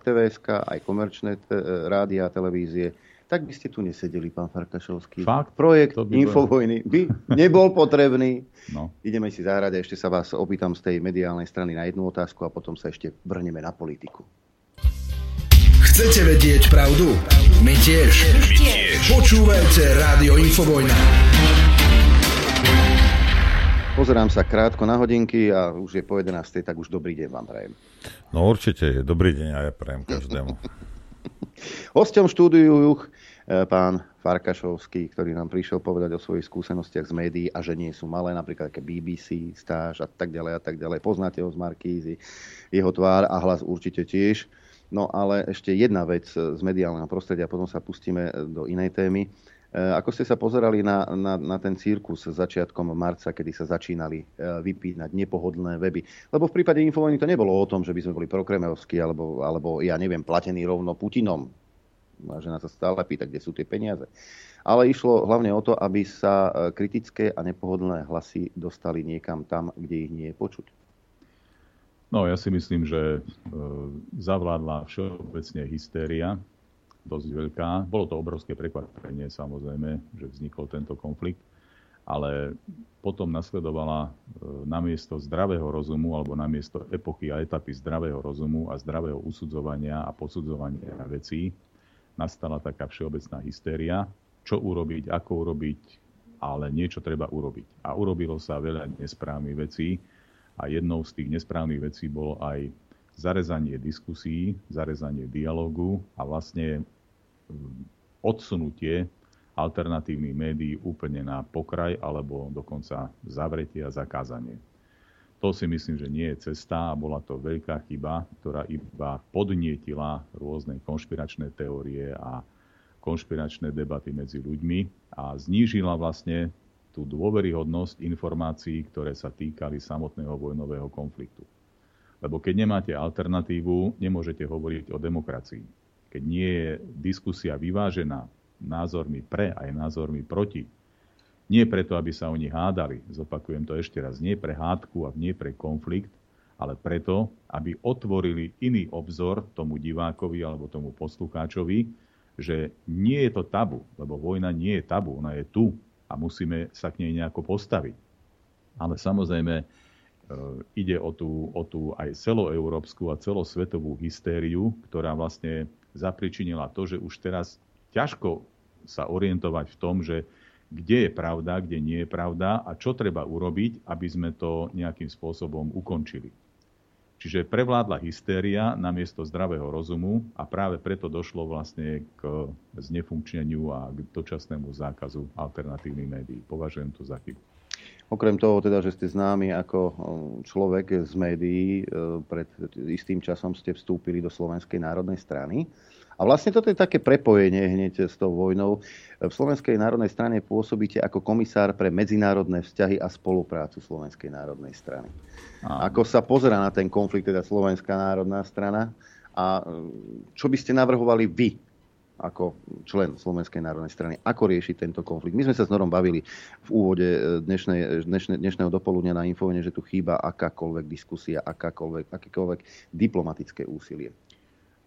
RTVS, aj komerčné t- rádia a televízie, tak by ste tu nesedeli, pán Farkašovský. Fakt? Projekt by Infovojny by nebol potrebný. No. Ideme si zahrať a ešte sa vás opýtam z tej mediálnej strany na jednu otázku a potom sa ešte vrneme na politiku. Chcete vedieť pravdu? My tiež. My tiež. Počúvajte Rádio Infovojna. Pozerám sa krátko na hodinky a už je po 11. tak už dobrý deň vám prajem. No určite, dobrý deň a ja prajem každému. *laughs* Hosťom štúdiu E, pán Farkašovský, ktorý nám prišiel povedať o svojich skúsenostiach z médií a že nie sú malé, napríklad ako BBC, stáž a tak ďalej a tak ďalej. Poznáte ho z Markízy, jeho tvár a hlas určite tiež. No ale ešte jedna vec z mediálneho prostredia, potom sa pustíme do inej témy. Ako ste sa pozerali na, na, na ten cirkus začiatkom marca, kedy sa začínali vypínať nepohodlné weby? Lebo v prípade Infovojny to nebolo o tom, že by sme boli prokremeovskí alebo, alebo ja neviem, platení rovno Putinom žena sa stále pýta, kde sú tie peniaze. Ale išlo hlavne o to, aby sa kritické a nepohodlné hlasy dostali niekam tam, kde ich nie je počuť. No, ja si myslím, že e, zavládla všeobecne hystéria, dosť veľká. Bolo to obrovské prekvapenie, samozrejme, že vznikol tento konflikt ale potom nasledovala e, namiesto zdravého rozumu alebo namiesto epochy a etapy zdravého rozumu a zdravého usudzovania a posudzovania vecí nastala taká všeobecná hystéria, čo urobiť, ako urobiť, ale niečo treba urobiť. A urobilo sa veľa nesprávnych vecí a jednou z tých nesprávnych vecí bolo aj zarezanie diskusí, zarezanie dialogu a vlastne odsunutie alternatívnych médií úplne na pokraj alebo dokonca zavretie a zakázanie. To si myslím, že nie je cesta a bola to veľká chyba, ktorá iba podnietila rôzne konšpiračné teórie a konšpiračné debaty medzi ľuďmi a znížila vlastne tú dôveryhodnosť informácií, ktoré sa týkali samotného vojnového konfliktu. Lebo keď nemáte alternatívu, nemôžete hovoriť o demokracii. Keď nie je diskusia vyvážená, názormi pre aj názormi proti. Nie preto, aby sa oni hádali, zopakujem to ešte raz, nie pre hádku a nie pre konflikt, ale preto, aby otvorili iný obzor tomu divákovi alebo tomu poslucháčovi, že nie je to tabu, lebo vojna nie je tabu, ona je tu a musíme sa k nej nejako postaviť. Ale samozrejme, e, ide o tú, o tú aj celoeurópsku a celosvetovú hystériu, ktorá vlastne zapričinila to, že už teraz ťažko sa orientovať v tom, že kde je pravda, kde nie je pravda a čo treba urobiť, aby sme to nejakým spôsobom ukončili. Čiže prevládla hystéria namiesto zdravého rozumu a práve preto došlo vlastne k znefunkčneniu a k dočasnému zákazu alternatívnych médií. Považujem to za chybu. Okrem toho, teda, že ste známi ako človek z médií, e, pred istým časom ste vstúpili do Slovenskej národnej strany. A vlastne toto je také prepojenie hneď s tou vojnou. V Slovenskej národnej strane pôsobíte ako komisár pre medzinárodné vzťahy a spoluprácu Slovenskej národnej strany. A. Ako sa pozera na ten konflikt, teda Slovenská národná strana a čo by ste navrhovali vy ako člen Slovenskej národnej strany, ako riešiť tento konflikt. My sme sa s Norom bavili v úvode dnešnej, dnešne, dnešného dopoludnia na Infovene, že tu chýba akákoľvek diskusia, akákoľvek, akékoľvek diplomatické úsilie.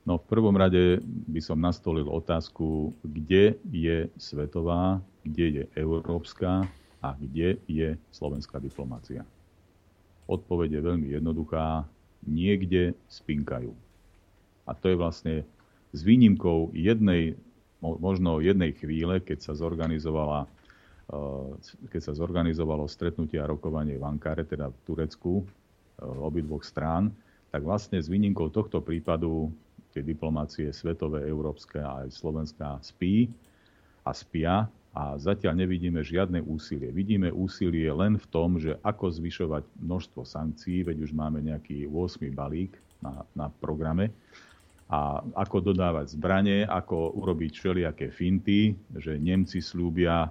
No v prvom rade by som nastolil otázku, kde je svetová, kde je európska a kde je slovenská diplomácia. Odpoveď je veľmi jednoduchá. Niekde spinkajú. A to je vlastne s výnimkou jednej, možno jednej chvíle, keď sa zorganizovala eh, keď sa zorganizovalo stretnutie a rokovanie v Ankare, teda v Turecku, eh, obidvoch strán, tak vlastne s výnimkou tohto prípadu tie diplomácie svetové, európske a aj slovenská spí a spia a zatiaľ nevidíme žiadne úsilie. Vidíme úsilie len v tom, že ako zvyšovať množstvo sankcií, veď už máme nejaký 8. balík na, na programe, a ako dodávať zbranie, ako urobiť všelijaké finty, že Nemci slúbia e,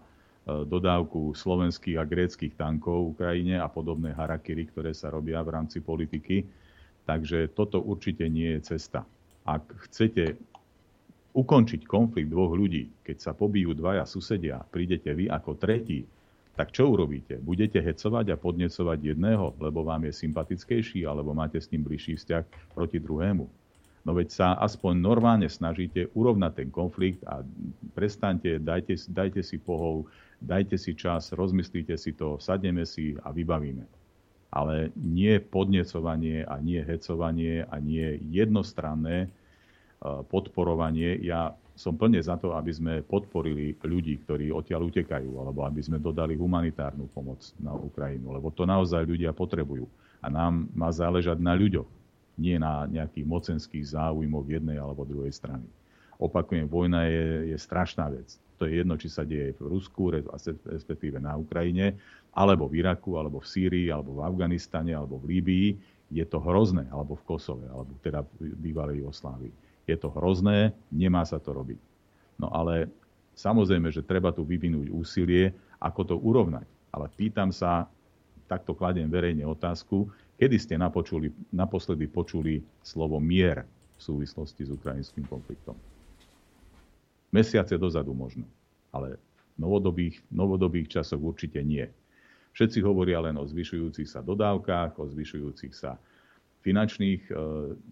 dodávku slovenských a gréckých tankov Ukrajine a podobné harakiri, ktoré sa robia v rámci politiky. Takže toto určite nie je cesta. Ak chcete ukončiť konflikt dvoch ľudí, keď sa pobijú dvaja susedia, prídete vy ako tretí, tak čo urobíte? Budete hecovať a podnecovať jedného, lebo vám je sympatickejší, alebo máte s ním bližší vzťah proti druhému. No veď sa aspoň normálne snažíte urovnať ten konflikt a prestaňte, dajte, dajte si pohov, dajte si čas, rozmyslíte si to, sadneme si a vybavíme ale nie podnecovanie a nie hecovanie a nie jednostranné e, podporovanie. Ja som plne za to, aby sme podporili ľudí, ktorí odtiaľ utekajú, alebo aby sme dodali humanitárnu pomoc na Ukrajinu, lebo to naozaj ľudia potrebujú. A nám má záležať na ľuďoch, nie na nejakých mocenských záujmoch jednej alebo druhej strany. Opakujem, vojna je, je strašná vec. To je jedno, či sa deje v Rusku, respektíve na Ukrajine, alebo v Iraku, alebo v Sýrii, alebo v Afganistane, alebo v Líbii, je to hrozné, alebo v Kosove, alebo teda v bývalej Jugoslávii. Je to hrozné, nemá sa to robiť. No ale samozrejme, že treba tu vyvinúť úsilie, ako to urovnať. Ale pýtam sa, takto kladiem verejne otázku, kedy ste napočuli, naposledy počuli slovo mier v súvislosti s ukrajinským konfliktom? Mesiace dozadu možno. Ale novodobých, novodobých časoch určite nie. Všetci hovoria len o zvyšujúcich sa dodávkach, o zvyšujúcich sa finančných e,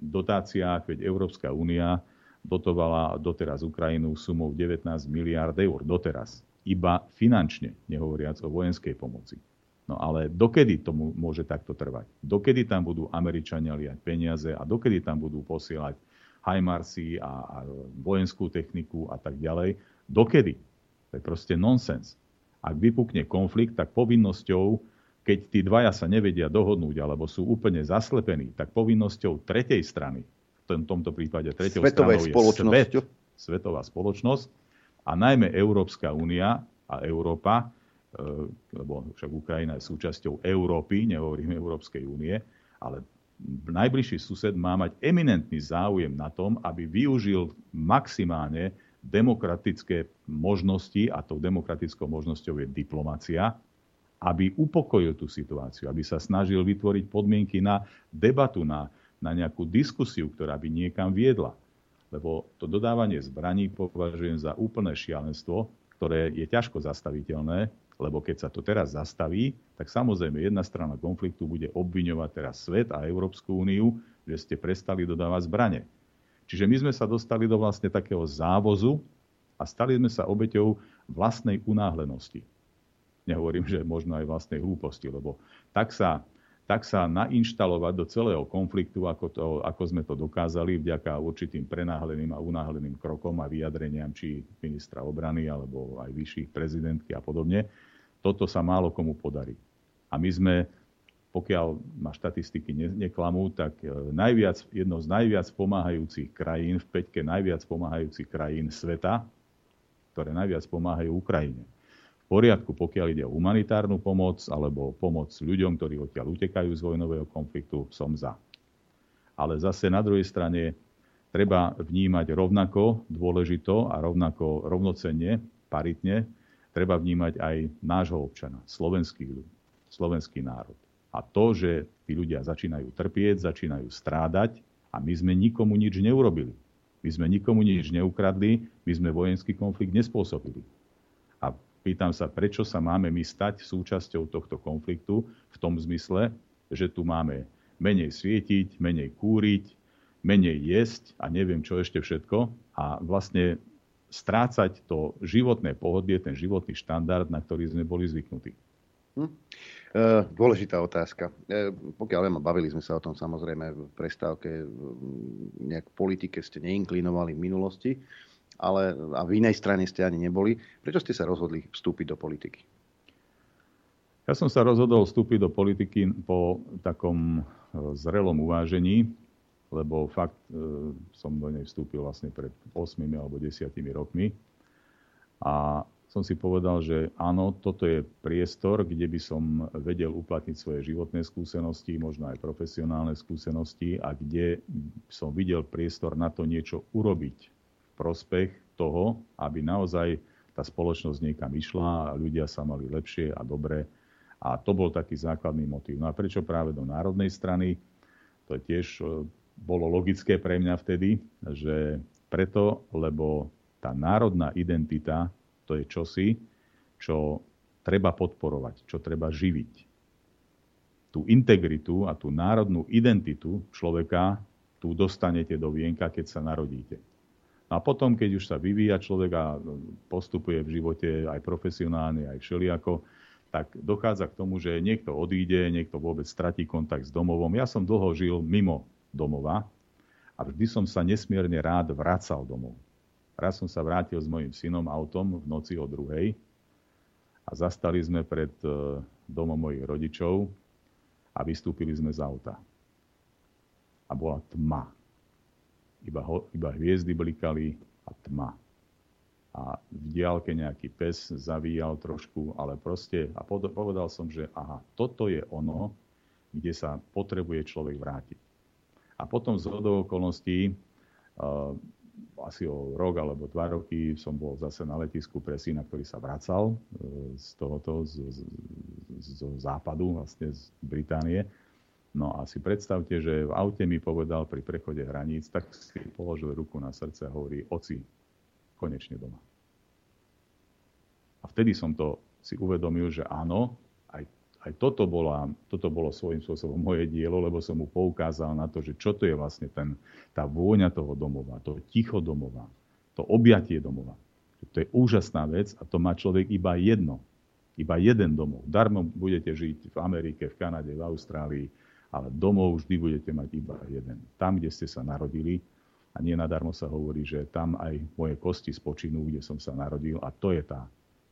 dotáciách, veď Európska únia dotovala doteraz Ukrajinu sumou 19 miliárd eur. Doteraz. Iba finančne, nehovoriac o vojenskej pomoci. No ale dokedy to môže takto trvať? Dokedy tam budú Američania liať peniaze a dokedy tam budú posielať Hajmarsy a, a vojenskú techniku a tak ďalej? Dokedy? To je proste nonsens. Ak vypukne konflikt, tak povinnosťou, keď tí dvaja sa nevedia dohodnúť alebo sú úplne zaslepení, tak povinnosťou tretej strany, v tomto prípade tretej stranou je svet, svetová spoločnosť a najmä Európska únia a Európa, E, lebo však Ukrajina je súčasťou Európy, nehovorím Európskej únie, ale najbližší sused má mať eminentný záujem na tom, aby využil maximálne demokratické možnosti, a tou demokratickou možnosťou je diplomacia, aby upokojil tú situáciu, aby sa snažil vytvoriť podmienky na debatu, na, na nejakú diskusiu, ktorá by niekam viedla. Lebo to dodávanie zbraní považujem za úplné šialenstvo, ktoré je ťažko zastaviteľné, lebo keď sa to teraz zastaví, tak samozrejme jedna strana konfliktu bude obviňovať teraz svet a Európsku úniu, že ste prestali dodávať zbrane. Čiže my sme sa dostali do vlastne takého závozu a stali sme sa obeťou vlastnej unáhlenosti. Nehovorím, že možno aj vlastnej hlúposti, lebo tak sa tak sa nainštalovať do celého konfliktu, ako, to, ako sme to dokázali, vďaka určitým prenáhleným a unáhleným krokom a vyjadreniam či ministra obrany, alebo aj vyšších prezidentky a podobne, toto sa málo komu podarí. A my sme, pokiaľ ma štatistiky neklamú, tak e, najviac, jedno z najviac pomáhajúcich krajín, v peťke najviac pomáhajúcich krajín sveta, ktoré najviac pomáhajú Ukrajine poriadku, pokiaľ ide o humanitárnu pomoc alebo pomoc ľuďom, ktorí odtiaľ utekajú z vojnového konfliktu, som za. Ale zase na druhej strane treba vnímať rovnako dôležito a rovnako rovnocenne, paritne, treba vnímať aj nášho občana, slovenský ľud, slovenský národ. A to, že tí ľudia začínajú trpieť, začínajú strádať a my sme nikomu nič neurobili. My sme nikomu nič neukradli, my sme vojenský konflikt nespôsobili. A Pýtam sa, prečo sa máme my stať súčasťou tohto konfliktu v tom zmysle, že tu máme menej svietiť, menej kúriť, menej jesť a neviem čo ešte všetko a vlastne strácať to životné pohodlie, ten životný štandard, na ktorý sme boli zvyknutí. Hm. E, dôležitá otázka. E, pokiaľ viem, bavili sme sa o tom samozrejme v prestávke, nejak v politike ste neinklinovali v minulosti ale a v inej strane ste ani neboli. Prečo ste sa rozhodli vstúpiť do politiky? Ja som sa rozhodol vstúpiť do politiky po takom e, zrelom uvážení, lebo fakt som do nej vstúpil vlastne pred 8 alebo 10 rokmi. A som si povedal, že áno, toto je priestor, kde by som vedel uplatniť svoje životné skúsenosti, možno aj profesionálne skúsenosti a kde som videl priestor na to niečo urobiť prospech toho, aby naozaj tá spoločnosť niekam išla a ľudia sa mali lepšie a dobre. A to bol taký základný motív. No a prečo práve do národnej strany? To tiež e, bolo logické pre mňa vtedy, že preto, lebo tá národná identita to je čosi, čo treba podporovať, čo treba živiť. Tú integritu a tú národnú identitu človeka tu dostanete do vienka, keď sa narodíte. A potom, keď už sa vyvíja človek a postupuje v živote aj profesionálne, aj všelijako, tak dochádza k tomu, že niekto odíde, niekto vôbec stratí kontakt s domovom. Ja som dlho žil mimo domova a vždy som sa nesmierne rád vracal domov. Raz som sa vrátil s mojim synom autom v noci o druhej a zastali sme pred e, domom mojich rodičov a vystúpili sme z auta. A bola tma iba, ho, iba hviezdy blikali a tma. A v diálke nejaký pes zavíjal trošku, ale proste, a povedal som, že aha, toto je ono, kde sa potrebuje človek vrátiť. A potom z hodou okolností, uh, asi o rok alebo dva roky som bol zase na letisku pre syna, ktorý sa vracal uh, z tohoto, z, z, z západu, vlastne z Británie. No a si predstavte, že v aute mi povedal pri prechode hraníc, tak si položil ruku na srdce a hovorí, oci, konečne doma. A vtedy som to si uvedomil, že áno, aj, toto, bola, toto bolo svojím spôsobom moje dielo, lebo som mu poukázal na to, že čo to je vlastne ten, tá vôňa toho domova, to ticho domova, to objatie domova. To je úžasná vec a to má človek iba jedno. Iba jeden domov. Darmo budete žiť v Amerike, v Kanade, v Austrálii, ale domov vždy budete mať iba jeden. Tam, kde ste sa narodili, a nie nadarmo sa hovorí, že tam aj moje kosti spočinú, kde som sa narodil a to je tá,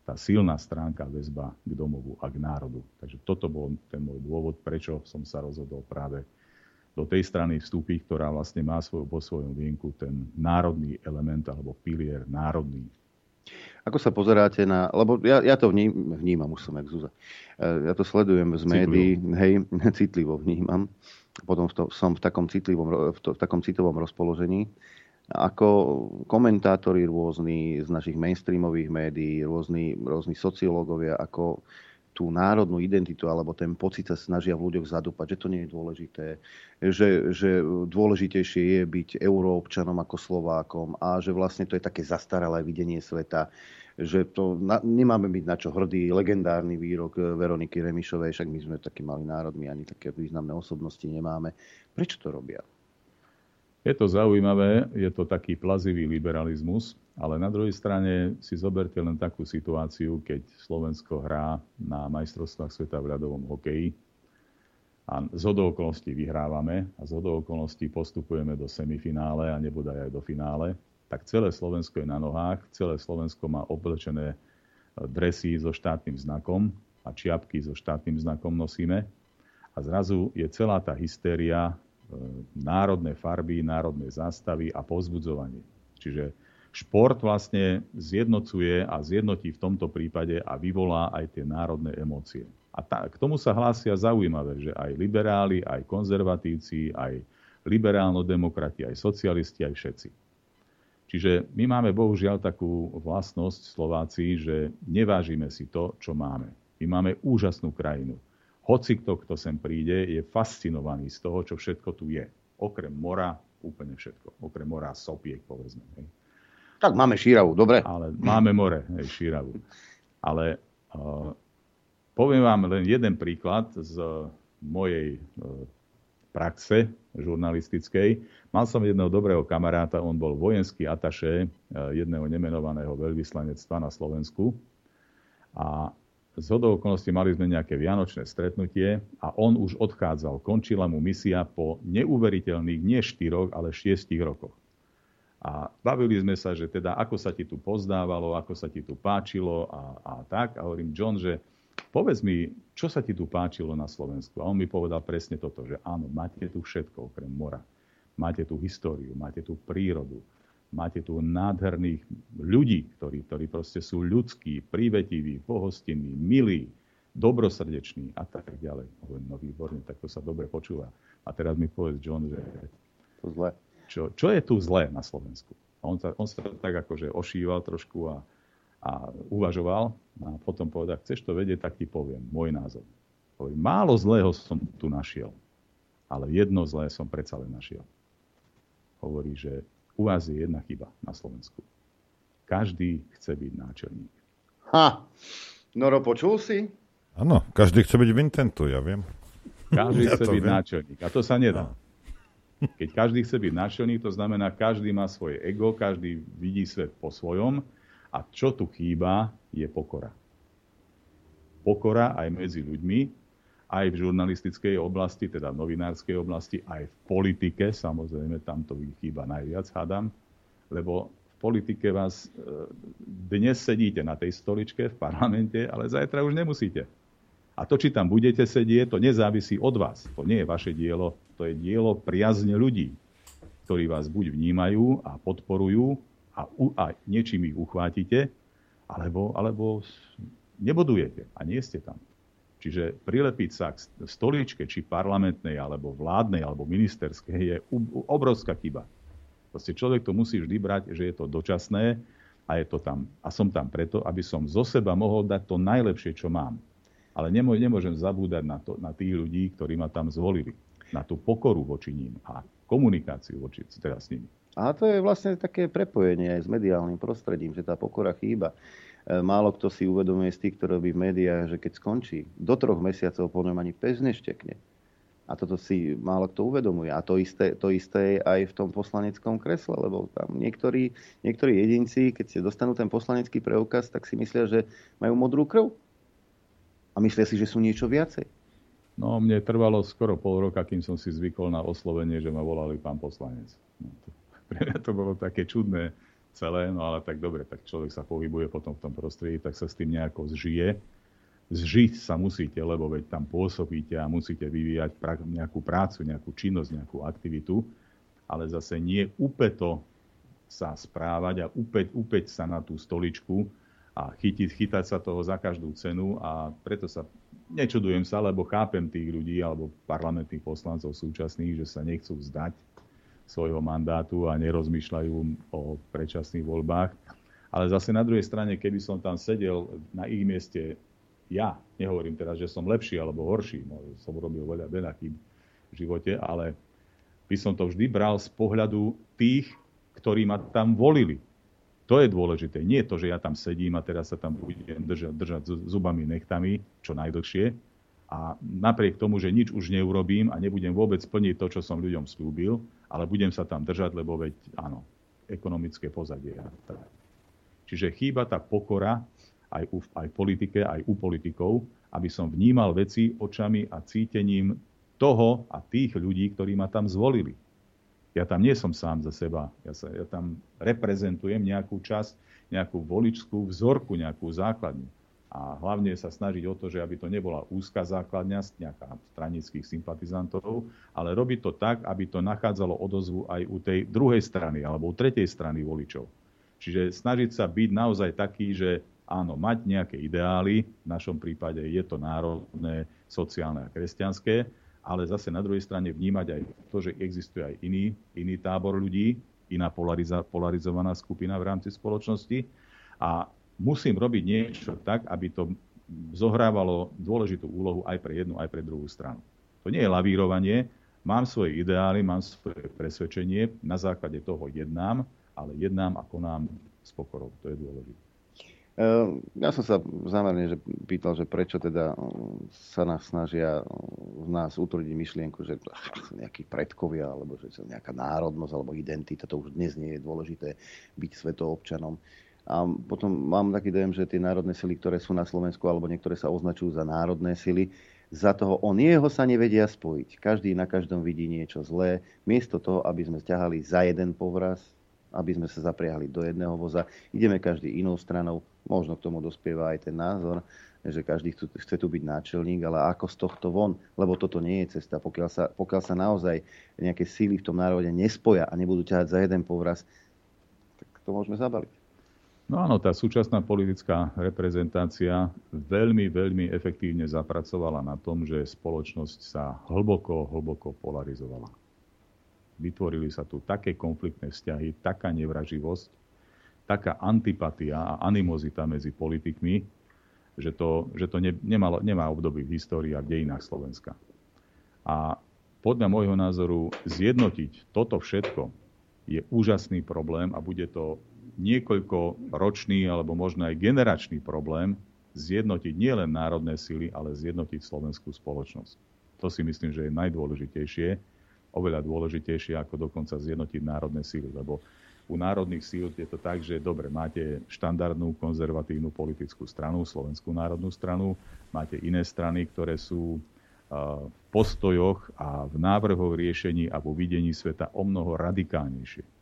tá silná stránka väzba k domovu a k národu. Takže toto bol ten môj dôvod, prečo som sa rozhodol práve do tej strany vstúpiť, ktorá vlastne má svoj, po svojom vienku ten národný element alebo pilier národný. Ako sa pozeráte na... Lebo ja, ja to vním, vnímam, už som jak Zúza. Ja to sledujem z médií, hej, *laughs* citlivo vnímam potom to, som v takom, citlivom, v, to, v takom citovom rozpoložení. Ako komentátori rôzni z našich mainstreamových médií, rôzni, rôzni sociológovia, ako tú národnú identitu alebo ten pocit sa snažia v ľuďoch zadúpať, že to nie je dôležité, že, že dôležitejšie je byť euróobčanom ako Slovákom a že vlastne to je také zastaralé videnie sveta že to na, nemáme byť na čo hrdý legendárny výrok eh, Veroniky Remišovej, však my sme taký malý národ, my ani také významné osobnosti nemáme. Prečo to robia? Je to zaujímavé, je to taký plazivý liberalizmus, ale na druhej strane si zoberte len takú situáciu, keď Slovensko hrá na majstrovstvách sveta v ľadovom hokeji a z okolností vyhrávame a z okolností postupujeme do semifinále a nebodaj aj do finále tak celé Slovensko je na nohách, celé Slovensko má oblečené e, dresy so štátnym znakom a čiapky so štátnym znakom nosíme. A zrazu je celá tá hystéria, národné farby, národné zástavy a pozbudzovanie. Čiže šport vlastne zjednocuje a zjednotí v tomto prípade a vyvolá aj tie národné emócie. A tá, k tomu sa hlásia zaujímavé, že aj liberáli, aj konzervatívci, aj liberálno-demokrati, aj socialisti, aj všetci. Čiže my máme bohužiaľ takú vlastnosť Slováci, že nevážime si to, čo máme. My máme úžasnú krajinu. Hoci kto, kto sem príde, je fascinovaný z toho, čo všetko tu je. Okrem mora, úplne všetko. Okrem mora sopiek, povedzme. Hej. Tak máme šíravu, dobre. Ale máme more, hej, šíravu. Ale uh, poviem vám len jeden príklad z mojej uh, praxe žurnalistickej. Mal som jedného dobrého kamaráta, on bol vojenský ataše eh, jedného nemenovaného veľvyslanectva na Slovensku. A z hodou okolností mali sme nejaké vianočné stretnutie a on už odchádzal. Končila mu misia po neuveriteľných nie 4, ale 6 rokoch. A bavili sme sa, že teda ako sa ti tu pozdávalo, ako sa ti tu páčilo a, a tak. A hovorím, John, že povedz mi, čo sa ti tu páčilo na Slovensku? A on mi povedal presne toto, že áno, máte tu všetko okrem mora. Máte tu históriu, máte tu prírodu, máte tu nádherných ľudí, ktorí, ktorí proste sú ľudskí, prívetiví, pohostinní, milí, dobrosrdeční a tak ďalej. Hovorím, no výborne, tak to sa dobre počúva. A teraz mi povedz, John, že to zle. Čo, čo je tu zlé na Slovensku? A on sa, on sa tak akože ošíval trošku a a uvažoval a potom povedal, chceš to vedieť, tak ti poviem môj názor. Hovorí, málo zlého som tu našiel, ale jedno zlé som predsa len našiel. Hovorí, že u vás je jedna chyba na Slovensku. Každý chce byť náčelník. Ha! Noro, počul si? Áno, každý chce byť Vincentu, ja viem. Každý ja chce byť viem. náčelník. A to sa nedá. No. Keď každý chce byť náčelník, to znamená, každý má svoje ego, každý vidí svet po svojom a čo tu chýba, je pokora. Pokora aj medzi ľuďmi, aj v žurnalistickej oblasti, teda v novinárskej oblasti, aj v politike, samozrejme, tam to chýba najviac, hádam, lebo v politike vás e, dnes sedíte na tej stoličke v parlamente, ale zajtra už nemusíte. A to, či tam budete sedieť, to nezávisí od vás. To nie je vaše dielo, to je dielo priazne ľudí, ktorí vás buď vnímajú a podporujú, a, a niečím ich uchvátite, alebo, alebo nebodujete a nie ste tam. Čiže prilepiť sa k stoličke, či parlamentnej, alebo vládnej, alebo ministerskej, je obrovská chyba. Proste človek to musí vždy brať, že je to dočasné a je to tam. A som tam preto, aby som zo seba mohol dať to najlepšie, čo mám. Ale nemôžem zabúdať na, to, na tých ľudí, ktorí ma tam zvolili. Na tú pokoru voči ním a komunikáciu voči teda s nimi. A to je vlastne také prepojenie aj s mediálnym prostredím, že tá pokora chýba. E, málo kto si uvedomuje z tých, ktorí robí v médiách, že keď skončí, do troch mesiacov po ňom ani pes neštekne. A toto si málo kto uvedomuje. A to isté, to isté je aj v tom poslaneckom kresle, lebo tam niektorí, niektorí jedinci, keď si dostanú ten poslanecký preukaz, tak si myslia, že majú modrú krv. A myslia si, že sú niečo viacej. No, mne trvalo skoro pol roka, kým som si zvykol na oslovenie, že ma volali pán poslanec. No, to, *laughs* pre mňa to bolo také čudné celé, no ale tak dobre, tak človek sa pohybuje potom v tom prostredí, tak sa s tým nejako zžije. Zžiť sa musíte, lebo veď tam pôsobíte a musíte vyvíjať pra- nejakú prácu, nejakú činnosť, nejakú aktivitu, ale zase nie upeto sa správať a upeť, upeť sa na tú stoličku a chytiť, chytať sa toho za každú cenu. A preto sa nečudujem sa, lebo chápem tých ľudí alebo parlamentných poslancov súčasných, že sa nechcú vzdať svojho mandátu a nerozmýšľajú o predčasných voľbách. Ale zase na druhej strane, keby som tam sedel na ich mieste ja, nehovorím teraz, že som lepší alebo horší, som urobil veľa, veľa v živote, ale by som to vždy bral z pohľadu tých, ktorí ma tam volili. To je dôležité. Nie to, že ja tam sedím a teraz sa tam budem držať, držať zubami, nechtami, čo najdlhšie. A napriek tomu, že nič už neurobím a nebudem vôbec plniť to, čo som ľuďom slúbil, ale budem sa tam držať, lebo veď áno, ekonomické pozadie. Čiže chýba tá pokora aj, u, aj v politike, aj u politikov, aby som vnímal veci očami a cítením toho a tých ľudí, ktorí ma tam zvolili. Ja tam nie som sám za seba. Ja, sa, ja tam reprezentujem nejakú časť, nejakú voličskú vzorku, nejakú základňu a hlavne sa snažiť o to, že aby to nebola úzka základňa nejaká stranických sympatizantov, ale robiť to tak, aby to nachádzalo odozvu aj u tej druhej strany alebo u tretej strany voličov. Čiže snažiť sa byť naozaj taký, že áno, mať nejaké ideály, v našom prípade je to národné, sociálne a kresťanské, ale zase na druhej strane vnímať aj to, že existuje aj iný, iný tábor ľudí, iná polariza- polarizovaná skupina v rámci spoločnosti a musím robiť niečo tak, aby to zohrávalo dôležitú úlohu aj pre jednu, aj pre druhú stranu. To nie je lavírovanie, mám svoje ideály, mám svoje presvedčenie, na základe toho jednám, ale jednám a konám s pokorou. To je dôležité. Ehm, ja som sa zámerne že pýtal, že prečo teda sa nás snažia v nás utvrdiť myšlienku, že nejakí predkovia, alebo že nejaká národnosť, alebo identita, to už dnes nie je dôležité byť svetoobčanom. A potom mám taký dojem, že tie národné sily, ktoré sú na Slovensku, alebo niektoré sa označujú za národné sily, za toho on jeho sa nevedia spojiť. Každý na každom vidí niečo zlé. Miesto toho, aby sme ťahali za jeden povraz, aby sme sa zapriahli do jedného voza, ideme každý inou stranou. Možno k tomu dospieva aj ten názor, že každý chce, tu byť náčelník, ale ako z tohto von, lebo toto nie je cesta. Pokiaľ sa, pokiaľ sa naozaj nejaké síly v tom národe nespoja a nebudú ťahať za jeden povraz, tak to môžeme zabaliť. No áno, tá súčasná politická reprezentácia veľmi, veľmi efektívne zapracovala na tom, že spoločnosť sa hlboko, hlboko polarizovala. Vytvorili sa tu také konfliktné vzťahy, taká nevraživosť, taká antipatia a animozita medzi politikmi, že to, že to ne, nemalo, nemá období v histórii a v dejinách Slovenska. A podľa môjho názoru zjednotiť toto všetko je úžasný problém a bude to niekoľko ročný alebo možno aj generačný problém zjednotiť nielen národné sily, ale zjednotiť slovenskú spoločnosť. To si myslím, že je najdôležitejšie, oveľa dôležitejšie ako dokonca zjednotiť národné síly, lebo u národných síl je to tak, že dobre, máte štandardnú konzervatívnu politickú stranu, Slovenskú národnú stranu, máte iné strany, ktoré sú v postojoch a v návrhoch riešení a vo videní sveta o mnoho radikálnejšie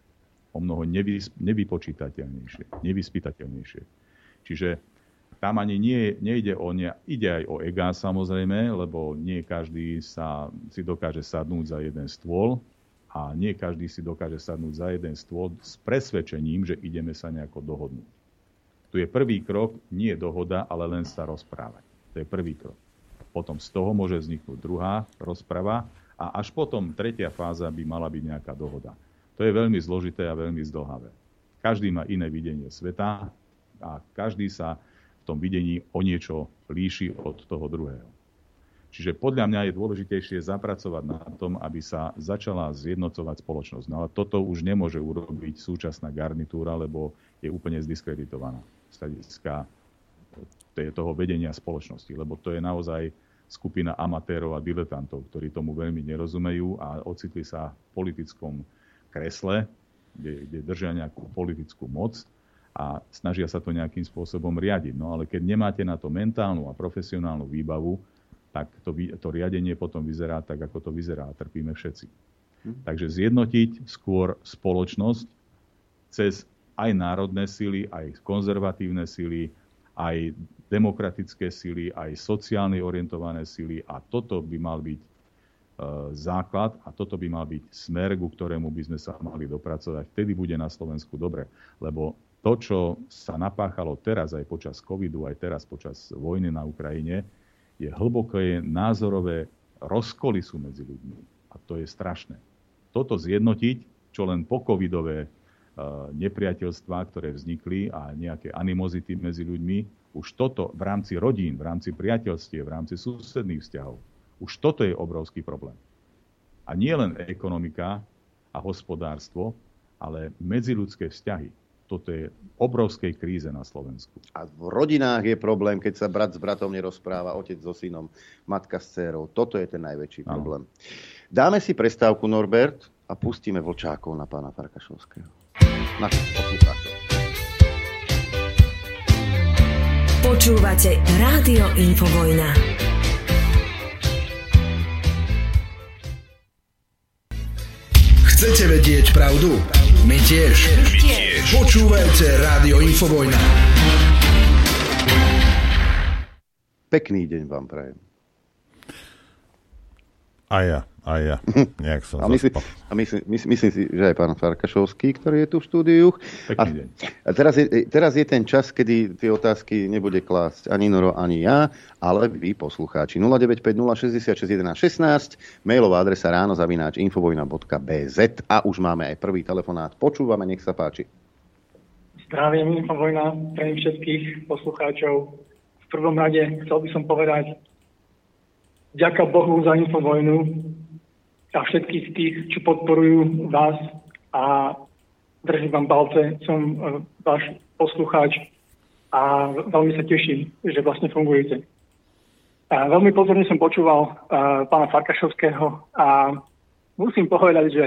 o mnoho nevy, nevypočítateľnejšie, nevyspytateľnejšie. Čiže tam ani nie, nejde o ne, ide aj o ega samozrejme, lebo nie každý sa, si dokáže sadnúť za jeden stôl a nie každý si dokáže sadnúť za jeden stôl s presvedčením, že ideme sa nejako dohodnúť. Tu je prvý krok, nie dohoda, ale len sa rozprávať. To je prvý krok. Potom z toho môže vzniknúť druhá rozprava a až potom tretia fáza by mala byť nejaká dohoda. To je veľmi zložité a veľmi zdlhavé. Každý má iné videnie sveta a každý sa v tom videní o niečo líši od toho druhého. Čiže podľa mňa je dôležitejšie zapracovať na tom, aby sa začala zjednocovať spoločnosť. No ale toto už nemôže urobiť súčasná garnitúra, lebo je úplne zdiskreditovaná z hľadiska toho vedenia spoločnosti, lebo to je naozaj skupina amatérov a diletantov, ktorí tomu veľmi nerozumejú a ocitli sa v politickom kresle, kde, kde držia nejakú politickú moc a snažia sa to nejakým spôsobom riadiť. No ale keď nemáte na to mentálnu a profesionálnu výbavu, tak to, to riadenie potom vyzerá tak, ako to vyzerá. Trpíme všetci. Hm. Takže zjednotiť skôr spoločnosť cez aj národné sily, aj konzervatívne sily, aj demokratické sily, aj sociálne orientované sily a toto by mal byť základ a toto by mal byť smer, ku ktorému by sme sa mali dopracovať. Vtedy bude na Slovensku dobre, lebo to, čo sa napáchalo teraz aj počas covidu, aj teraz počas vojny na Ukrajine, je hlboké názorové rozkoly sú medzi ľuďmi. A to je strašné. Toto zjednotiť, čo len pokovidové uh, nepriateľstvá, ktoré vznikli a nejaké animozity medzi ľuďmi, už toto v rámci rodín, v rámci priateľstie, v rámci susedných vzťahov, už toto je obrovský problém. A nie len ekonomika a hospodárstvo, ale medziludské vzťahy toto je obrovskej kríze na Slovensku. A v rodinách je problém, keď sa brat s bratom nerozpráva, otec so synom, matka s dcerou. Toto je ten najväčší problém. Dáme si prestávku, Norbert, a pustíme vlčákov na pána Farkašovského. Na Počúvate Rádio Infovojna. Chcete vedieť pravdu? My tiež. My tiež. Počúvajte Rádio Infovojna. Pekný deň vám prajem. A ja, a ja. Nejak som a myslím, a myslím, myslím, myslím si, že aj pán Farkašovský, ktorý je tu v štúdiu. A, a teraz, je, teraz je ten čas, kedy tie otázky nebude klásť ani Noro, ani ja, ale vy, poslucháči. 0950661116, mailová adresa ráno zavináč infovojna.bz a už máme aj prvý telefonát. Počúvame, nech sa páči. Zdravím, Infovojna, pre všetkých poslucháčov. V prvom rade chcel by som povedať, Ďaká Bohu za infovojnu a všetkých tých, čo podporujú vás a držím vám palce, som e, váš poslucháč a veľmi sa teším, že vlastne fungujete. A veľmi pozorne som počúval uh, pána Farkašovského a musím povedať, že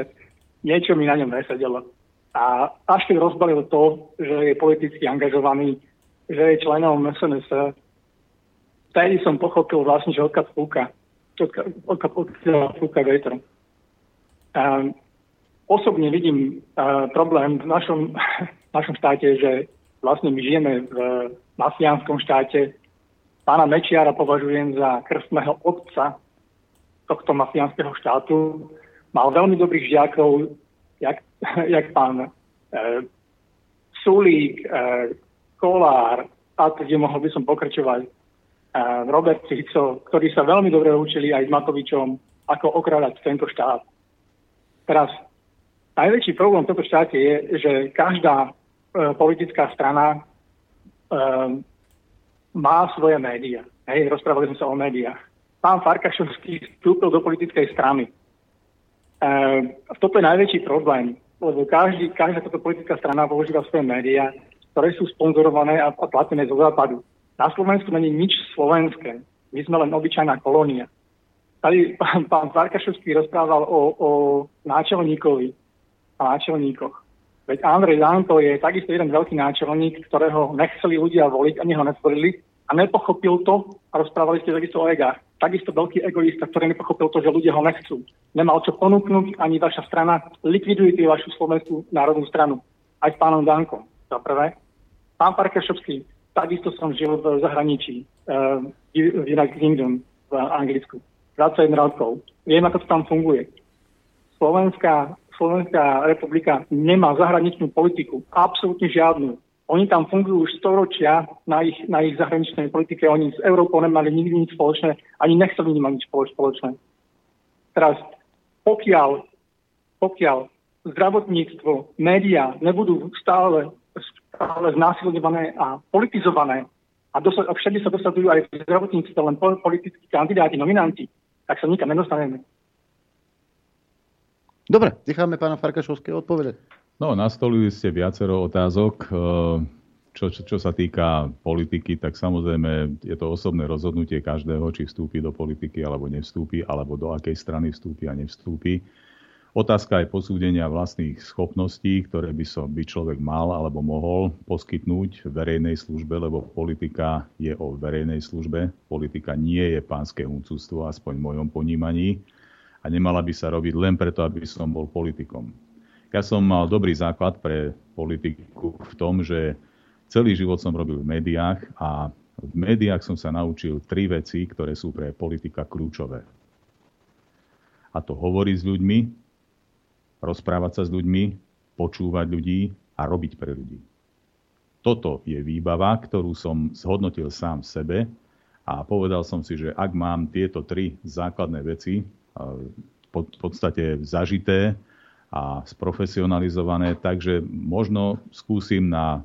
niečo mi na ňom nesedelo. A až keď rozbalil to, že je politicky angažovaný, že je členom SNS, vtedy som pochopil vlastne, že odkiaľ fúka. Odkiaľ fúka vetrom. Osobne vidím problém v našom, *laughs* v našom štáte, že vlastne my žijeme v mafiánskom štáte. Pána Mečiara považujem za krstného otca tohto mafiánskeho štátu. Mal veľmi dobrých žiakov, jak, *laughs* jak pán e, Sulík, e, Kolár, a kde mohol by som pokračovať. Robert Fico, ktorí sa veľmi dobre učili aj s Matovičom, ako okradať tento štát. Teraz, najväčší problém v tomto štáte je, že každá e, politická strana e, má svoje médiá. Hej, rozprávali sme sa o médiách. Pán Farkašovský vstúpil do politickej strany. E, toto je najväčší problém, lebo každý, každá táto politická strana používa svoje médiá, ktoré sú sponzorované a, a platené zo západu. Na Slovensku není nič slovenské. My sme len obyčajná kolónia. Tady pán, pán Zarkašovský rozprával o, o náčelníkovi a náčelníkoch. Veď Andrej Danko je takisto jeden veľký náčelník, ktorého nechceli ľudia voliť, ani ho nezvolili a nepochopil to a rozprávali ste takisto o egách. Takisto veľký egoista, ktorý nepochopil to, že ľudia ho nechcú. Nemal čo ponúknuť, ani vaša strana likvidujete vašu slovenskú národnú stranu. Aj s pánom Dankom. Za prvé. Pán Parkašovský, Takisto som žil v zahraničí, uh, v United Kingdom, v Anglicku. 21 rokov. Viem, ako to tam funguje. Slovenská, Slovenská republika nemá zahraničnú politiku. Absolútne žiadnu. Oni tam fungujú už storočia na ich, na ich zahraničnej politike. Oni s Európou nemali nikdy nič spoločné, ani nechceli nemať nič spoločné. Teraz, pokiaľ, pokiaľ zdravotníctvo, médiá nebudú stále stále znásilňované a politizované a dosa- a všade sa dosadujú aj v zdravotníctve len politickí kandidáti, nominanti, tak sa nikam nedostaneme. Dobre, necháme pána Farkašovského odpovedať. No, nastolili ste viacero otázok. E, čo, čo, čo sa týka politiky, tak samozrejme je to osobné rozhodnutie každého, či vstúpi do politiky alebo nevstúpi, alebo do akej strany vstúpi a nevstúpi. Otázka je posúdenia vlastných schopností, ktoré by, so, by človek mal alebo mohol poskytnúť verejnej službe, lebo politika je o verejnej službe. Politika nie je pánske úcudstvo, aspoň v mojom ponímaní. A nemala by sa robiť len preto, aby som bol politikom. Ja som mal dobrý základ pre politiku v tom, že celý život som robil v médiách a v médiách som sa naučil tri veci, ktoré sú pre politika kľúčové. A to hovoriť s ľuďmi, rozprávať sa s ľuďmi, počúvať ľudí a robiť pre ľudí. Toto je výbava, ktorú som zhodnotil sám v sebe a povedal som si, že ak mám tieto tri základné veci v podstate zažité a sprofesionalizované, takže možno skúsim na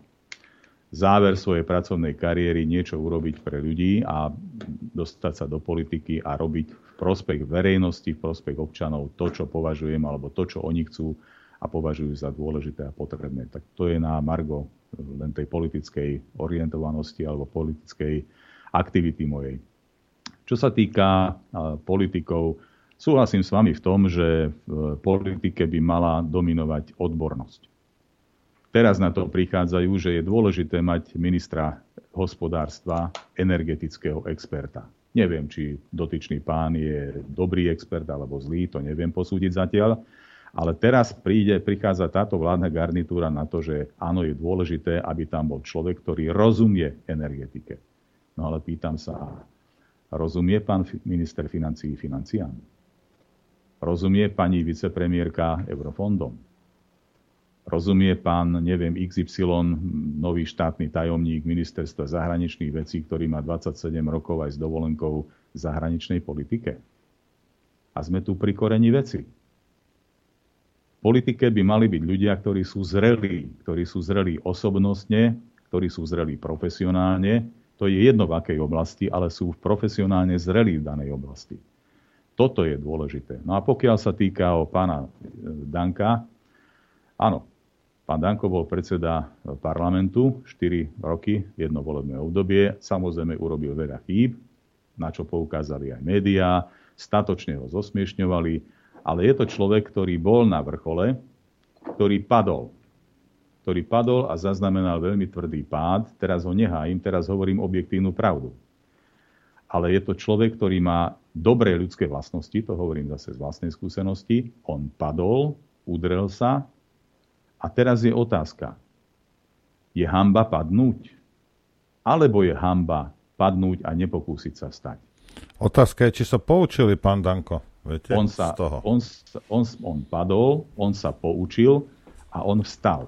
záver svojej pracovnej kariéry niečo urobiť pre ľudí a dostať sa do politiky a robiť v prospech verejnosti, v prospech občanov to, čo považujem, alebo to, čo oni chcú a považujú za dôležité a potrebné. Tak to je na Margo len tej politickej orientovanosti alebo politickej aktivity mojej. Čo sa týka politikov, súhlasím s vami v tom, že v politike by mala dominovať odbornosť. Teraz na to prichádzajú, že je dôležité mať ministra hospodárstva, energetického experta. Neviem, či dotyčný pán je dobrý expert alebo zlý, to neviem posúdiť zatiaľ. Ale teraz príde, prichádza táto vládna garnitúra na to, že áno, je dôležité, aby tam bol človek, ktorý rozumie energetike. No ale pýtam sa, rozumie pán minister financií financiám? Rozumie pani vicepremiérka eurofondom? Rozumie pán, neviem, XY, nový štátny tajomník ministerstva zahraničných vecí, ktorý má 27 rokov aj s dovolenkou v zahraničnej politike. A sme tu pri koreni veci. V politike by mali byť ľudia, ktorí sú zrelí, ktorí sú zrelí osobnostne, ktorí sú zrelí profesionálne. To je jedno v akej oblasti, ale sú profesionálne zrelí v danej oblasti. Toto je dôležité. No a pokiaľ sa týka o pána Danka, áno, Pán Danko bol predseda parlamentu 4 roky, jedno volebné obdobie. Samozrejme urobil veľa chýb, na čo poukázali aj médiá, statočne ho zosmiešňovali, ale je to človek, ktorý bol na vrchole, ktorý padol. Ktorý padol a zaznamenal veľmi tvrdý pád. Teraz ho nehájim, teraz hovorím objektívnu pravdu. Ale je to človek, ktorý má dobré ľudské vlastnosti, to hovorím zase z vlastnej skúsenosti. On padol, udrel sa, a teraz je otázka. Je hamba padnúť? Alebo je hamba padnúť a nepokúsiť sa stať? Otázka je, či sa poučili, pán Danko. Viete, on, sa, z toho. On, on, on padol, on sa poučil a on vstal.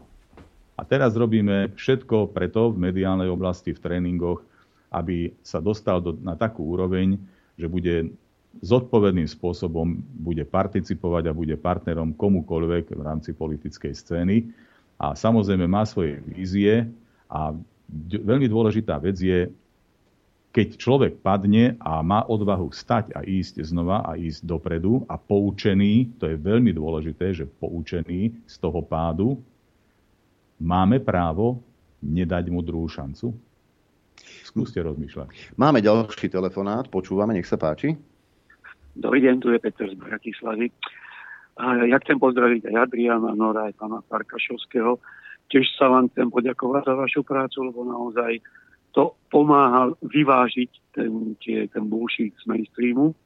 A teraz robíme všetko preto v mediálnej oblasti, v tréningoch, aby sa dostal do, na takú úroveň, že bude zodpovedným spôsobom bude participovať a bude partnerom komukoľvek v rámci politickej scény. A samozrejme má svoje vízie a veľmi dôležitá vec je, keď človek padne a má odvahu stať a ísť znova a ísť dopredu a poučený, to je veľmi dôležité, že poučený z toho pádu, máme právo nedať mu druhú šancu? Skúste rozmýšľať. Máme ďalší telefonát, počúvame, nech sa páči. Dobrý deň, tu je Peter z Bratislavy. A ja chcem pozdraviť aj Adriana Nora, aj pána Farkašovského. Tiež sa vám chcem poďakovať za vašu prácu, lebo naozaj to pomáha vyvážiť ten, tie, ten bullshit z mainstreamu.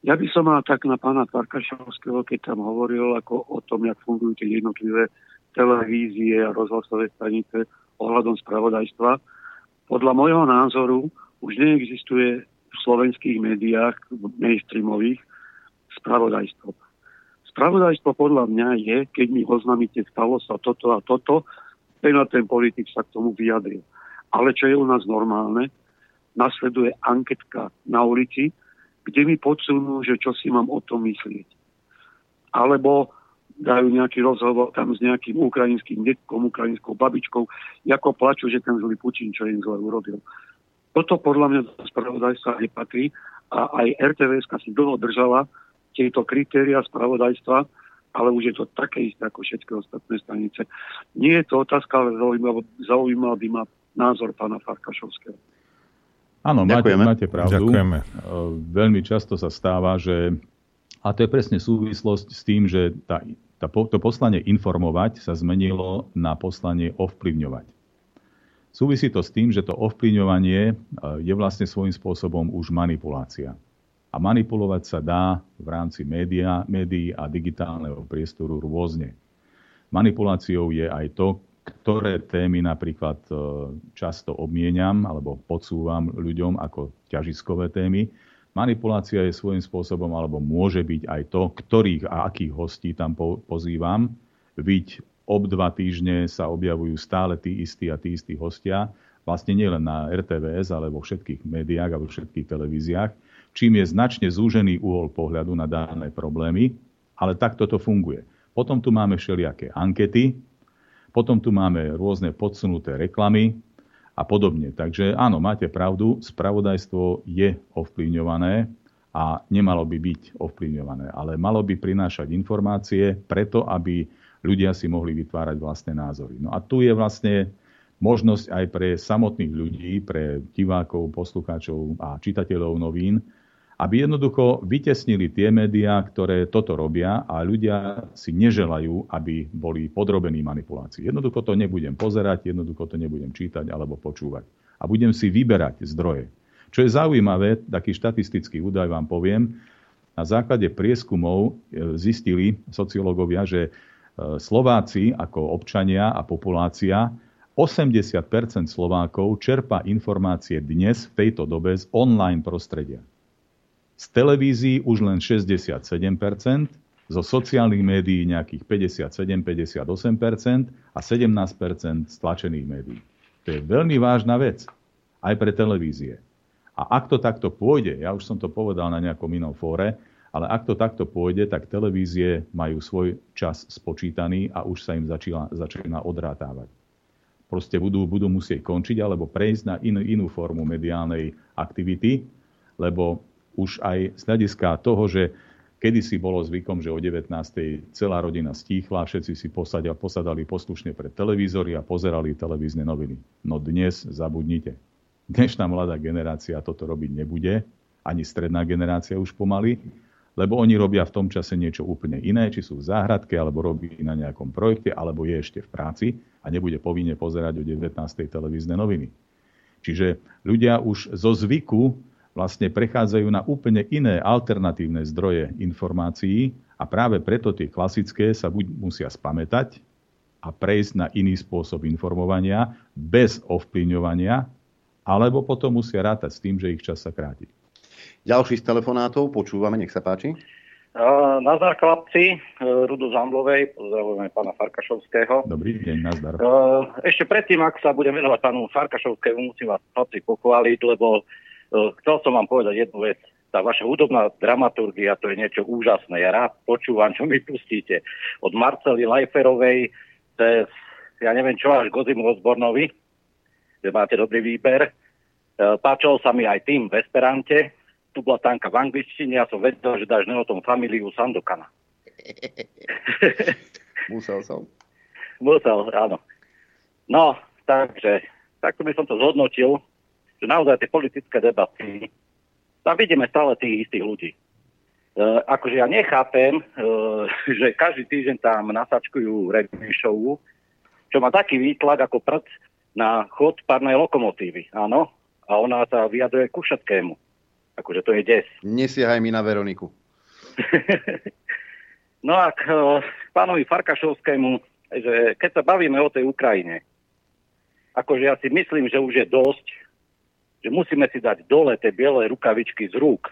Ja by som mal tak na pána Farkašovského, keď tam hovoril ako o tom, jak fungujú tie jednotlivé televízie a rozhlasové stanice ohľadom spravodajstva. Podľa môjho názoru už neexistuje v slovenských médiách, mainstreamových, spravodajstvo. Spravodajstvo podľa mňa je, keď mi oznámite, stalo sa toto a toto, ten a ten politik sa k tomu vyjadril. Ale čo je u nás normálne, nasleduje anketka na ulici, kde mi podsunú, že čo si mám o tom myslieť. Alebo dajú nejaký rozhovor tam s nejakým ukrajinským detkom, ukrajinskou babičkou, ako plačú, že ten zlý Putin, čo im zle urobil. Toto podľa mňa do spravodajstva nepatrí a aj RTVS si dlho držala tieto kritéria spravodajstva, ale už je to také isté ako všetky ostatné stanice. Nie je to otázka, ale zaujímal, zaujímal by ma názor pána Farkašovského. Áno, máte, máte pravdu. Ďakujeme. Veľmi často sa stáva, že a to je presne súvislosť s tým, že tá, tá, to poslanie informovať sa zmenilo na poslanie ovplyvňovať. Súvisí to s tým, že to ovplyvňovanie e, je vlastne svojím spôsobom už manipulácia. A manipulovať sa dá v rámci média, médií a digitálneho priestoru rôzne. Manipuláciou je aj to, ktoré témy napríklad e, často obmieniam alebo podsúvam ľuďom ako ťažiskové témy Manipulácia je svojím spôsobom, alebo môže byť aj to, ktorých a akých hostí tam po, pozývam. Byť ob dva týždne sa objavujú stále tí istí a tí istí hostia, vlastne nielen na RTVS, ale vo všetkých médiách a vo všetkých televíziách, čím je značne zúžený uhol pohľadu na dané problémy, ale takto to funguje. Potom tu máme všelijaké ankety, potom tu máme rôzne podsunuté reklamy, a podobne. Takže áno, máte pravdu, spravodajstvo je ovplyvňované a nemalo by byť ovplyvňované, ale malo by prinášať informácie preto, aby ľudia si mohli vytvárať vlastné názory. No a tu je vlastne možnosť aj pre samotných ľudí, pre divákov, poslucháčov a čitateľov novín, aby jednoducho vytesnili tie médiá, ktoré toto robia a ľudia si neželajú, aby boli podrobení manipulácii. Jednoducho to nebudem pozerať, jednoducho to nebudem čítať alebo počúvať. A budem si vyberať zdroje. Čo je zaujímavé, taký štatistický údaj vám poviem, na základe prieskumov e, zistili sociológovia, že Slováci ako občania a populácia 80% Slovákov čerpa informácie dnes v tejto dobe z online prostredia. Z televízií už len 67%, zo sociálnych médií nejakých 57-58% a 17% z tlačených médií. To je veľmi vážna vec aj pre televízie. A ak to takto pôjde, ja už som to povedal na nejakom inom fóre, ale ak to takto pôjde, tak televízie majú svoj čas spočítaný a už sa im začína, začína odrátávať. Proste budú, budú musieť končiť alebo prejsť na inú, inú formu mediálnej aktivity, lebo už aj z hľadiska toho, že kedysi bolo zvykom, že o 19. celá rodina stíchla, všetci si posadia, posadali poslušne pred televízory a pozerali televízne noviny. No dnes zabudnite. Dnešná mladá generácia toto robiť nebude, ani stredná generácia už pomaly, lebo oni robia v tom čase niečo úplne iné, či sú v záhradke, alebo robí na nejakom projekte, alebo je ešte v práci a nebude povinne pozerať o 19. televízne noviny. Čiže ľudia už zo zvyku vlastne prechádzajú na úplne iné alternatívne zdroje informácií a práve preto tie klasické sa buď musia spamätať a prejsť na iný spôsob informovania bez ovplyvňovania, alebo potom musia rátať s tým, že ich čas sa kráti. Ďalší z telefonátov, počúvame, nech sa páči. Na chlapci, Rudo Zamblovej, pozdravujeme pána Farkašovského. Dobrý deň, nazdar. Ešte predtým, ak sa budem venovať pánu Farkašovskému, musím vás chlapci pochváliť, lebo E, chcel som vám povedať jednu vec. Tá vaša hudobná dramaturgia, to je niečo úžasné. Ja rád počúvam, čo mi pustíte. Od Marcely Lajferovej cez, ja neviem čo, až Gozimu Osbornovi, že máte dobrý výber. E, páčalo sa mi aj tým v Esperante. Tu bola tanka v angličtine, ja som vedel, že dáš neotom familiu Sandokana. *laughs* Musel som. Musel, áno. No, takže, takto by som to zhodnotil že naozaj tie politické debaty, tam vidíme stále tých istých ľudí. E, akože ja nechápem, e, *laughs* že každý týždeň tam nasačkujú show, čo má taký výtlak ako prd na chod párnej lokomotívy. Áno, a ona sa vyjadruje ku všetkému. Akože to je des. Nesiahaj mi na Veroniku. *laughs* no a k e, pánovi Farkašovskému, že keď sa bavíme o tej Ukrajine, akože ja si myslím, že už je dosť že musíme si dať dole tie biele rukavičky z rúk.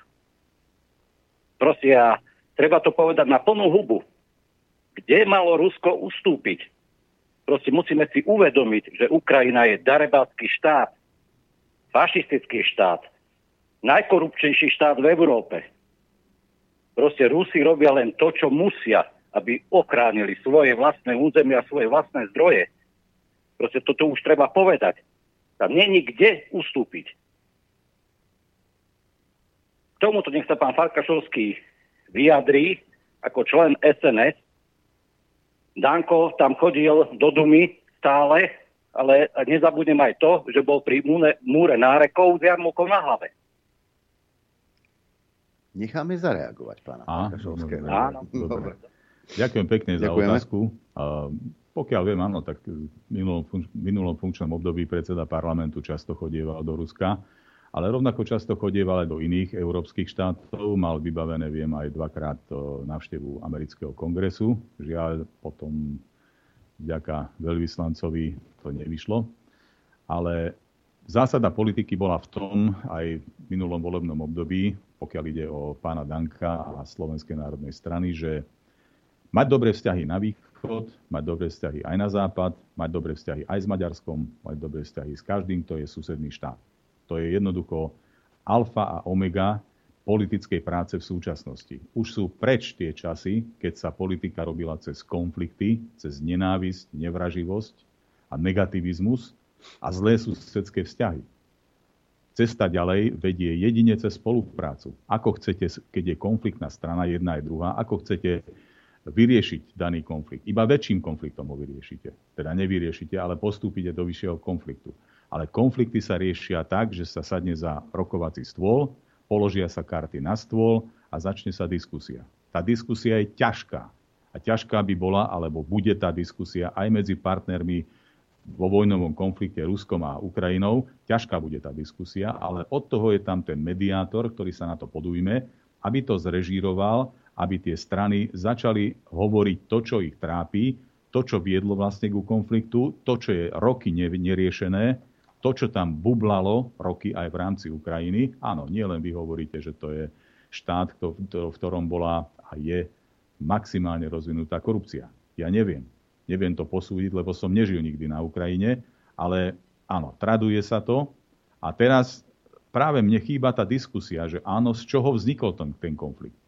Proste ja, treba to povedať na plnú hubu. Kde malo Rusko ustúpiť? Proste musíme si uvedomiť, že Ukrajina je darebátsky štát, fašistický štát, najkorupčnejší štát v Európe. Proste Rusi robia len to, čo musia, aby ochránili svoje vlastné územie a svoje vlastné zdroje. Proste toto už treba povedať. Tam není kde ustúpiť. K tomuto nech sa pán Farkašovský vyjadrí ako člen SNS. Danko tam chodil do Dumy stále, ale nezabudnem aj to, že bol pri múre nárekov s jarmokou na hlave. Necháme zareagovať pána Farkašovského. Áno. Dobre. Ďakujem pekne za Ďakujeme. otázku. A pokiaľ viem, áno, tak v minulom, funč- minulom funkčnom období predseda parlamentu často chodieval do Ruska, ale rovnako často chodieval aj do iných európskych štátov. Mal vybavené, viem, aj dvakrát o, návštevu amerického kongresu. Žiaľ, potom vďaka veľvyslancovi to nevyšlo. Ale zásada politiky bola v tom aj v minulom volebnom období, pokiaľ ide o pána Danka a Slovenskej národnej strany, že mať dobré vzťahy na východ, mať dobré vzťahy aj na západ, mať dobré vzťahy aj s Maďarskom, mať dobré vzťahy s každým, kto je susedný štát. To je jednoducho alfa a omega politickej práce v súčasnosti. Už sú preč tie časy, keď sa politika robila cez konflikty, cez nenávisť, nevraživosť a negativizmus a zlé susedské vzťahy. Cesta ďalej vedie jedine cez spoluprácu. Ako chcete, keď je konfliktná strana jedna aj druhá, ako chcete vyriešiť daný konflikt. Iba väčším konfliktom ho vyriešite. Teda nevyriešite, ale postúpite do vyššieho konfliktu. Ale konflikty sa riešia tak, že sa sadne za rokovací stôl, položia sa karty na stôl a začne sa diskusia. Tá diskusia je ťažká. A ťažká by bola, alebo bude tá diskusia aj medzi partnermi vo vojnovom konflikte Ruskom a Ukrajinou. Ťažká bude tá diskusia, ale od toho je tam ten mediátor, ktorý sa na to podujme, aby to zrežíroval aby tie strany začali hovoriť to, čo ich trápi, to, čo viedlo vlastne ku konfliktu, to, čo je roky neriešené, to, čo tam bublalo roky aj v rámci Ukrajiny. Áno, nie len vy hovoríte, že to je štát, v ktorom bola a je maximálne rozvinutá korupcia. Ja neviem. Neviem to posúdiť, lebo som nežil nikdy na Ukrajine, ale áno, traduje sa to. A teraz práve mne chýba tá diskusia, že áno, z čoho vznikol ten, ten konflikt.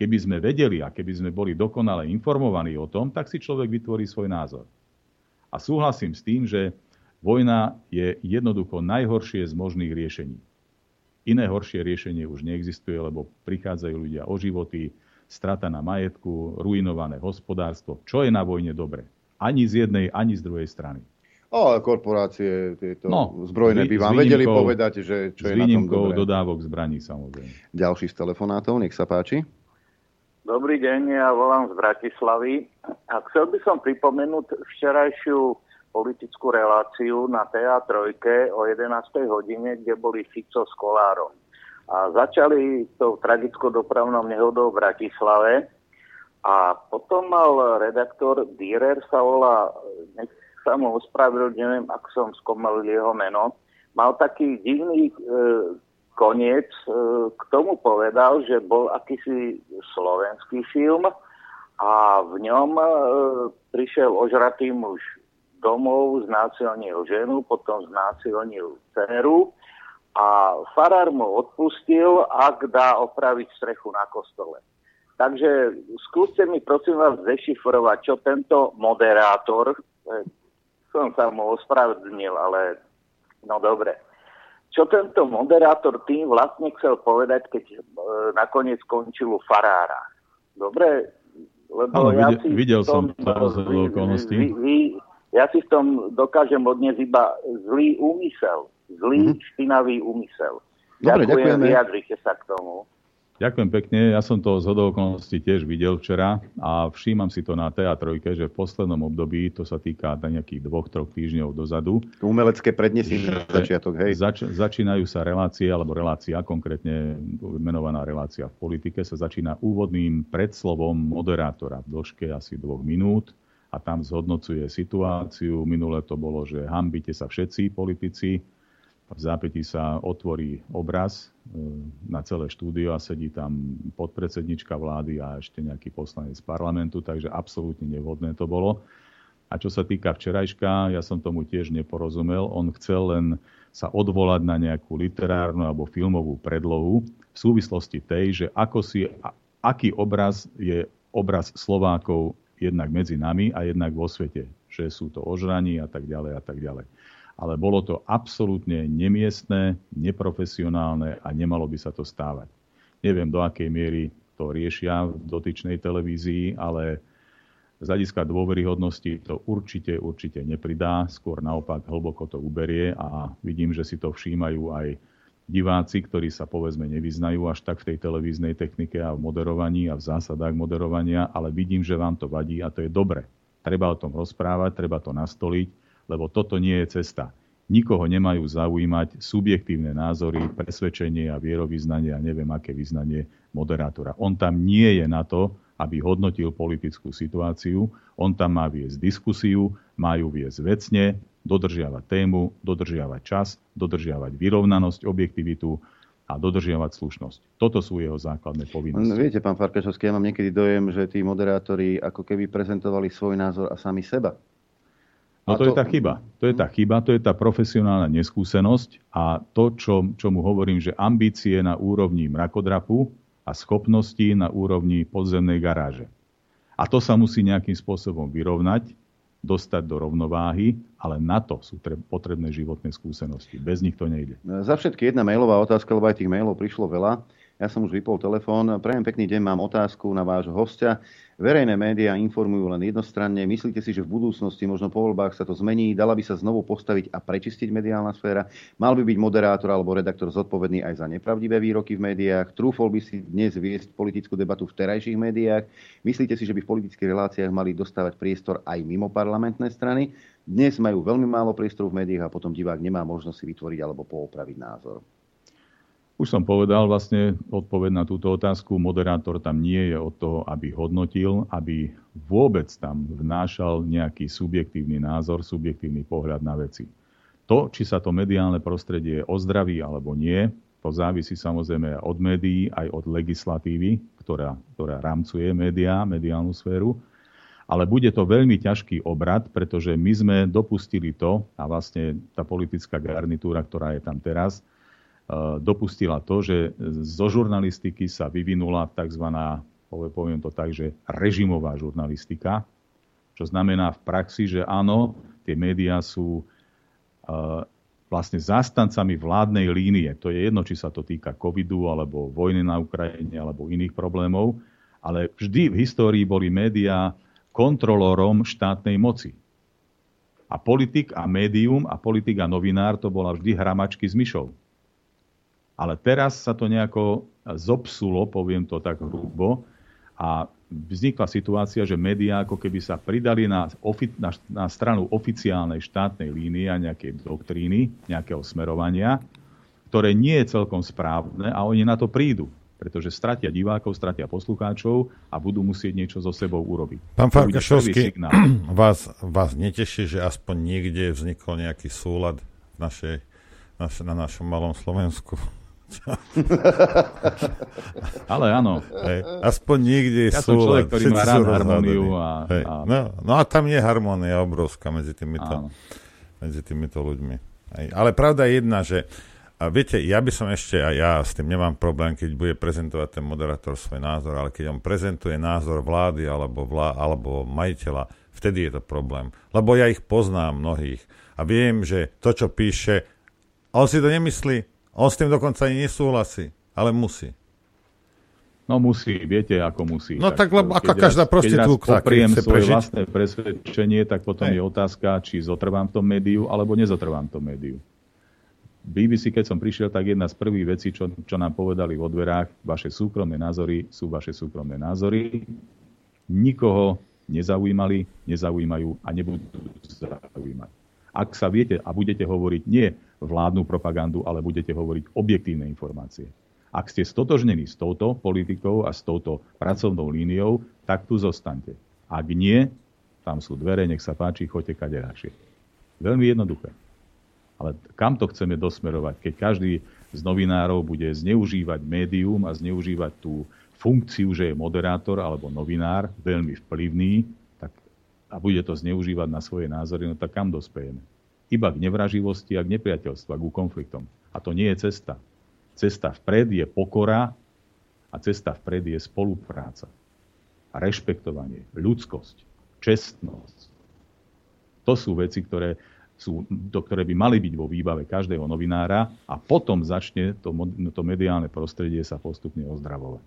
Keby sme vedeli a keby sme boli dokonale informovaní o tom, tak si človek vytvorí svoj názor. A súhlasím s tým, že vojna je jednoducho najhoršie z možných riešení. Iné horšie riešenie už neexistuje, lebo prichádzajú ľudia o životy, strata na majetku, ruinované hospodárstvo. Čo je na vojne dobre? Ani z jednej, ani z druhej strany. O, ale korporácie tieto no, zbrojné by vám vedeli povedať, že čo je na tom dobre. dodávok zbraní samozrejme. Ďalší z telefonátov, nech sa páči. Dobrý deň, ja volám z Bratislavy a chcel by som pripomenúť včerajšiu politickú reláciu na TA3 o 11. hodine, kde boli Fico s Kolárom. A začali tou tragickou dopravnou nehodou v Bratislave. A potom mal redaktor Dürer sa volá, nech sa mu ospravedlňujem, ak som skomalil jeho meno, mal taký divný e, koniec e, k tomu povedal, že bol akýsi slovenský film a v ňom e, prišiel ožratý muž domov, znásilnil ženu, potom znásilnil dceru a farár mu odpustil, ak dá opraviť strechu na kostole. Takže skúste mi prosím vás dešifrovať, čo tento moderátor, e, som sa mu ospravedlnil, ale no dobre, čo tento moderátor tým vlastne chcel povedať, keď e, nakoniec skončil u farára. Dobre? Lebo Áno, ja videl, si videl tom, som to z okolností. Vy, vy, ja si v tom dokážem odniesť iba zlý úmysel. Zlý, mm-hmm. špinavý úmysel. Dobre, Ďakujem, ďakujeme. vyjadrite sa k tomu. Ďakujem pekne. Ja som to z okolností tiež videl včera a všímam si to na TA3, že v poslednom období, to sa týka nejakých dvoch, troch týždňov dozadu. Umelecké prednesy začiatok, hej. Zač- začínajú sa relácie, alebo relácia, konkrétne menovaná relácia v politike, sa začína úvodným predslovom moderátora v dĺžke asi dvoch minút a tam zhodnocuje situáciu. Minule to bolo, že hambite sa všetci politici, v zápätí sa otvorí obraz e, na celé štúdio a sedí tam podpredsednička vlády a ešte nejaký poslanec parlamentu, takže absolútne nevhodné to bolo. A čo sa týka včerajška, ja som tomu tiež neporozumel. On chcel len sa odvolať na nejakú literárnu alebo filmovú predlohu v súvislosti tej, že ako si, aký obraz je obraz Slovákov jednak medzi nami a jednak vo svete, že sú to ožraní a tak ďalej a tak ďalej. Ale bolo to absolútne nemiestné, neprofesionálne a nemalo by sa to stávať. Neviem, do akej miery to riešia v dotyčnej televízii, ale z hľadiska dôveryhodnosti to určite, určite nepridá, skôr naopak hlboko to uberie a vidím, že si to všímajú aj diváci, ktorí sa povedzme nevyznajú až tak v tej televíznej technike a v moderovaní a v zásadách moderovania, ale vidím, že vám to vadí a to je dobre. Treba o tom rozprávať, treba to nastoliť, lebo toto nie je cesta. Nikoho nemajú zaujímať subjektívne názory, presvedčenie a vierovýznanie a neviem aké vyznanie moderátora. On tam nie je na to, aby hodnotil politickú situáciu. On tam má viesť diskusiu, majú viesť vecne, dodržiavať tému, dodržiavať čas, dodržiavať vyrovnanosť, objektivitu a dodržiavať slušnosť. Toto sú jeho základné povinnosti. No, viete, pán Farkašovský, ja mám niekedy dojem, že tí moderátori ako keby prezentovali svoj názor a sami seba. No to, to je tá chyba. To je tá chyba, to je tá profesionálna neskúsenosť a to, čo, čo mu hovorím, že ambície na úrovni mrakodrapu a schopnosti na úrovni podzemnej garáže. A to sa musí nejakým spôsobom vyrovnať dostať do rovnováhy, ale na to sú potrebné životné skúsenosti. Bez nich to nejde. Za všetky jedna mailová otázka, lebo aj tých mailov prišlo veľa. Ja som už vypol telefón. Prajem pekný deň, mám otázku na vášho hostia. Verejné médiá informujú len jednostranne. Myslíte si, že v budúcnosti, možno po voľbách sa to zmení? Dala by sa znovu postaviť a prečistiť mediálna sféra? Mal by byť moderátor alebo redaktor zodpovedný aj za nepravdivé výroky v médiách? Trúfol by si dnes viesť politickú debatu v terajších médiách? Myslíte si, že by v politických reláciách mali dostávať priestor aj mimo parlamentné strany? Dnes majú veľmi málo priestoru v médiách a potom divák nemá možnosť si vytvoriť alebo poopraviť názor. Už som povedal vlastne odpoveď na túto otázku. Moderátor tam nie je od toho, aby hodnotil, aby vôbec tam vnášal nejaký subjektívny názor, subjektívny pohľad na veci. To, či sa to mediálne prostredie ozdraví alebo nie, to závisí samozrejme od médií, aj od legislatívy, ktorá, ktorá rámcuje médiá, mediálnu sféru. Ale bude to veľmi ťažký obrad, pretože my sme dopustili to, a vlastne tá politická garnitúra, ktorá je tam teraz, dopustila to, že zo žurnalistiky sa vyvinula tzv. poviem to tak, že režimová žurnalistika, čo znamená v praxi, že áno, tie médiá sú eh, vlastne zástancami vládnej línie. To je jedno, či sa to týka covidu, alebo vojny na Ukrajine, alebo iných problémov, ale vždy v histórii boli médiá kontrolorom štátnej moci. A politik a médium a politik a novinár to bola vždy hramačky s myšou. Ale teraz sa to nejako zopsulo, poviem to tak hrubo, a vznikla situácia, že médiá ako keby sa pridali na, ofi- na, na stranu oficiálnej štátnej línie a nejakej doktríny, nejakého smerovania, ktoré nie je celkom správne a oni na to prídu pretože stratia divákov, stratia poslucháčov a budú musieť niečo so sebou urobiť. Pán Farkašovský, *clears throat* vás, vás neteší, že aspoň niekde vznikol nejaký súlad v našej, naš, na našom malom Slovensku? *laughs* Ale áno. Hej. Aspoň niekde ja sú... som človek, ktorý má rád harmóniu. A, a... No, no a tam je harmónia obrovská medzi týmito, medzi týmito ľuďmi. Hej. Ale pravda je jedna, že a viete, ja by som ešte, a ja s tým nemám problém, keď bude prezentovať ten moderátor svoj názor, ale keď on prezentuje názor vlády alebo, vlá, alebo majiteľa, vtedy je to problém. Lebo ja ich poznám mnohých a viem, že to, čo píše, on si to nemyslí, on s tým dokonca ani nesúhlasí, ale musí. No musí, viete, ako musí. No tak, tak lebo ako každá prostitútka. Keď raz svoje prežiť. vlastné presvedčenie, tak potom Hej. je otázka, či zotrvám v tom médiu, alebo nezotrvám v tom médiu. BBC, keď som prišiel, tak jedna z prvých vecí, čo, čo nám povedali vo dverách, vaše súkromné názory sú vaše súkromné názory. Nikoho nezaujímali, nezaujímajú a nebudú zaujímať. Ak sa viete a budete hovoriť nie vládnu propagandu, ale budete hovoriť objektívne informácie. Ak ste stotožnení s touto politikou a s touto pracovnou líniou, tak tu zostaňte. Ak nie, tam sú dvere, nech sa páči, choďte kade radšie. Veľmi jednoduché. Ale kam to chceme dosmerovať, keď každý z novinárov bude zneužívať médium a zneužívať tú funkciu, že je moderátor alebo novinár, veľmi vplyvný, tak, a bude to zneužívať na svoje názory, no tak kam dospejeme? Iba k nevraživosti a k nepriateľstvu a k konfliktom. A to nie je cesta. Cesta vpred je pokora a cesta vpred je spolupráca. rešpektovanie, ľudskosť, čestnosť. To sú veci, ktoré, sú, do ktoré by mali byť vo výbave každého novinára a potom začne to, to mediálne prostredie sa postupne ozdravovať.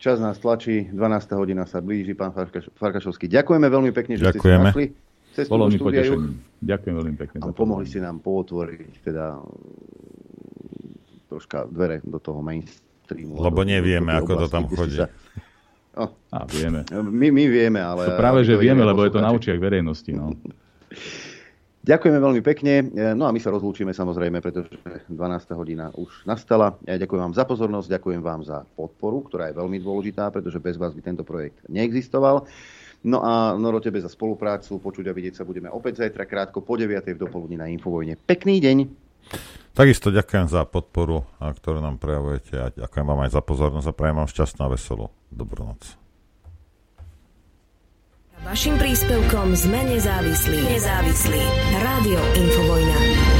Čas nás tlačí, 12. hodina sa blíži, pán Farkašovský. Ďakujeme veľmi pekne, že Ďakujeme. ste si našli cestu Bolo do mi potešením. Ďakujem veľmi pekne. Za pomohli ste nám pootvoriť teda troška dvere do toho mainstreamu. Lebo do- do- nevieme, do tej ako to oblasti, tam kde ste chodí. sa- Oh. A vieme. My, my vieme, ale... To práve, že to vieme, lebo je to na očiach verejnosti. No. *laughs* Ďakujeme veľmi pekne. E, No a my sa rozlúčime samozrejme, pretože 12. hodina už nastala. Ja ďakujem vám za pozornosť, ďakujem vám za podporu, ktorá je veľmi dôležitá, pretože bez vás by tento projekt neexistoval. No a Noro, tebe za spoluprácu. Počuť a vidieť sa budeme opäť zajtra krátko po 9. v dopoludní na Infovojne. Pekný deň. Takisto ďakujem za podporu, ktorú nám prejavujete a ďakujem vám aj za pozornosť a prajem vám šťastnú a veselú dobrú noc. Vašim príspevkom sme nezávislí. Nezávislí. Rádio Infovojna.